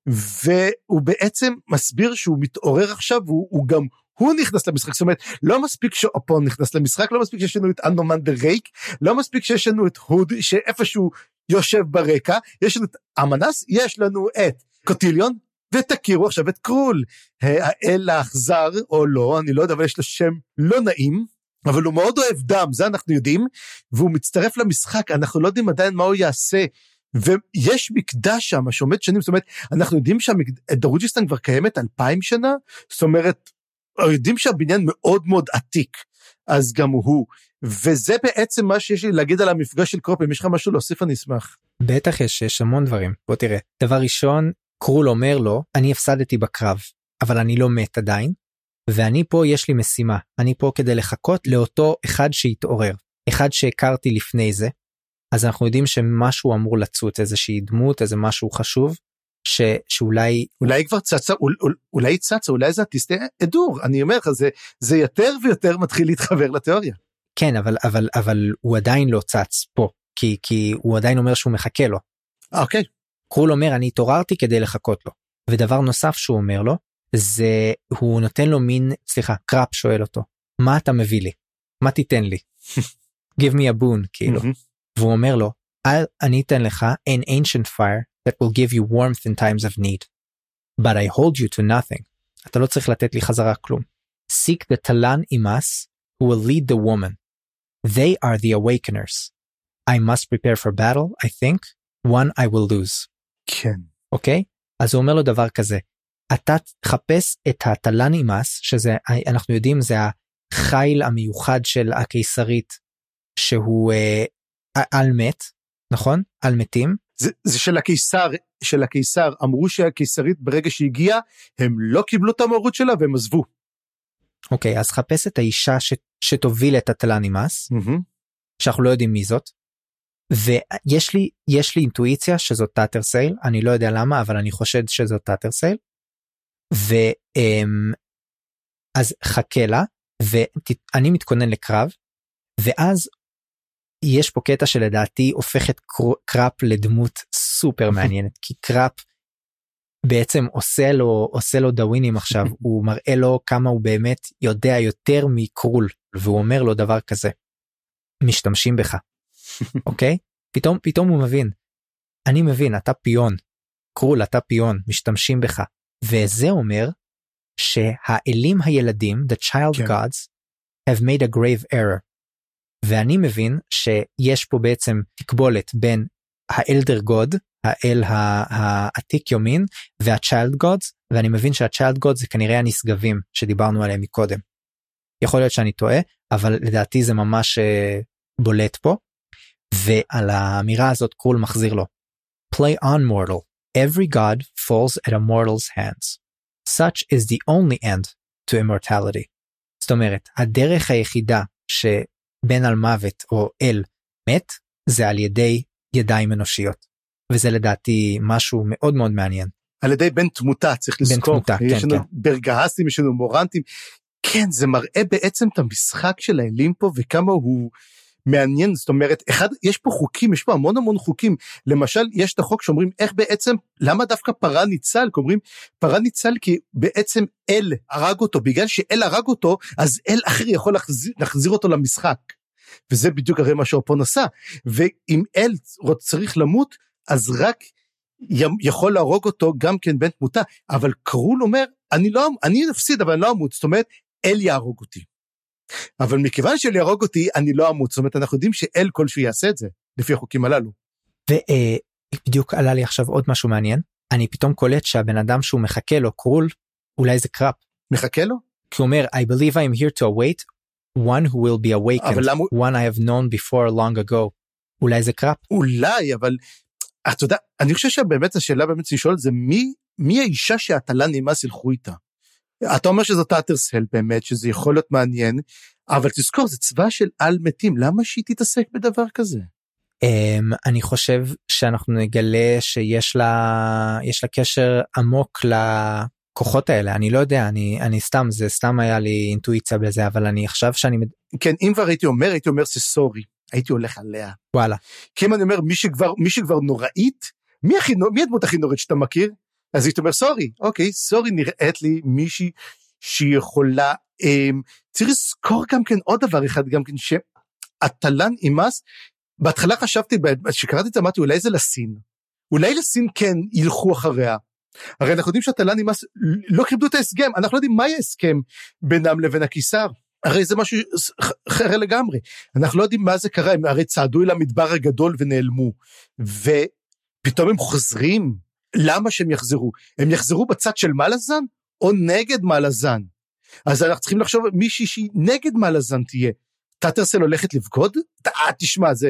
והוא בעצם מסביר שהוא מתעורר עכשיו, והוא גם הוא נכנס למשחק, זאת אומרת, לא מספיק שאופון נכנס למשחק, לא מספיק שיש לנו את אנומן דה רייק, לא מספיק שיש לנו את הוד שאיפשהו יושב ברקע, יש לנו את אמנס, יש לנו את קוטיליון, ותכירו עכשיו את קרול, האל האכזר או לא, אני לא יודע, אבל יש לו שם לא נעים, אבל הוא מאוד אוהב דם, זה אנחנו יודעים, והוא מצטרף למשחק, אנחנו לא יודעים עדיין מה הוא יעשה. ויש מקדש שם שעומד שנים, זאת אומרת, אנחנו יודעים שדרוג'יסטן כבר קיימת אלפיים שנה, זאת אומרת, יודעים שהבניין מאוד מאוד עתיק, אז גם הוא. וזה בעצם מה שיש לי להגיד על המפגש של קרופ, אם יש לך משהו להוסיף אני אשמח. בטח יש, יש המון דברים. בוא תראה. דבר ראשון, קרול אומר לו, אני הפסדתי בקרב, אבל אני לא מת עדיין, ואני פה יש לי משימה, אני פה כדי לחכות לאותו אחד שהתעורר, אחד שהכרתי לפני זה, אז אנחנו יודעים שמשהו אמור לצוץ, איזושהי דמות, איזה משהו חשוב, ש, שאולי אולי כבר צצה אולי היא צצה אולי זה הטיסטי אדור אני אומר לך זה זה יותר ויותר מתחיל להתחבר לתיאוריה. כן אבל אבל אבל הוא עדיין לא צץ פה כי כי הוא עדיין אומר שהוא מחכה לו. אוקיי. קרול אומר אני התעוררתי כדי לחכות לו ודבר נוסף שהוא אומר לו זה הוא נותן לו מין סליחה קראפ שואל אותו מה אתה מביא לי מה תיתן לי give me a boon כאילו והוא אומר לו אני אתן לך an ancient fire that will give you warmth in times of need. But I hold you to nothing. אתה לא צריך לתת לי חזרה כלום. Seek the talan imas who will lead the woman. They are the awakeners. I must prepare for battle, I think, one I will lose. כן. אוקיי? Okay? אז הוא אומר לו דבר כזה, אתה תחפש את התלן אימאס, שזה, אנחנו יודעים, זה החיל המיוחד של הקיסרית, שהוא אה, על מת, נכון? על מתים. זה, זה של הקיסר, של הקיסר, אמרו שהקיסרית ברגע שהגיעה, הם לא קיבלו את המרות שלה והם עזבו. אוקיי, אז חפש את האישה ש, שתוביל את הט'לן אימאס, mm-hmm. שאנחנו לא יודעים מי זאת, ויש לי, יש לי אינטואיציה שזאת טאטר סייל, אני לא יודע למה, אבל אני חושד שזאת טאטר סייל, ואז חכה לה, ואני מתכונן לקרב, ואז יש פה קטע שלדעתי הופך את קראפ לדמות סופר מעניינת כי קראפ בעצם עושה לו עושה לו דווינים עכשיו הוא מראה לו כמה הוא באמת יודע יותר מקרול והוא אומר לו דבר כזה. משתמשים בך אוקיי פתאום פתאום הוא מבין. אני מבין אתה פיון. קרול אתה פיון משתמשים בך וזה אומר שהאלים הילדים the child כן. gods have made a grave error ואני מבין שיש פה בעצם תקבולת בין ה Elder God האל העתיק יומין וה child gods ואני מבין שה child gods זה כנראה הנשגבים שדיברנו עליהם מקודם. יכול להיות שאני טועה אבל לדעתי זה ממש uh, בולט פה ועל האמירה הזאת קרול מחזיר לו. play on mortal every god falls at a mortal's hands such is the only end to immortality. זאת אומרת הדרך היחידה ש... בן על מוות או אל מת זה על ידי ידיים אנושיות. וזה לדעתי משהו מאוד מאוד מעניין. על ידי בן תמותה צריך לזכור. בן תמותה, יש כן, לנו כן. ברגהסים, יש לנו מורנטים. כן, זה מראה בעצם את המשחק של האלים פה וכמה הוא מעניין, זאת אומרת, אחד, יש פה חוקים, יש פה המון המון חוקים. למשל, יש את החוק שאומרים איך בעצם, למה דווקא פרה ניצל? כי אומרים, פרה ניצל כי בעצם אל הרג אותו, בגלל שאל הרג אותו, אז אל אחר יכול להחזיר, להחזיר אותו למשחק. וזה בדיוק הרי מה שאופון עשה. ואם אל צריך למות, אז רק יכול להרוג אותו גם כן בן תמותה, אבל קרול אומר, אני לא, אני אפסיד אבל אני לא אמות, זאת אומרת, אל יהרוג אותי. אבל מכיוון שאל יהרוג אותי, אני לא אמות, זאת אומרת, אנחנו יודעים שאל כלשהו יעשה את זה, לפי החוקים הללו. ובדיוק עלה לי עכשיו עוד משהו מעניין, אני פתאום קולט שהבן אדם שהוא מחכה לו, קרול, אולי זה קראפ. מחכה לו? כי הוא אומר, I believe I am here to await one who will be awakened, למה... one I have known before long ago. אולי זה קראפ. אולי, אבל אתה יודע, אני חושב שבאמת השאלה באמת לשאול זה מי, מי האישה שהט'לן אימאס ילכו איתה. אתה אומר שזאת טאטרסייל באמת, שזה יכול להיות מעניין, אבל תזכור, זה צבא של על מתים, למה שהיא תתעסק בדבר כזה? Um, אני חושב שאנחנו נגלה שיש לה, יש לה קשר עמוק לכוחות האלה, אני לא יודע, אני, אני סתם, זה סתם היה לי אינטואיציה בזה, אבל אני עכשיו שאני... כן, אם כבר הייתי אומר, הייתי אומר ססורי. הייתי הולך עליה. וואלה. כי אם אני אומר מי שכבר, מי שכבר נוראית, מי, הכי, מי הדמות הכי נוראית שאתה מכיר? אז הייתי אומר סורי, אוקיי, סורי נראית לי מישהי שיכולה, אמ, צריך לזכור גם כן עוד דבר אחד, גם כן שהתל"ן אימס, בהתחלה חשבתי, כשקראתי את זה אמרתי אולי זה לסין, אולי לסין כן ילכו אחריה. הרי אנחנו יודעים שהתל"ן אימס לא כיבדו את ההסכם, אנחנו לא יודעים מהי ההסכם בינם לבין הקיסר. הרי זה משהו אחר לגמרי. אנחנו לא יודעים מה זה קרה, הם הרי צעדו אל המדבר הגדול ונעלמו. ופתאום הם חוזרים, למה שהם יחזרו? הם יחזרו בצד של מלאזן או נגד מלאזן? אז אנחנו צריכים לחשוב מישהי שהיא נגד מלאזן תהיה. טאטרסל הולכת לבגוד? אה, תשמע, זה,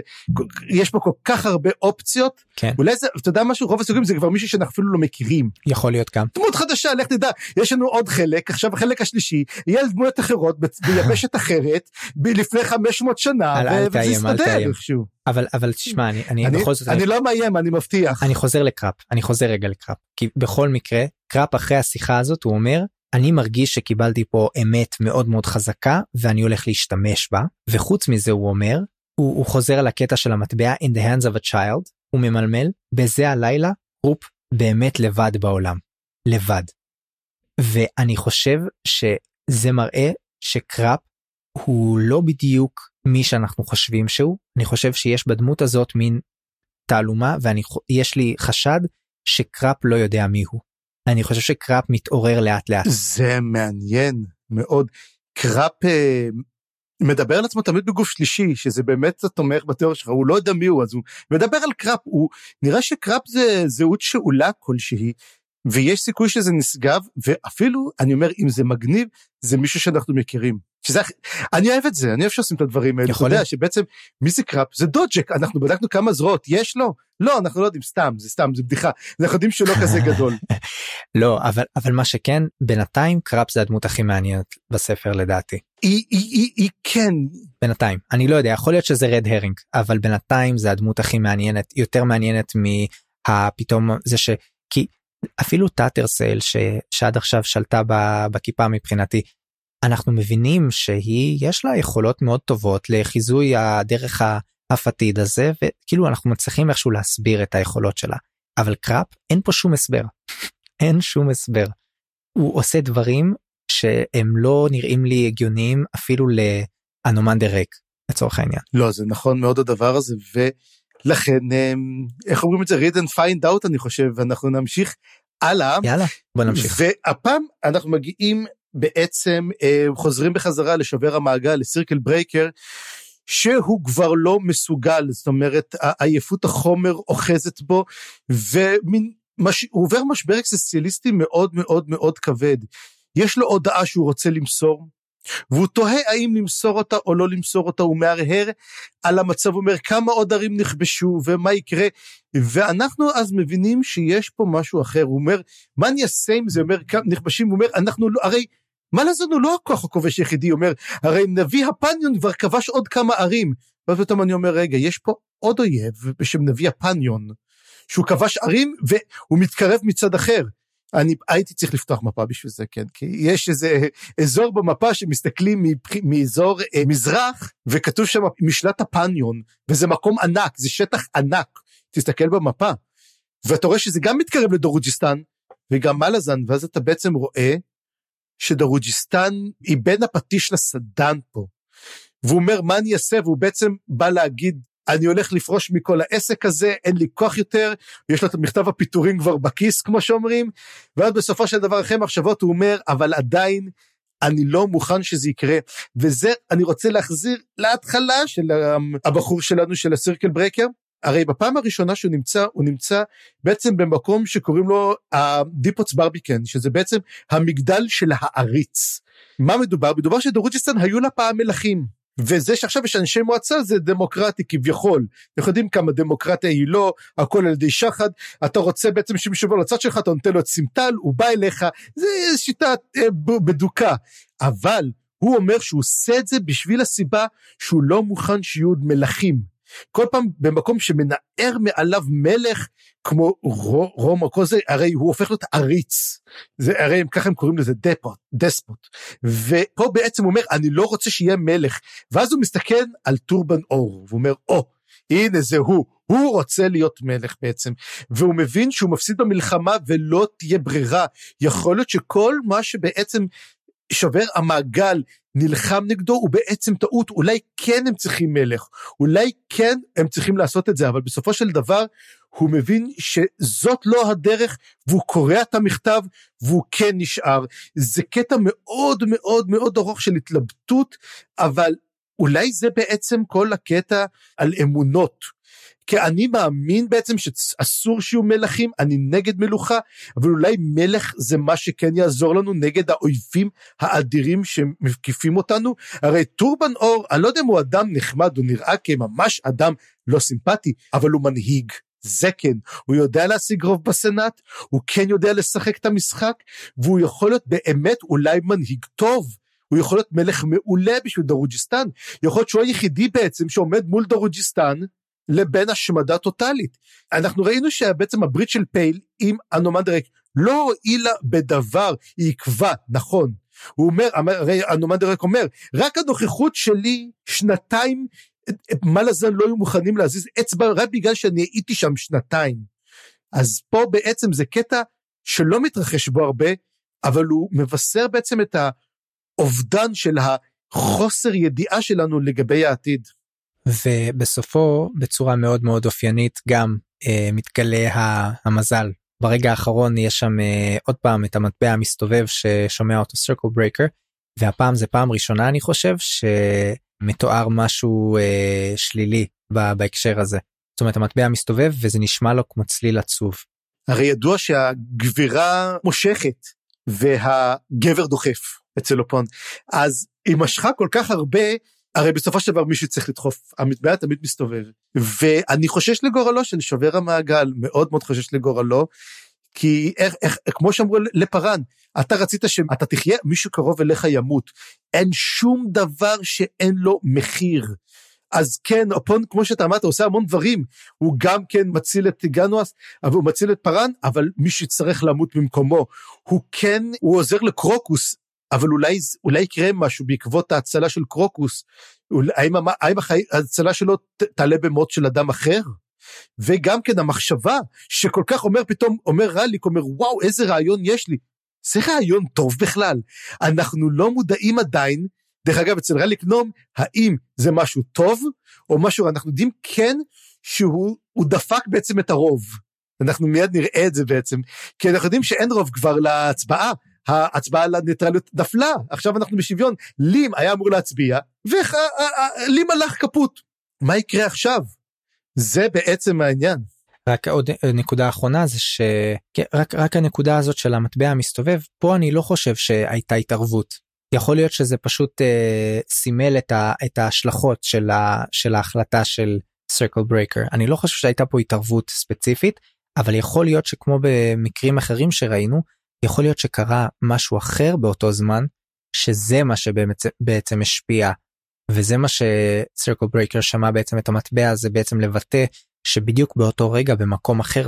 יש פה כל כך הרבה אופציות. כן. אולי זה, אתה יודע משהו, רוב הסוגים זה כבר מישהו שאנחנו אפילו לא מכירים. יכול להיות גם. דמות חדשה, לך תדע, יש לנו עוד חלק, עכשיו החלק השלישי, יהיה על דמויות אחרות, ביבשת אחרת, לפני 500 שנה, וזה יסתדר איכשהו. אבל אבל תשמע אני אני, אני בכל זאת אני לא מאיים אני מבטיח אני חוזר לקראפ אני חוזר רגע לקראפ כי בכל מקרה קראפ אחרי השיחה הזאת הוא אומר אני מרגיש שקיבלתי פה אמת מאוד מאוד חזקה ואני הולך להשתמש בה וחוץ מזה הוא אומר הוא, הוא חוזר על הקטע של המטבע in the hands of a child הוא ממלמל בזה הלילה רופ באמת לבד בעולם לבד. ואני חושב שזה מראה שקראפ הוא לא בדיוק מי שאנחנו חושבים שהוא אני חושב שיש בדמות הזאת מין תעלומה ואני יש לי חשד שקראפ לא יודע מי הוא. אני חושב שקראפ מתעורר לאט לאט. זה מעניין מאוד. קראפ אה, מדבר על עצמו תמיד בגוף שלישי שזה באמת תומך בתיאוריה שלך הוא לא יודע מי הוא אז הוא מדבר על קראפ הוא נראה שקראפ זה זהות שאולה כלשהי ויש סיכוי שזה נשגב ואפילו אני אומר אם זה מגניב זה מישהו שאנחנו מכירים. שזה אני אוהב את זה אני אוהב שעושים את הדברים האלה. יכול להיות שבעצם מי זה דודג'ק אנחנו בדקנו כמה זרועות יש לו לא אנחנו לא יודעים סתם זה סתם זה בדיחה אנחנו יודעים שלא כזה גדול. לא אבל אבל מה שכן בינתיים קראפ זה הדמות הכי מעניינת בספר לדעתי. היא, היא, היא, היא כן. בינתיים אני לא יודע יכול להיות שזה רד הרינג אבל בינתיים זה הדמות הכי מעניינת יותר מעניינת מהפתאום זה ש... כי אפילו טאטרסל שעד עכשיו שלטה בכיפה מבחינתי אנחנו מבינים שהיא יש לה יכולות מאוד טובות לחיזוי הדרך הפתיד הזה וכאילו אנחנו מצליחים איכשהו להסביר את היכולות שלה. אבל קראפ אין פה שום הסבר. אין שום הסבר. הוא עושה דברים שהם לא נראים לי הגיוניים אפילו לאנומנדר ריק לצורך העניין. לא זה נכון מאוד הדבר הזה ולכן אמ, איך אומרים את זה? read and find out אני חושב. אנחנו נמשיך הלאה. יאללה בוא נמשיך. והפעם אנחנו מגיעים בעצם אה, חוזרים בחזרה לשובר המעגל ל Circle Breaker שהוא כבר לא מסוגל. זאת אומרת עייפות החומר אוחזת בו ומין מש... הוא עובר משבר אקזיסטנציאליסטי מאוד מאוד מאוד כבד. יש לו הודעה שהוא רוצה למסור והוא תוהה האם למסור אותה או לא למסור אותה, הוא מהרהר על המצב, הוא אומר כמה עוד ערים נכבשו ומה יקרה, ואנחנו אז מבינים שיש פה משהו אחר, הוא אומר מה אני אעשה עם זה, הוא אומר נכבשים, הוא אומר אנחנו לא, הרי מה לזון הוא לא הכוח הכובש היחידי, הוא אומר הרי נביא הפניון כבר כבש עוד כמה ערים, ואז פתאום אני אומר רגע יש פה עוד אויב בשם נביא הפניון, שהוא כבש ערים והוא מתקרב מצד אחר. אני הייתי צריך לפתוח מפה בשביל זה כן כי יש איזה אזור במפה שמסתכלים מאזור אה, מזרח וכתוב שם משלט הפניון וזה מקום ענק זה שטח ענק תסתכל במפה ואתה רואה שזה גם מתקרב לדורוג'יסטן וגם מלאזן ואז אתה בעצם רואה שדורוג'יסטן היא בין הפטיש לסדן פה והוא אומר מה אני אעשה והוא בעצם בא להגיד אני הולך לפרוש מכל העסק הזה, אין לי כוח יותר, יש לו את מכתב הפיטורים כבר בכיס, כמו שאומרים, ואז בסופו של דבר, אחרי מחשבות, הוא אומר, אבל עדיין, אני לא מוכן שזה יקרה. וזה, אני רוצה להחזיר להתחלה של הבחור שלנו, של הסירקל ברקר. הרי בפעם הראשונה שהוא נמצא, הוא נמצא בעצם במקום שקוראים לו הדיפוץ ברביקן, שזה בעצם המגדל של העריץ. מה מדובר? מדובר שדרוג'יסטן היו לה פעם מלכים. וזה שעכשיו יש אנשי מועצה זה דמוקרטי כביכול. אנחנו יודעים כמה דמוקרטיה היא לא, הכל על ידי שחד, אתה רוצה בעצם שמישהו יבוא לצד שלך, אתה נותן לו את סימטל, הוא בא אליך, זה שיטה אה, בדוקה. אבל הוא אומר שהוא עושה את זה בשביל הסיבה שהוא לא מוכן שיהיו עוד מלכים. כל פעם במקום שמנער מעליו מלך כמו רומא, כל זה, הרי הוא הופך להיות עריץ. זה, הרי הם ככה הם קוראים לזה דפוט, דספוט. ופה בעצם הוא אומר, אני לא רוצה שיהיה מלך. ואז הוא מסתכל על טורבן אור, ואומר, או, oh, הנה זה הוא, הוא רוצה להיות מלך בעצם, והוא מבין שהוא מפסיד במלחמה ולא תהיה ברירה. יכול להיות שכל מה שבעצם שובר המעגל נלחם נגדו הוא בעצם טעות, אולי כן הם צריכים מלך, אולי כן הם צריכים לעשות את זה, אבל בסופו של דבר הוא מבין שזאת לא הדרך והוא קורע את המכתב והוא כן נשאר. זה קטע מאוד מאוד מאוד ארוך של התלבטות, אבל אולי זה בעצם כל הקטע על אמונות. כי אני מאמין בעצם שאסור שיהיו מלכים, אני נגד מלוכה, אבל אולי מלך זה מה שכן יעזור לנו נגד האויבים האדירים שמקיפים אותנו. הרי טורבן אור, אני לא יודע אם הוא אדם נחמד, הוא נראה כממש אדם לא סימפטי, אבל הוא מנהיג. זה כן, הוא יודע להשיג רוב בסנאט, הוא כן יודע לשחק את המשחק, והוא יכול להיות באמת אולי מנהיג טוב. הוא יכול להיות מלך מעולה בשביל דרוג'יסטן. יכול להיות שהוא היחידי בעצם שעומד מול דרוג'יסטן לבין השמדה טוטאלית. אנחנו ראינו שבעצם הברית של פייל עם אנומנדר רייק לא הועילה בדבר, היא עיכבה, נכון. הוא אומר, הרי אנומנדר רייק אומר, רק הנוכחות שלי שנתיים, מלאזן לא היו מוכנים להזיז אצבע רק בגלל שאני הייתי שם שנתיים. אז פה בעצם זה קטע שלא מתרחש בו הרבה, אבל הוא מבשר בעצם את האובדן של החוסר ידיעה שלנו לגבי העתיד. ובסופו בצורה מאוד מאוד אופיינית גם אה, מתגלה המזל. ברגע האחרון יש שם אה, עוד פעם את המטבע המסתובב ששומע אותו Circle Breaker והפעם זה פעם ראשונה אני חושב שמתואר משהו אה, שלילי בהקשר הזה. זאת אומרת המטבע מסתובב וזה נשמע לו כמו צליל עצוב. הרי ידוע שהגבירה מושכת והגבר דוחף אצל אופון אז היא משכה כל כך הרבה הרי בסופו של דבר מישהו צריך לדחוף, המטבע תמיד מסתובב. ואני חושש לגורלו של שובר המעגל, מאוד מאוד חושש לגורלו, כי איך, איך, כמו שאמרו לפרן, אתה רצית שאתה תחיה, מישהו קרוב אליך ימות. אין שום דבר שאין לו מחיר. אז כן, אופון, כמו שאתה אמרת, עושה המון דברים. הוא גם כן מציל את גנואס, הוא מציל את פרן, אבל מישהו יצטרך למות במקומו. הוא כן, הוא עוזר לקרוקוס, אבל אולי, אולי יקרה משהו בעקבות ההצלה של קרוקוס, האם, האם ההצלה שלו תעלה במות של אדם אחר? וגם כן המחשבה שכל כך אומר פתאום, אומר רליק, אומר וואו איזה רעיון יש לי. זה רעיון טוב בכלל. אנחנו לא מודעים עדיין, דרך אגב אצל רליק נום, האם זה משהו טוב או משהו, אנחנו יודעים כן שהוא דפק בעצם את הרוב. אנחנו מיד נראה את זה בעצם, כי אנחנו יודעים שאין רוב כבר להצבעה, ההצבעה על הניטרליות נפלה, עכשיו אנחנו בשוויון. לים היה אמור להצביע, ולים הלך כפות. מה יקרה עכשיו? זה בעצם העניין. רק עוד נקודה אחרונה זה שרק רק הנקודה הזאת של המטבע המסתובב פה אני לא חושב שהייתה התערבות. יכול להיות שזה פשוט אה, סימל את, ה, את ההשלכות של, ה, של ההחלטה של circle breaker אני לא חושב שהייתה פה התערבות ספציפית אבל יכול להיות שכמו במקרים אחרים שראינו יכול להיות שקרה משהו אחר באותו זמן, שזה מה שבעצם השפיע, וזה מה ש Circle Breaker שמע בעצם את המטבע הזה בעצם לבטא שבדיוק באותו רגע במקום אחר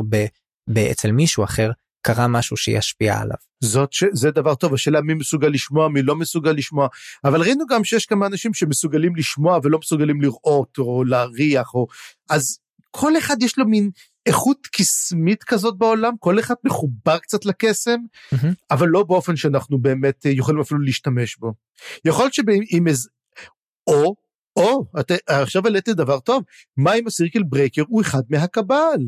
אצל מישהו אחר קרה משהו שישפיע עליו. זאת ש... זה דבר טוב השאלה מי מסוגל לשמוע מי לא מסוגל לשמוע אבל ראינו גם שיש כמה אנשים שמסוגלים לשמוע ולא מסוגלים לראות או להריח או אז כל אחד יש לו מין איכות קסמית כזאת בעולם, כל אחד מחובר קצת לקסם, mm-hmm. אבל לא באופן שאנחנו באמת אה, יכולים אפילו להשתמש בו. יכול להיות שאם איזה, או, או, את, עכשיו העליתי דבר טוב, מה אם ה Circle Breaker הוא אחד מה cabal,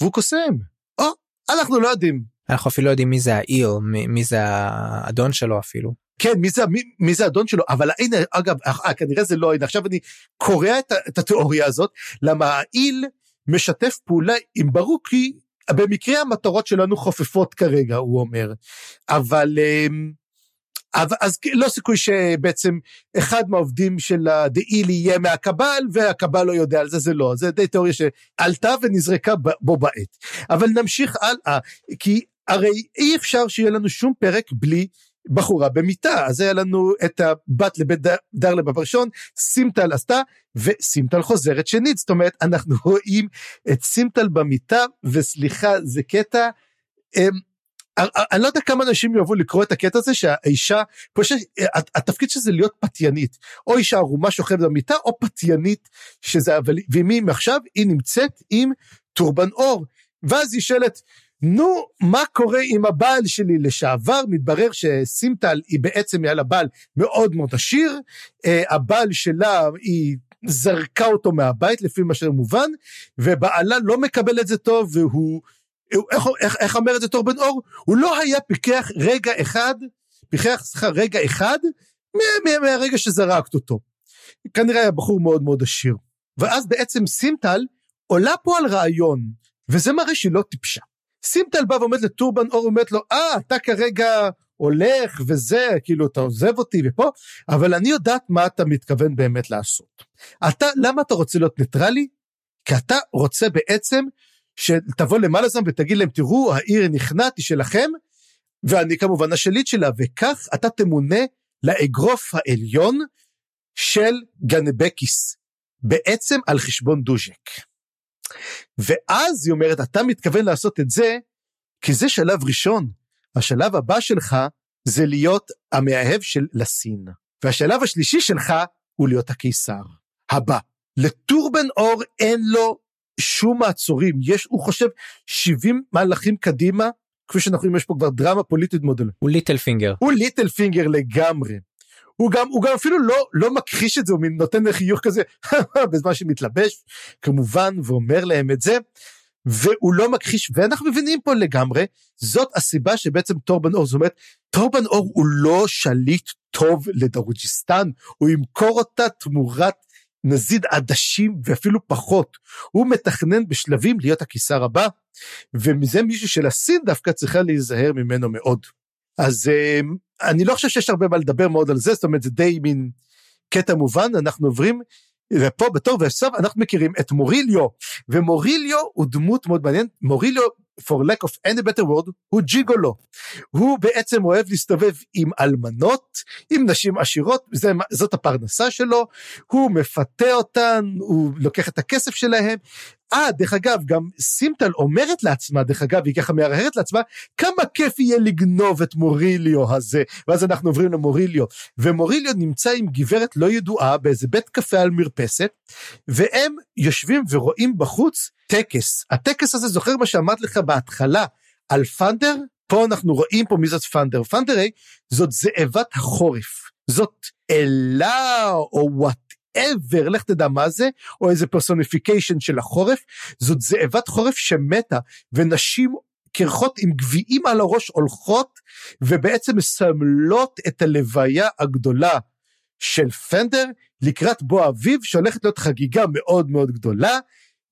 והוא קוסם? או, אנחנו לא יודעים. אנחנו אפילו לא יודעים מי זה העיר, מי, מי זה האדון שלו אפילו. כן, מי זה, מי, מי זה האדון שלו, אבל הנה, אגב, אה, כנראה זה לא, הנה, עכשיו אני קורע את, את התיאוריה הזאת, למה האיל משתף פעולה עם ברוקי, במקרה המטרות שלנו חופפות כרגע, הוא אומר. אבל... אמ, אז לא סיכוי שבעצם אחד מהעובדים של הדאילי יהיה מהקבל והקבל לא יודע על זה, זה לא, זה די תיאוריה שעלתה ונזרקה בו בעת. אבל נמשיך הלאה, כי הרי אי אפשר שיהיה לנו שום פרק בלי בחורה במיטה, אז היה לנו את הבת לבית דרלב הראשון, סימטל עשתה, וסימטל חוזרת שנית, זאת אומרת, אנחנו רואים את סימטל במיטה, וסליחה, זה קטע, אמ, אני לא יודע כמה אנשים יאהבו לקרוא את הקטע הזה שהאישה, פשוט, התפקיד של זה להיות פתיינית, או אישה ערומה שוכבת במיטה, או פתיינית, שזה, ואם היא עכשיו, היא נמצאת עם טורבן אור, ואז היא שואלת, נו, מה קורה עם הבעל שלי לשעבר? מתברר שסימטל היא בעצם היה לה בעל מאוד מאוד עשיר, uh, הבעל שלה היא זרקה אותו מהבית לפי מה שמובן, ובעלה לא מקבל את זה טוב, והוא, איך, איך, איך אומר את זה תור בן אור? הוא לא היה פיקח רגע אחד, פיקח, סליחה, רגע אחד, מה, מה, מהרגע שזרקת אותו. כנראה היה בחור מאוד מאוד עשיר. ואז בעצם סימטל עולה פה על רעיון, וזה מראה שהיא לא טיפשה. סימטל בא ועומד לטורבן אור ואומרת לו, אה, אתה כרגע הולך וזה, כאילו אתה עוזב אותי ופה, אבל אני יודעת מה אתה מתכוון באמת לעשות. אתה, למה אתה רוצה להיות ניטרלי? כי אתה רוצה בעצם שתבוא למעלה זם ותגיד להם, תראו, העיר נכנעת היא שלכם, ואני כמובן השליט שלה, וכך אתה תמונה לאגרוף העליון של גנבקיס, בעצם על חשבון דוז'ק. ואז היא אומרת, אתה מתכוון לעשות את זה, כי זה שלב ראשון. השלב הבא שלך זה להיות המאהב של לסין. והשלב השלישי שלך הוא להיות הקיסר. הבא. לטורבן אור אין לו שום מעצורים. יש, הוא חושב 70 מהלכים קדימה, כפי שאנחנו רואים, יש פה כבר דרמה פוליטית מודל. הוא ליטל פינגר. הוא ליטל פינגר לגמרי. הוא גם, הוא גם אפילו לא, לא מכחיש את זה, הוא נותן חיוך כזה, בזמן שמתלבש, כמובן, ואומר להם את זה, והוא לא מכחיש, ואנחנו מבינים פה לגמרי, זאת הסיבה שבעצם טורבן אור, זאת אומרת, טורבן אור הוא לא שליט טוב לדרוג'יסטן, הוא ימכור אותה תמורת נזיד עדשים ואפילו פחות. הוא מתכנן בשלבים להיות הקיסר הבא, ומזה מישהו של הסין דווקא צריכה להיזהר ממנו מאוד. אז אמ, אני לא חושב שיש הרבה מה לדבר מאוד על זה, זאת אומרת זה די מין קטע מובן, אנחנו עוברים ופה בתור ועכשיו אנחנו מכירים את מוריליו, ומוריליו הוא דמות מאוד מעניינת, מוריליו for lack of any better word הוא ג'יגולו. הוא בעצם אוהב להסתובב עם אלמנות, עם נשים עשירות, זה, זאת הפרנסה שלו, הוא מפתה אותן, הוא לוקח את הכסף שלהם, אה, דרך אגב, גם סימטל אומרת לעצמה, דרך אגב, היא ככה מהרהרת לעצמה, כמה כיף יהיה לגנוב את מוריליו הזה. ואז אנחנו עוברים למוריליו. ומוריליו נמצא עם גברת לא ידועה באיזה בית קפה על מרפסת, והם יושבים ורואים בחוץ טקס. הטקס הזה, זוכר מה שאמרת לך בהתחלה על פנדר? פה אנחנו רואים פה מי זאת פנדר. פנדרי זאת זאבת החורף. זאת אלה או whatever, לך תדע מה זה, או איזה personification של החורף, זאת זאבת חורף שמתה, ונשים קרחות עם גביעים על הראש הולכות, ובעצם מסמלות את הלוויה הגדולה של פנדר לקראת בוא אביב, שהולכת להיות חגיגה מאוד מאוד גדולה.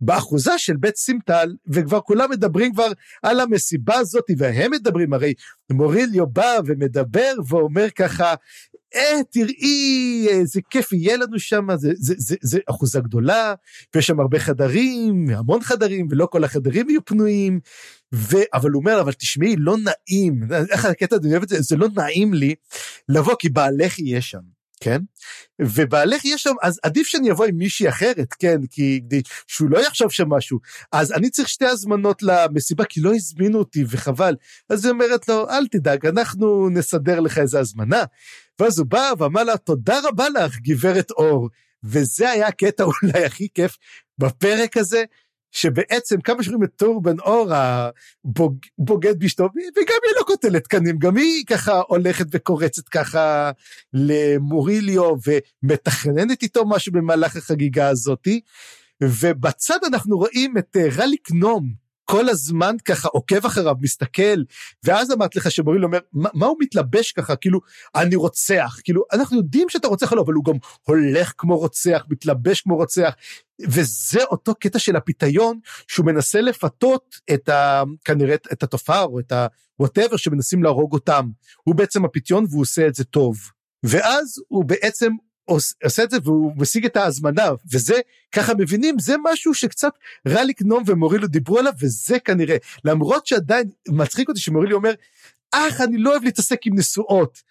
באחוזה של בית סימטל, וכבר כולם מדברים כבר על המסיבה הזאת, והם מדברים, הרי מוריליו בא ומדבר ואומר ככה, אה, תראי, איזה כיף יהיה לנו שם, זה, זה, זה, זה אחוזה גדולה, ויש שם הרבה חדרים, המון חדרים, ולא כל החדרים יהיו פנויים, ו... אבל הוא אומר, אבל תשמעי, לא נעים, איך הקטע, אני אוהב את זה, זה לא נעים לי לבוא, כי בעלך יהיה שם. כן? ובעלך יש שם, אז עדיף שאני אבוא עם מישהי אחרת, כן? כי שהוא לא יחשוב שם משהו. אז אני צריך שתי הזמנות למסיבה, כי לא הזמינו אותי, וחבל. אז היא אומרת לו, אל תדאג, אנחנו נסדר לך איזה הזמנה. ואז הוא בא ואמר לה, תודה רבה לך, גברת אור. וזה היה הקטע אולי הכי כיף בפרק הזה, שבעצם כמה שרואים את טורבן אור הבוגד באשתו, וגם היא לא קוטלת תקנים, גם היא ככה הולכת וקורצת ככה למוריליו ומתכננת איתו משהו במהלך החגיגה הזאתי. ובצד אנחנו רואים את אה, רליק נום, כל הזמן ככה עוקב אחריו, מסתכל, ואז אמרתי לך שמוריל אומר, מה, מה הוא מתלבש ככה, כאילו, אני רוצח, כאילו, אנחנו יודעים שאתה רוצח או לא, אבל הוא גם הולך כמו רוצח, מתלבש כמו רוצח, וזה אותו קטע של הפיתיון, שהוא מנסה לפתות את ה... כנראה את התופעה, או את ה-whatever שמנסים להרוג אותם. הוא בעצם הפיתיון והוא עושה את זה טוב. ואז הוא בעצם עושה את זה והוא משיג את ההזמנה וזה ככה מבינים זה משהו שקצת רליק נום ומורילו דיברו עליו וזה כנראה. למרות שעדיין מצחיק אותי שמורילי אומר אך אני לא אוהב להתעסק עם נשואות.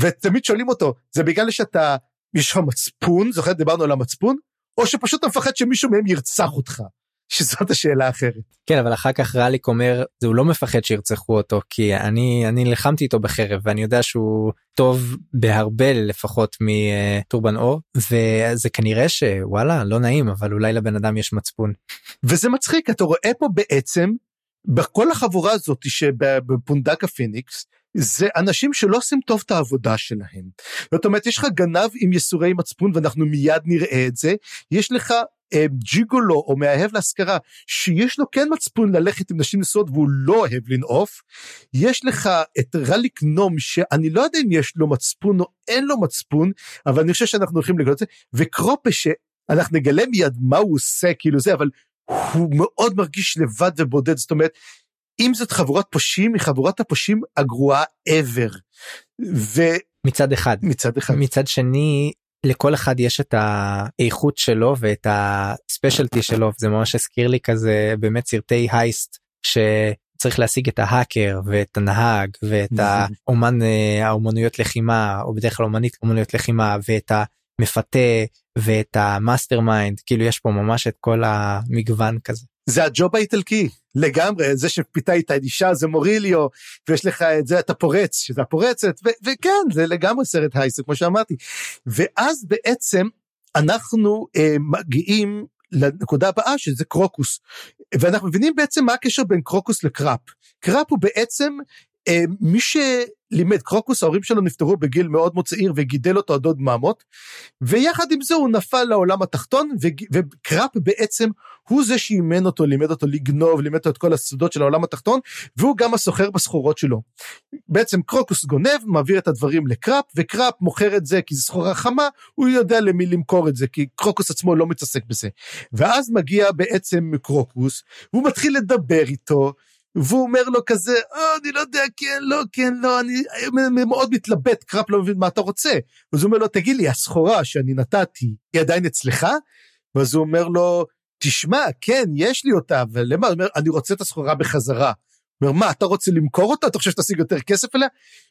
ותמיד שואלים אותו זה בגלל שאתה יש לך מצפון? זוכר דיברנו על המצפון? או שפשוט אתה מפחד שמישהו מהם ירצח אותך. שזאת השאלה האחרת. כן אבל אחר כך רליק אומר זה הוא לא מפחד שירצחו אותו כי אני אני נלחמתי איתו בחרב ואני יודע שהוא טוב בהרבה לפחות מטורבן אור וזה כנראה שוואלה לא נעים אבל אולי לבן אדם יש מצפון. וזה מצחיק אתה רואה פה בעצם בכל החבורה הזאת שבפונדק הפיניקס זה אנשים שלא עושים טוב את העבודה שלהם. זאת אומרת יש לך גנב עם יסורי מצפון ואנחנו מיד נראה את זה יש לך ג'יגולו או מאהב להשכרה שיש לו כן מצפון ללכת עם נשים נשואות והוא לא אוהב לנעוף. יש לך את רליק נום שאני לא יודע אם יש לו מצפון או אין לו מצפון אבל אני חושב שאנחנו הולכים לגלות את זה וקרופה שאנחנו נגלה מיד מה הוא עושה כאילו זה אבל הוא מאוד מרגיש לבד ובודד זאת אומרת אם זאת חבורת פושעים היא חבורת הפושעים הגרועה ever. ו... מצד אחד מצד אחד מצד שני לכל אחד יש את האיכות שלו ואת הספיישלטי שלו זה ממש הזכיר לי כזה באמת סרטי הייסט שצריך להשיג את ההאקר ואת הנהג ואת האומן אה, האומנויות לחימה או בדרך כלל אומנית אומנויות לחימה ואת המפתה ואת ה mastermind כאילו יש פה ממש את כל המגוון כזה. זה הג'וב האיטלקי לגמרי זה שפיתה איתה אישה זה מוריליו ויש לך את זה אתה פורץ שזה הפורצת וכן זה לגמרי סרט heist כמו שאמרתי. ואז בעצם אנחנו אה, מגיעים לנקודה הבאה שזה קרוקוס. ואנחנו מבינים בעצם מה הקשר בין קרוקוס לקראפ. קראפ הוא בעצם מי שלימד קרוקוס ההורים שלו נפטרו בגיל מאוד מאוד צעיר וגידל אותו הדוד ממות ויחד עם זה הוא נפל לעולם התחתון וקראפ בעצם הוא זה שאימן אותו לימד אותו לגנוב לימד אותו את כל הסודות של העולם התחתון והוא גם הסוחר בסחורות שלו. בעצם קרוקוס גונב מעביר את הדברים לקראפ וקראפ מוכר את זה כי זו סחורה חמה הוא יודע למי למכור את זה כי קרוקוס עצמו לא מתעסק בזה ואז מגיע בעצם קרוקוס הוא מתחיל לדבר איתו והוא אומר לו כזה, אה, אני לא יודע, כן, לא, כן, לא, אני מאוד מתלבט, קראפ לא מבין מה אתה רוצה. אז הוא אומר לו, תגיד לי, הסחורה שאני נתתי, היא עדיין אצלך? ואז הוא אומר לו, תשמע, כן, יש לי אותה, אבל למה? הוא אומר, אני רוצה את הסחורה בחזרה. הוא אומר, מה, אתה רוצה למכור אותה? אתה חושב שתשיג יותר כסף אליה?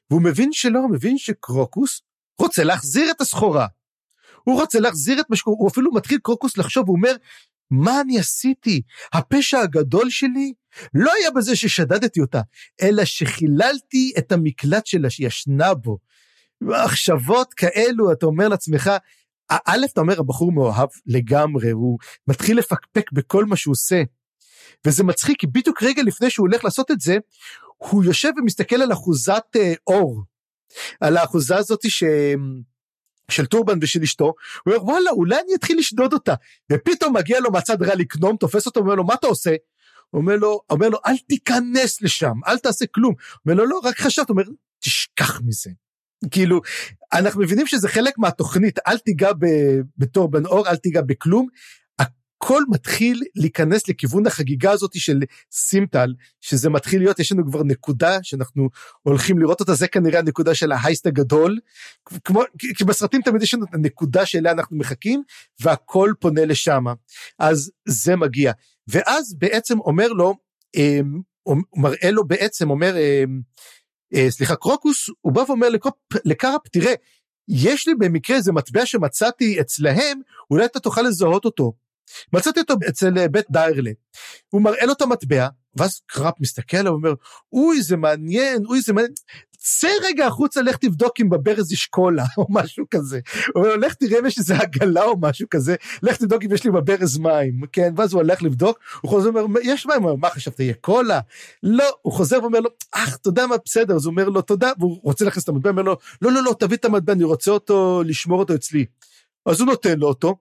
והוא מבין שלא, הוא מבין שקרוקוס רוצה להחזיר את הסחורה. הוא רוצה להחזיר את מה שקורה, הוא אפילו מתחיל קרוקוס לחשוב, הוא אומר, מה אני עשיתי? הפשע הגדול שלי לא היה בזה ששדדתי אותה, אלא שחיללתי את המקלט שלה שישנה בו. מחשבות כאלו, אתה אומר לעצמך, א', אתה אומר, הבחור מאוהב לגמרי, הוא מתחיל לפקפק בכל מה שהוא עושה. וזה מצחיק, כי בדיוק רגע לפני שהוא הולך לעשות את זה, הוא יושב ומסתכל על אחוזת אה, אור. על האחוזה הזאת ש... של טורבן ושל אשתו, הוא אומר וואלה אולי אני אתחיל לשדוד אותה, ופתאום מגיע לו מהצד רע לקנום, תופס אותו ואומר לו מה אתה עושה? אומר לו, אומר לו אל תיכנס לשם, אל תעשה כלום, אומר לו לא רק חשבת, אומר תשכח מזה. כאילו אנחנו מבינים שזה חלק מהתוכנית אל תיגע בתור בן אור אל תיגע בכלום הכל מתחיל להיכנס לכיוון החגיגה הזאת של סימטל, שזה מתחיל להיות, יש לנו כבר נקודה שאנחנו הולכים לראות אותה, זה כנראה הנקודה של ההייסט הגדול, כמו, כי בסרטים תמיד יש לנו את הנקודה שאליה אנחנו מחכים, והכל פונה לשם, אז זה מגיע. ואז בעצם אומר לו, אמ, מראה לו בעצם, אומר, אמ, אה, סליחה, קרוקוס, הוא בא ואומר לקראפ, תראה, יש לי במקרה איזה מטבע שמצאתי אצלהם, אולי אתה תוכל לזהות אותו. מצאתי אותו אצל אה, בית דיירלה. הוא מראה לו את המטבע, ואז קראפ מסתכל עליו ואומר, אוי, זה מעניין, אוי, זה מעניין. צא רגע החוצה, לך תבדוק אם בברז יש קולה, או משהו כזה. הוא אומר, לך תראה אם יש איזה עגלה או משהו כזה, לך תבדוק אם יש לי בברז מים, כן? ואז הוא הולך לבדוק, הוא חוזר ואומר, יש מים, הוא אומר, מה חשבת, יהיה קולה? לא, הוא חוזר ואומר לו, אך, אתה מה, בסדר, אז הוא אומר לו, תודה, והוא רוצה להכניס את המטבע, אומר לו, לא, לא, לא, תביא את המטבע, אני רוצה אותו, לשמור אותו אצלי. אז הוא נותן לו אותו,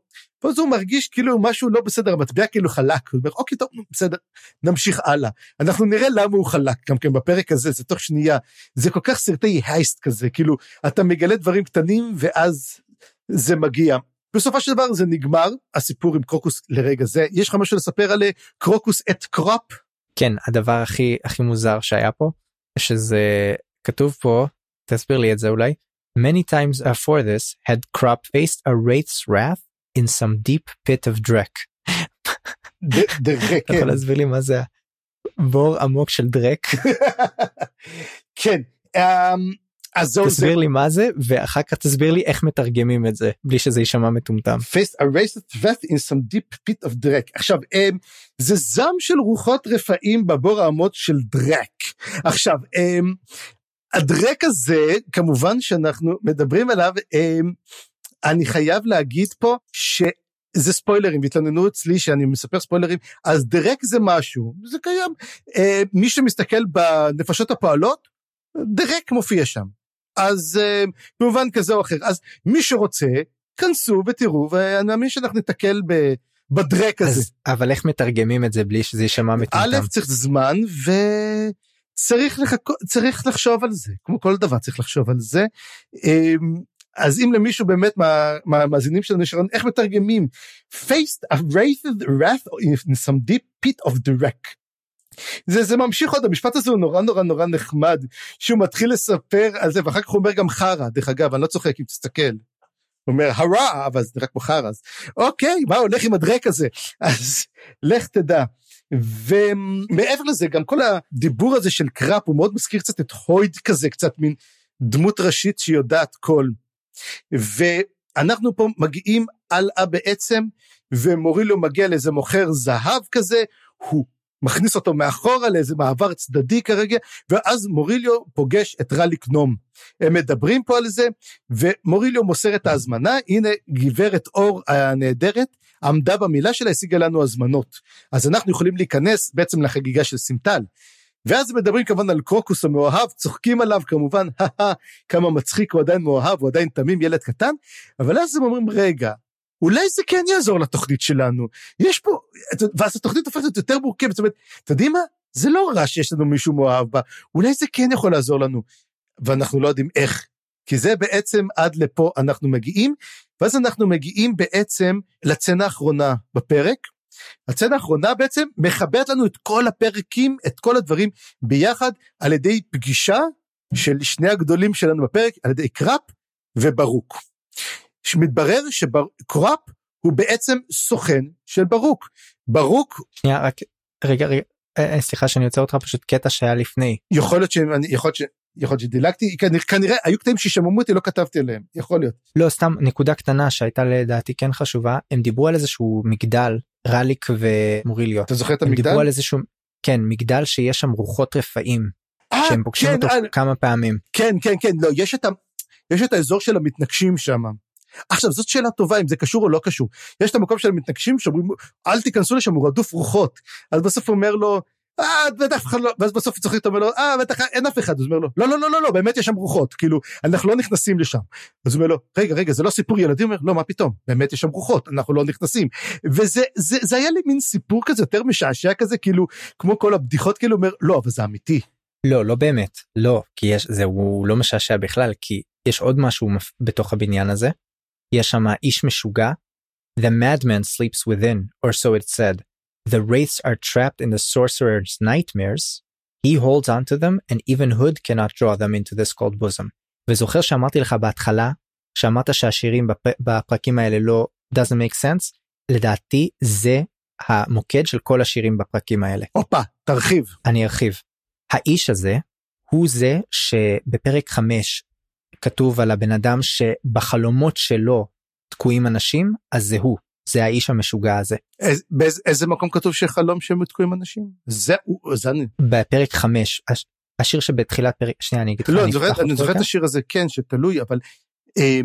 ואז הוא מרגיש כאילו משהו לא בסדר, המטבע כאילו חלק, הוא אומר, אוקיי, טוב, בסדר, נמשיך הלאה. אנחנו נראה למה הוא חלק, גם כן בפרק הזה, זה תוך שנייה, זה כל כך סרטי הייסט כזה, כאילו, אתה מגלה דברים קטנים, ואז זה מגיע. בסופו של דבר זה נגמר, הסיפור עם קרוקוס לרגע זה. יש לך משהו לספר על אה, קרוקוס את קרופ? כן, הדבר הכי הכי מוזר שהיה פה, שזה כתוב פה, תסביר לי את זה אולי. Many times before this had Crop faced a wraith's wrath in some deep pit of Drek. דרק, אתה יכול כן. להסביר לי מה זה הבור עמוק של דרק? כן. אמ, אז. תסביר לי מה זה ואחר כך תסביר לי איך מתרגמים את זה בלי שזה יישמע מטומטם. faced a racist wrath in some deep pit of drek. עכשיו, אמ, זה זעם של רוחות רפאים בבור העמוד של דרק. עכשיו, אמ, הדרק הזה, כמובן שאנחנו מדברים עליו, אני חייב להגיד פה שזה ספוילרים, התלוננו אצלי שאני מספר ספוילרים, אז דרק זה משהו, זה קיים. אה, מי שמסתכל בנפשות הפועלות, דרק מופיע שם. אז אה, במובן כזה או אחר. אז מי שרוצה, כנסו ותראו, ואני מאמין שאנחנו ניתקל ב... בדרק הזה. אז, אבל איך מתרגמים את זה בלי שזה יישמע א', מטומטם? צריך זמן, וצריך לחכות, צריך לחשוב על זה, כמו כל דבר צריך לחשוב על זה. אז אם למישהו באמת מה- מהמאזינים שלנו נשארים, איך מתרגמים? faced a wraithed wrath in some deep pit of the wreck. זה, זה ממשיך עוד, המשפט הזה הוא נורא נורא נורא נחמד, שהוא מתחיל לספר על זה, ואחר כך הוא אומר גם חרא, דרך אגב, אני לא צוחק אם תסתכל. הוא אומר הרע, אבל זה נראה כמו אז אוקיי, מה הולך עם הדרק הזה? אז לך תדע. ומעבר לזה, גם כל הדיבור הזה של קראפ, הוא מאוד מזכיר קצת את הויד כזה, קצת מין דמות ראשית שיודעת כל. ואנחנו פה מגיעים הלאה בעצם, ומורילו מגיע לאיזה מוכר זהב כזה, הוא מכניס אותו מאחורה לאיזה מעבר צדדי כרגע, ואז מוריליו פוגש את רליק נום. הם מדברים פה על זה, ומוריליו מוסר את ההזמנה, הנה גברת אור הנהדרת, עמדה במילה שלה, השיגה לנו הזמנות. אז אנחנו יכולים להיכנס בעצם לחגיגה של סימטל. ואז מדברים כמובן על קרוקוס המאוהב, צוחקים עליו כמובן, כמה מצחיק, הוא עדיין מאוהב, הוא עדיין תמים, ילד קטן, אבל אז הם אומרים, רגע, אולי זה כן יעזור לתוכנית שלנו. יש פה, ואז התוכנית הופכת להיות יותר מורכבת, זאת אומרת, אתם יודעים מה? זה לא רע שיש לנו מישהו מאוהב בה, אולי זה כן יכול לעזור לנו. ואנחנו לא יודעים איך. כי זה בעצם עד לפה אנחנו מגיעים, ואז אנחנו מגיעים בעצם לצנה האחרונה בפרק. הצנה האחרונה בעצם מחברת לנו את כל הפרקים, את כל הדברים ביחד, על ידי פגישה של שני הגדולים שלנו בפרק, על ידי קראפ וברוק. שמתברר שקראפ הוא בעצם סוכן של ברוק. ברוק שנייה רק רגע רגע אה, אה, סליחה שאני עוצר אותך פשוט קטע שהיה לפני יכול להיות שאני יכול להיות ש... יכול להיות שדילגתי כנראה, כנראה היו קטעים ששמעו אותי לא כתבתי עליהם יכול להיות לא סתם נקודה קטנה שהייתה לדעתי כן חשובה הם דיברו על איזשהו מגדל רליק ומוריליו אתה זוכר את הם המגדל? דיברו על איזשהו כן מגדל שיש שם רוחות רפאים אה, שהם פוגשים כן, אותו אה, כמה פעמים כן כן כן לא יש את ה... יש את האזור של המתנגשים שם. עכשיו זאת שאלה טובה אם זה קשור או לא קשור יש את המקום של המתנגשים שאומרים אל תיכנסו לשם הוא רדוף רוחות אז בסוף אומר לו אה לא ואז בסוף צוחק אומר לו אה בטח אין אף אחד אז הוא אומר לו לא לא לא לא לא באמת יש שם רוחות כאילו אנחנו לא נכנסים לשם אז הוא אומר לו רגע רגע זה לא סיפור ילדים אומר לא מה פתאום באמת יש שם רוחות אנחנו לא נכנסים וזה זה, זה היה לי מין סיפור כזה יותר משעשע כזה כאילו כמו כל הבדיחות כאילו אומר לא אבל זה אמיתי לא לא באמת לא כי יש זה הוא לא משעשע בכלל כי יש עוד משהו בתוך הבניין הזה. יש שם איש משוגע. The madman sleeps within or so it said. The wraiths are trapped in the sorcerer's nightmares. He holds on to them and even Hood cannot draw them into this cold bosom. וזוכר שאמרתי לך בהתחלה שאמרת שהשירים בפ... בפרקים האלה לא doesn't make sense לדעתי זה המוקד של כל השירים בפרקים האלה. הופה תרחיב אני ארחיב. האיש הזה הוא זה שבפרק 5 כתוב על הבן אדם שבחלומות שלו תקועים אנשים אז זה הוא זה האיש המשוגע הזה. איז, באיזה איזה מקום כתוב שחלום שהם יתקו עם אנשים? זה, זה אני. בפרק 5, הש, השיר שבתחילת פרק, שנייה אני אגיד לך, לא, אני זוכר, אני זוכר את. השיר הזה, כן, שתלוי, אבל אה,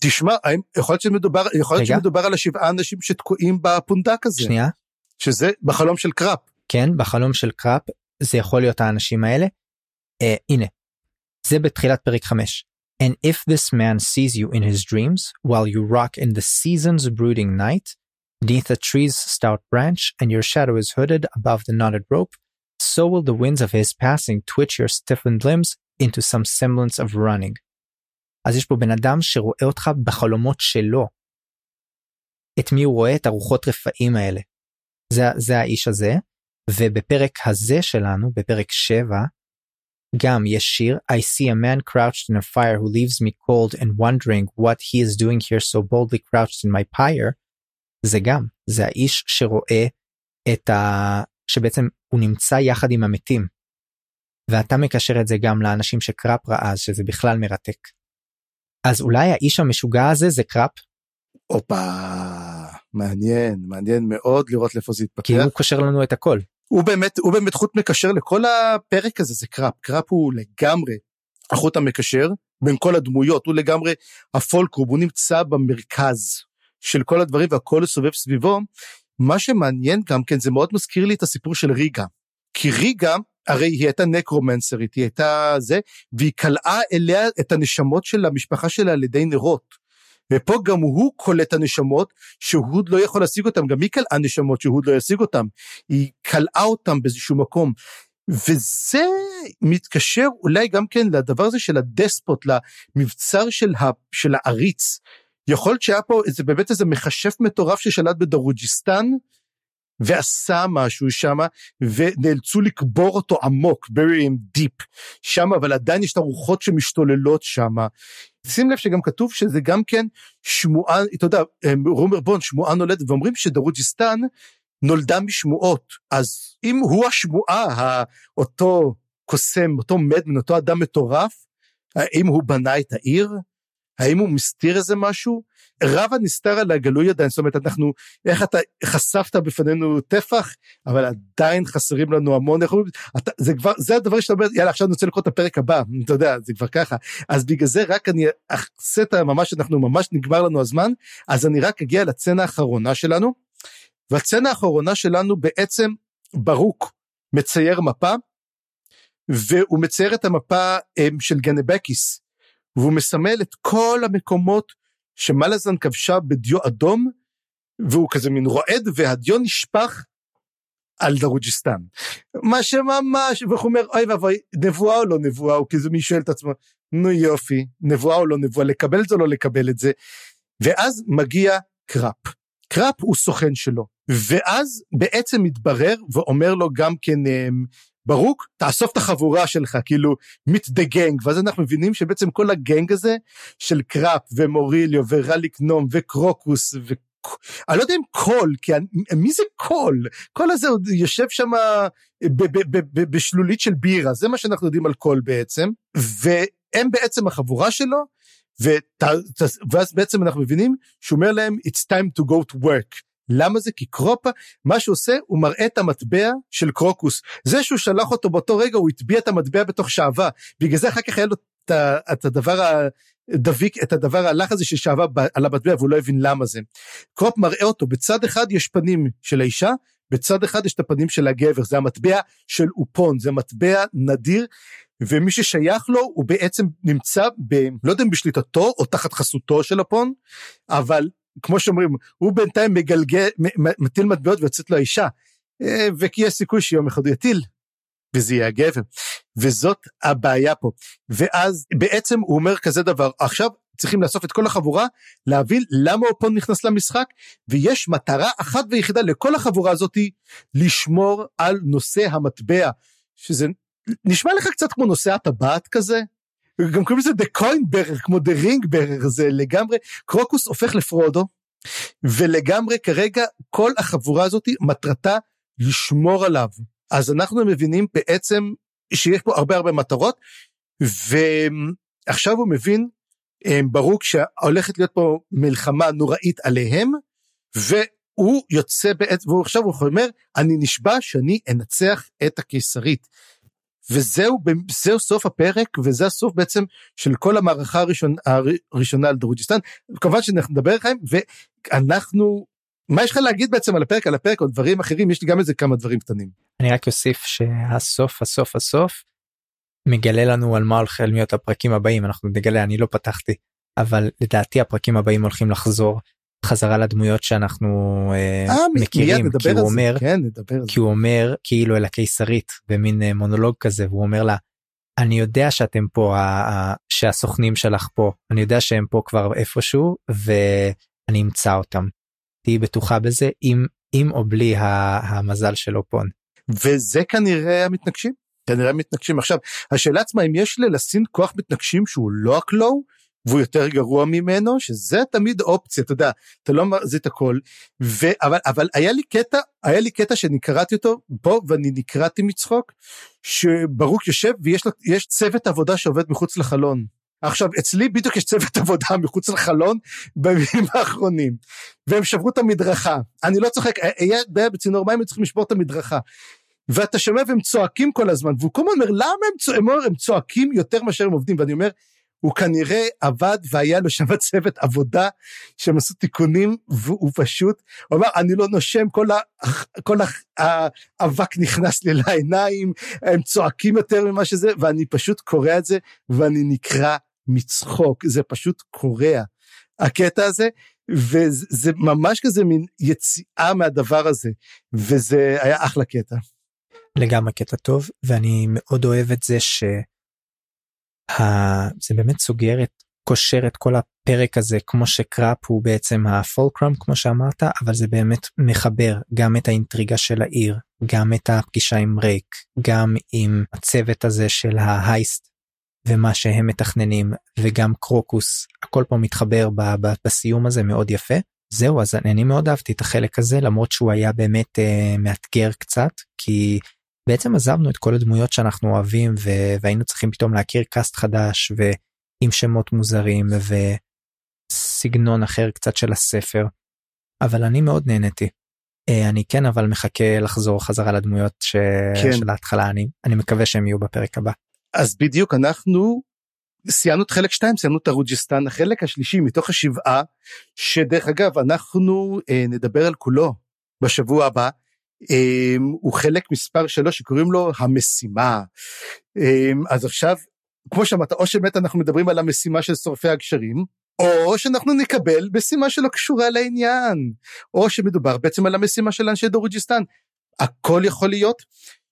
תשמע, יכול להיות שמדובר, יכול להיות. שמדובר על השבעה אנשים שתקועים בפונדק הזה, שנייה, שזה בחלום של קראפ. כן, בחלום של קראפ, זה יכול להיות האנשים האלה. אה, הנה, זה בתחילת פרק 5. And if this man sees you in his dreams, while you rock in the season's brooding night, neath a tree's stout branch, and your shadow is hooded above the knotted rope, so will the winds of his passing twitch your stiffened limbs into some semblance of running. אז יש פה בן אדם שרואה אותך בחלומות שלו. את מי הוא רואה? את הרוחות רפאים האלה. זה, זה האיש הזה, ובפרק הזה שלנו, בפרק 7, גם יש שיר I see a man crouched in a fire who leaves me cold and wondering what he is doing here so boldly crouched in my pyre. זה גם, זה האיש שרואה את ה... שבעצם הוא נמצא יחד עם המתים. ואתה מקשר את זה גם לאנשים שקראפ ראה, אז שזה בכלל מרתק. אז אולי האיש המשוגע הזה זה קראפ, הופה, מעניין, מעניין מאוד לראות לאיפה זה יתפתח. הוא קושר לנו את הכל. הוא באמת, הוא באמת חוט מקשר לכל הפרק הזה, זה קראפ. קראפ הוא לגמרי החוט המקשר בין כל הדמויות, הוא לגמרי הפולקרום, הוא נמצא במרכז של כל הדברים והכל סובב סביבו. מה שמעניין גם כן, זה מאוד מזכיר לי את הסיפור של ריגה. כי ריגה, הרי היא הייתה נקרומנסרית, היא הייתה זה, והיא כלאה אליה את הנשמות של המשפחה שלה על ידי נרות. ופה גם הוא קולט הנשמות שהוד לא יכול להשיג אותם, גם היא כלאה נשמות שהוד לא ישיג אותם. היא כלאה אותם באיזשהו מקום. וזה מתקשר אולי גם כן לדבר הזה של הדספוט, למבצר של, ה, של העריץ. יכול להיות שהיה פה איזה באמת איזה מכשף מטורף ששלט בדרוג'יסטן, ועשה משהו שם, ונאלצו לקבור אותו עמוק, bury him deep, שם, אבל עדיין יש את הרוחות שמשתוללות שם. שים לב שגם כתוב שזה גם כן שמועה, אתה יודע, רומר בון, שמועה נולדת, ואומרים שדרוג'יסטן נולדה משמועות, אז אם הוא השמועה, אותו קוסם, אותו מדמן, אותו אדם מטורף, האם הוא בנה את העיר? האם הוא מסתיר איזה משהו? רב הנסתר על הגלוי עדיין, זאת אומרת, אנחנו, איך אתה חשפת בפנינו טפח, אבל עדיין חסרים לנו המון, איך אומרים, זה כבר, זה הדבר שאתה אומר, יאללה, עכשיו אני רוצה לקרוא את הפרק הבא, אתה יודע, זה כבר ככה. אז בגלל זה רק אני אעשה את הממש, אנחנו ממש נגמר לנו הזמן, אז אני רק אגיע לצנה האחרונה שלנו, והצנה האחרונה שלנו בעצם ברוק מצייר מפה, והוא מצייר את המפה הם, של גנבקיס, והוא מסמל את כל המקומות שמלאזן כבשה בדיו אדום, והוא כזה מין רועד, והדיו נשפך על דרוג'יסטן. מה שממש, והוא אומר, אוי ואבוי, נבואה או לא נבואה, הוא כזה מי שואל את עצמו, נו יופי, נבואה או לא נבואה, לקבל את זה או לא לקבל את זה. ואז מגיע קראפ. קראפ הוא סוכן שלו, ואז בעצם מתברר ואומר לו גם כן, ברוק, תאסוף את החבורה שלך, כאילו, meet the gang, ואז אנחנו מבינים שבעצם כל הגנג הזה של קראפ ומוריליו ורליק נום וקרוקוס ו... אני לא יודע אם קול, כי אני, מי זה קול? קול הזה עוד יושב שם בשלולית של בירה, זה מה שאנחנו יודעים על קול בעצם, והם בעצם החבורה שלו, ות, ואז בעצם אנחנו מבינים שהוא אומר להם, it's time to go to work. למה זה? כי קראפ, מה שהוא עושה, הוא מראה את המטבע של קרוקוס. זה שהוא שלח אותו באותו רגע, הוא הטביע את המטבע בתוך שעווה. בגלל זה אחר כך היה לו את הדבר הדביק, את הדבר הלך הזה של שעווה על המטבע, והוא לא הבין למה זה. קראפ מראה אותו, בצד אחד יש פנים של האישה, בצד אחד יש את הפנים של הגבר, זה המטבע של אופון, זה מטבע נדיר, ומי ששייך לו הוא בעצם נמצא ב... לא יודע אם בשליטתו או תחת חסותו של הפון, אבל כמו שאומרים, הוא בינתיים מגלגל, מטיל מטבעות ויוצאת לו האישה, וכי יש סיכוי שיום אחד הוא יטיל, וזה יהיה הגבר. וזאת הבעיה פה. ואז בעצם הוא אומר כזה דבר, עכשיו צריכים לאסוף את כל החבורה, להבין למה אופון נכנס למשחק, ויש מטרה אחת ויחידה לכל החבורה הזאתי, לשמור על נושא המטבע, שזה נשמע לך קצת כמו נושא הטבעת כזה, גם קוראים לזה The Coin Bearer, כמו The Ring Bearer, זה לגמרי, קרוקוס הופך לפרודו, ולגמרי כרגע כל החבורה הזאת מטרתה לשמור עליו. אז אנחנו מבינים בעצם שיש פה הרבה הרבה מטרות, ועכשיו הוא מבין, ברור שהולכת להיות פה מלחמה נוראית עליהם, והוא יוצא בעת, והוא עכשיו הוא אומר, אני נשבע שאני אנצח את הקיסרית. וזהו זהו סוף הפרק וזה הסוף בעצם של כל המערכה הראשון, הראשונה על דרוג'יסטן. כמובן שאנחנו נדבר עליהם ואנחנו מה יש לך להגיד בעצם על הפרק על הפרק או דברים אחרים? יש לי גם איזה כמה דברים קטנים. אני רק אוסיף שהסוף הסוף הסוף מגלה לנו על מה הולכים להיות הפרקים הבאים. אנחנו נגלה אני לא פתחתי אבל לדעתי הפרקים הבאים הולכים לחזור חזרה לדמויות שאנחנו uh, מכירים. כי הוא אומר כן, כי הוא אומר כאילו אל הקיסרית במין uh, מונולוג כזה והוא אומר לה אני יודע שאתם פה שהסוכנים שלך פה. אני יודע שהם פה כבר איפשהו ואני אמצא אותם. תהיי בטוחה בזה אם עם או בלי המזל של אופון. וזה כנראה המתנגשים? כנראה מתנגשים עכשיו השאלה עצמה אם יש ללסין כוח מתנגשים שהוא לא הקלואו והוא יותר גרוע ממנו שזה תמיד אופציה אתה יודע אתה לא מחזיק את הכל. אבל אבל היה לי קטע היה לי קטע שאני קראתי אותו פה ואני נקרעתי מצחוק שברוק יושב ויש לו יש צוות עבודה שעובד מחוץ לחלון. עכשיו אצלי בדיוק יש צוות עבודה מחוץ לחלון בימים האחרונים והם שברו את המדרכה. אני לא צוחק היה בעיה בצינור מים הם צריכים לשבור את המדרכה. ואתה שומע והם צועקים כל הזמן והוא כל הזמן אומר למה הם, צוע... הם צועקים יותר מאשר הם עובדים ואני אומר הוא כנראה עבד והיה לו שם צוות עבודה שהם עשו תיקונים והוא פשוט, הוא אמר אני לא נושם כל, ה, כל האבק נכנס לי לעיניים, הם צועקים יותר ממה שזה ואני פשוט קורע את זה ואני נקרע מצחוק, זה פשוט קורע הקטע הזה וזה ממש כזה מין יציאה מהדבר הזה וזה היה אחלה קטע. לגמרי קטע טוב ואני מאוד אוהב את זה ש... זה באמת סוגר את קושר את כל הפרק הזה כמו שקראפ הוא בעצם הפולקרם כמו שאמרת אבל זה באמת מחבר גם את האינטריגה של העיר גם את הפגישה עם רייק גם עם הצוות הזה של ההייסט ומה שהם מתכננים וגם קרוקוס הכל פה מתחבר ב- ב- בסיום הזה מאוד יפה. זהו אז אני מאוד אהבתי את החלק הזה למרות שהוא היה באמת uh, מאתגר קצת כי בעצם עזבנו את כל הדמויות שאנחנו אוהבים ו... והיינו צריכים פתאום להכיר קאסט חדש ועם שמות מוזרים וסגנון אחר קצת של הספר. אבל אני מאוד נהניתי. אה, אני כן אבל מחכה לחזור חזרה לדמויות ש... כן. של ההתחלה אני אני מקווה שהם יהיו בפרק הבא. אז בדיוק אנחנו סיימנו את חלק 2 סיימנו את הרוג'יסטן החלק השלישי מתוך השבעה שדרך אגב אנחנו אה, נדבר על כולו בשבוע הבא הוא חלק מספר שלוש שקוראים לו המשימה. אמ, אז עכשיו, כמו שאמרת, או שבאמת אנחנו מדברים על המשימה של שורפי הגשרים, או שאנחנו נקבל משימה שלא קשורה לעניין, או שמדובר בעצם על המשימה של אנשי דורג'יסטן. הכל יכול להיות.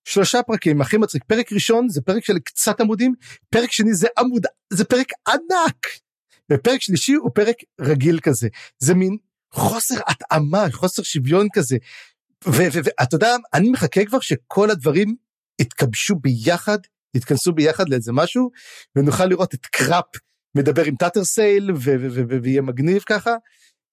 שלושה פרקים הכי מצחיק פרק ראשון זה פרק של קצת עמודים פרק שני זה עמוד זה פרק ענק ופרק שלישי הוא פרק רגיל כזה זה מין חוסר התאמה חוסר שוויון כזה ואתה יודע, אני מחכה כבר שכל הדברים יתכבשו ביחד, יתכנסו ביחד לאיזה משהו, ונוכל לראות את קראפ מדבר עם טאטרסייל, ויהיה מגניב ככה,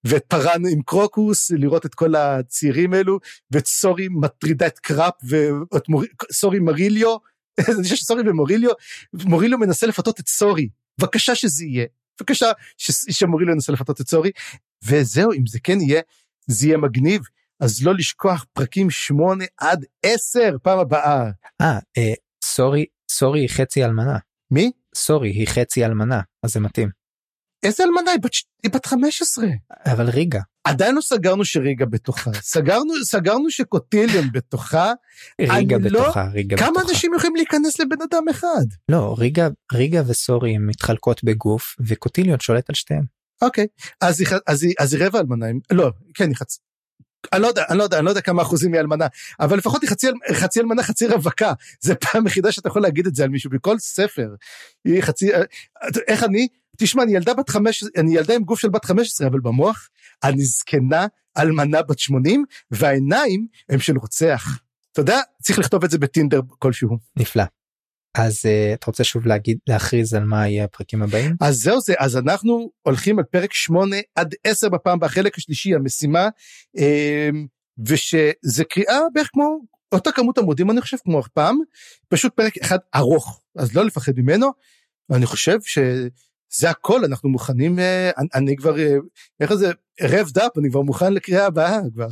ואת פארן עם קרוקוס, לראות את כל הצעירים האלו, ואת סורי מטרידה את קראפ, ואת מור... סורי מוריליו, אני חושב שסורי ומוריליו, מוריליו מנסה לפתות את סורי, בבקשה שזה יהיה, בבקשה ש... שמוריליו ינסה לפתות את סורי, וזהו, אם זה כן יהיה, זה יהיה מגניב. אז לא לשכוח פרקים 8 עד 10 פעם הבאה. אה, אה, סורי, סורי היא חצי אלמנה. מי? סורי היא חצי אלמנה, אז זה מתאים. איזה אלמנה? היא בת, היא בת 15. אבל ריגה. עדיין לא סגרנו שריגה בתוכה. סגרנו, סגרנו שקוטיליון בתוכה. ריגה בתוכה, לא... ריגה כמה בתוכה. כמה אנשים יכולים להיכנס לבן אדם אחד? לא, ריגה, ריגה וסורי הן מתחלקות בגוף, וקוטיליון שולט על שתיהן. אוקיי, אז היא, אז היא, אז היא רבע אלמנה, לא, כן, היא חצי. אני לא יודע, אני לא יודע, אני לא יודע כמה אחוזים היא אלמנה, אבל לפחות היא חצי, חצי אלמנה, חצי רווקה. זה פעם יחידה שאתה יכול להגיד את זה על מישהו בכל ספר. היא חצי, איך אני? תשמע, אני ילדה בת חמש, אני ילדה עם גוף של בת חמש עשרה, אבל במוח, אני זקנה אלמנה בת שמונים, והעיניים הם של רוצח. אתה יודע, צריך לכתוב את זה בטינדר כלשהו. נפלא. אז uh, אתה רוצה שוב להגיד להכריז על מה יהיה הפרקים הבאים אז זהו זה אז אנחנו הולכים על פרק 8 עד 10 בפעם בחלק השלישי המשימה um, ושזה קריאה בערך כמו אותה כמות עמודים אני חושב כמו הפעם פשוט פרק אחד ארוך אז לא לפחד ממנו אני חושב ש... זה הכל, אנחנו מוכנים, אה, אני, אני כבר, אה, איך זה, רבד אפ, אני כבר מוכן לקריאה הבאה כבר.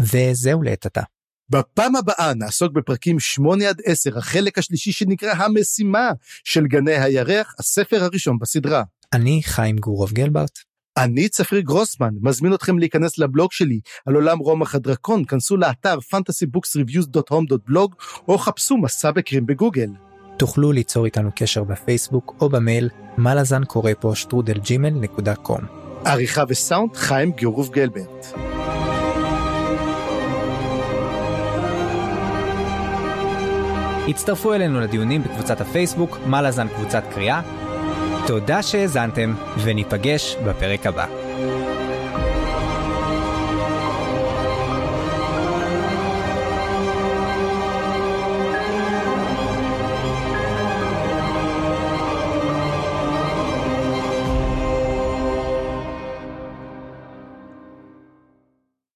וזהו לעת עתה. בפעם הבאה נעסוק בפרקים 8 עד 10, החלק השלישי שנקרא המשימה של גני הירח, הספר הראשון בסדרה. אני חיים גורוב גלברט. אני צפריר גרוסמן, מזמין אתכם להיכנס לבלוג שלי על עולם רומח הדרקון, כנסו לאתר fantasybooksreviews.home.blog או חפשו מסע בקרים בגוגל. תוכלו ליצור איתנו קשר בפייסבוק או במייל מה לזן קורא פה שטרודל ג'ימל נקודה קום. עריכה וסאונד חיים גיורוב גלברט. הצטרפו אלינו לדיונים בקבוצת הפייסבוק מה לזן קבוצת קריאה. תודה שהאזנתם וניפגש בפרק הבא.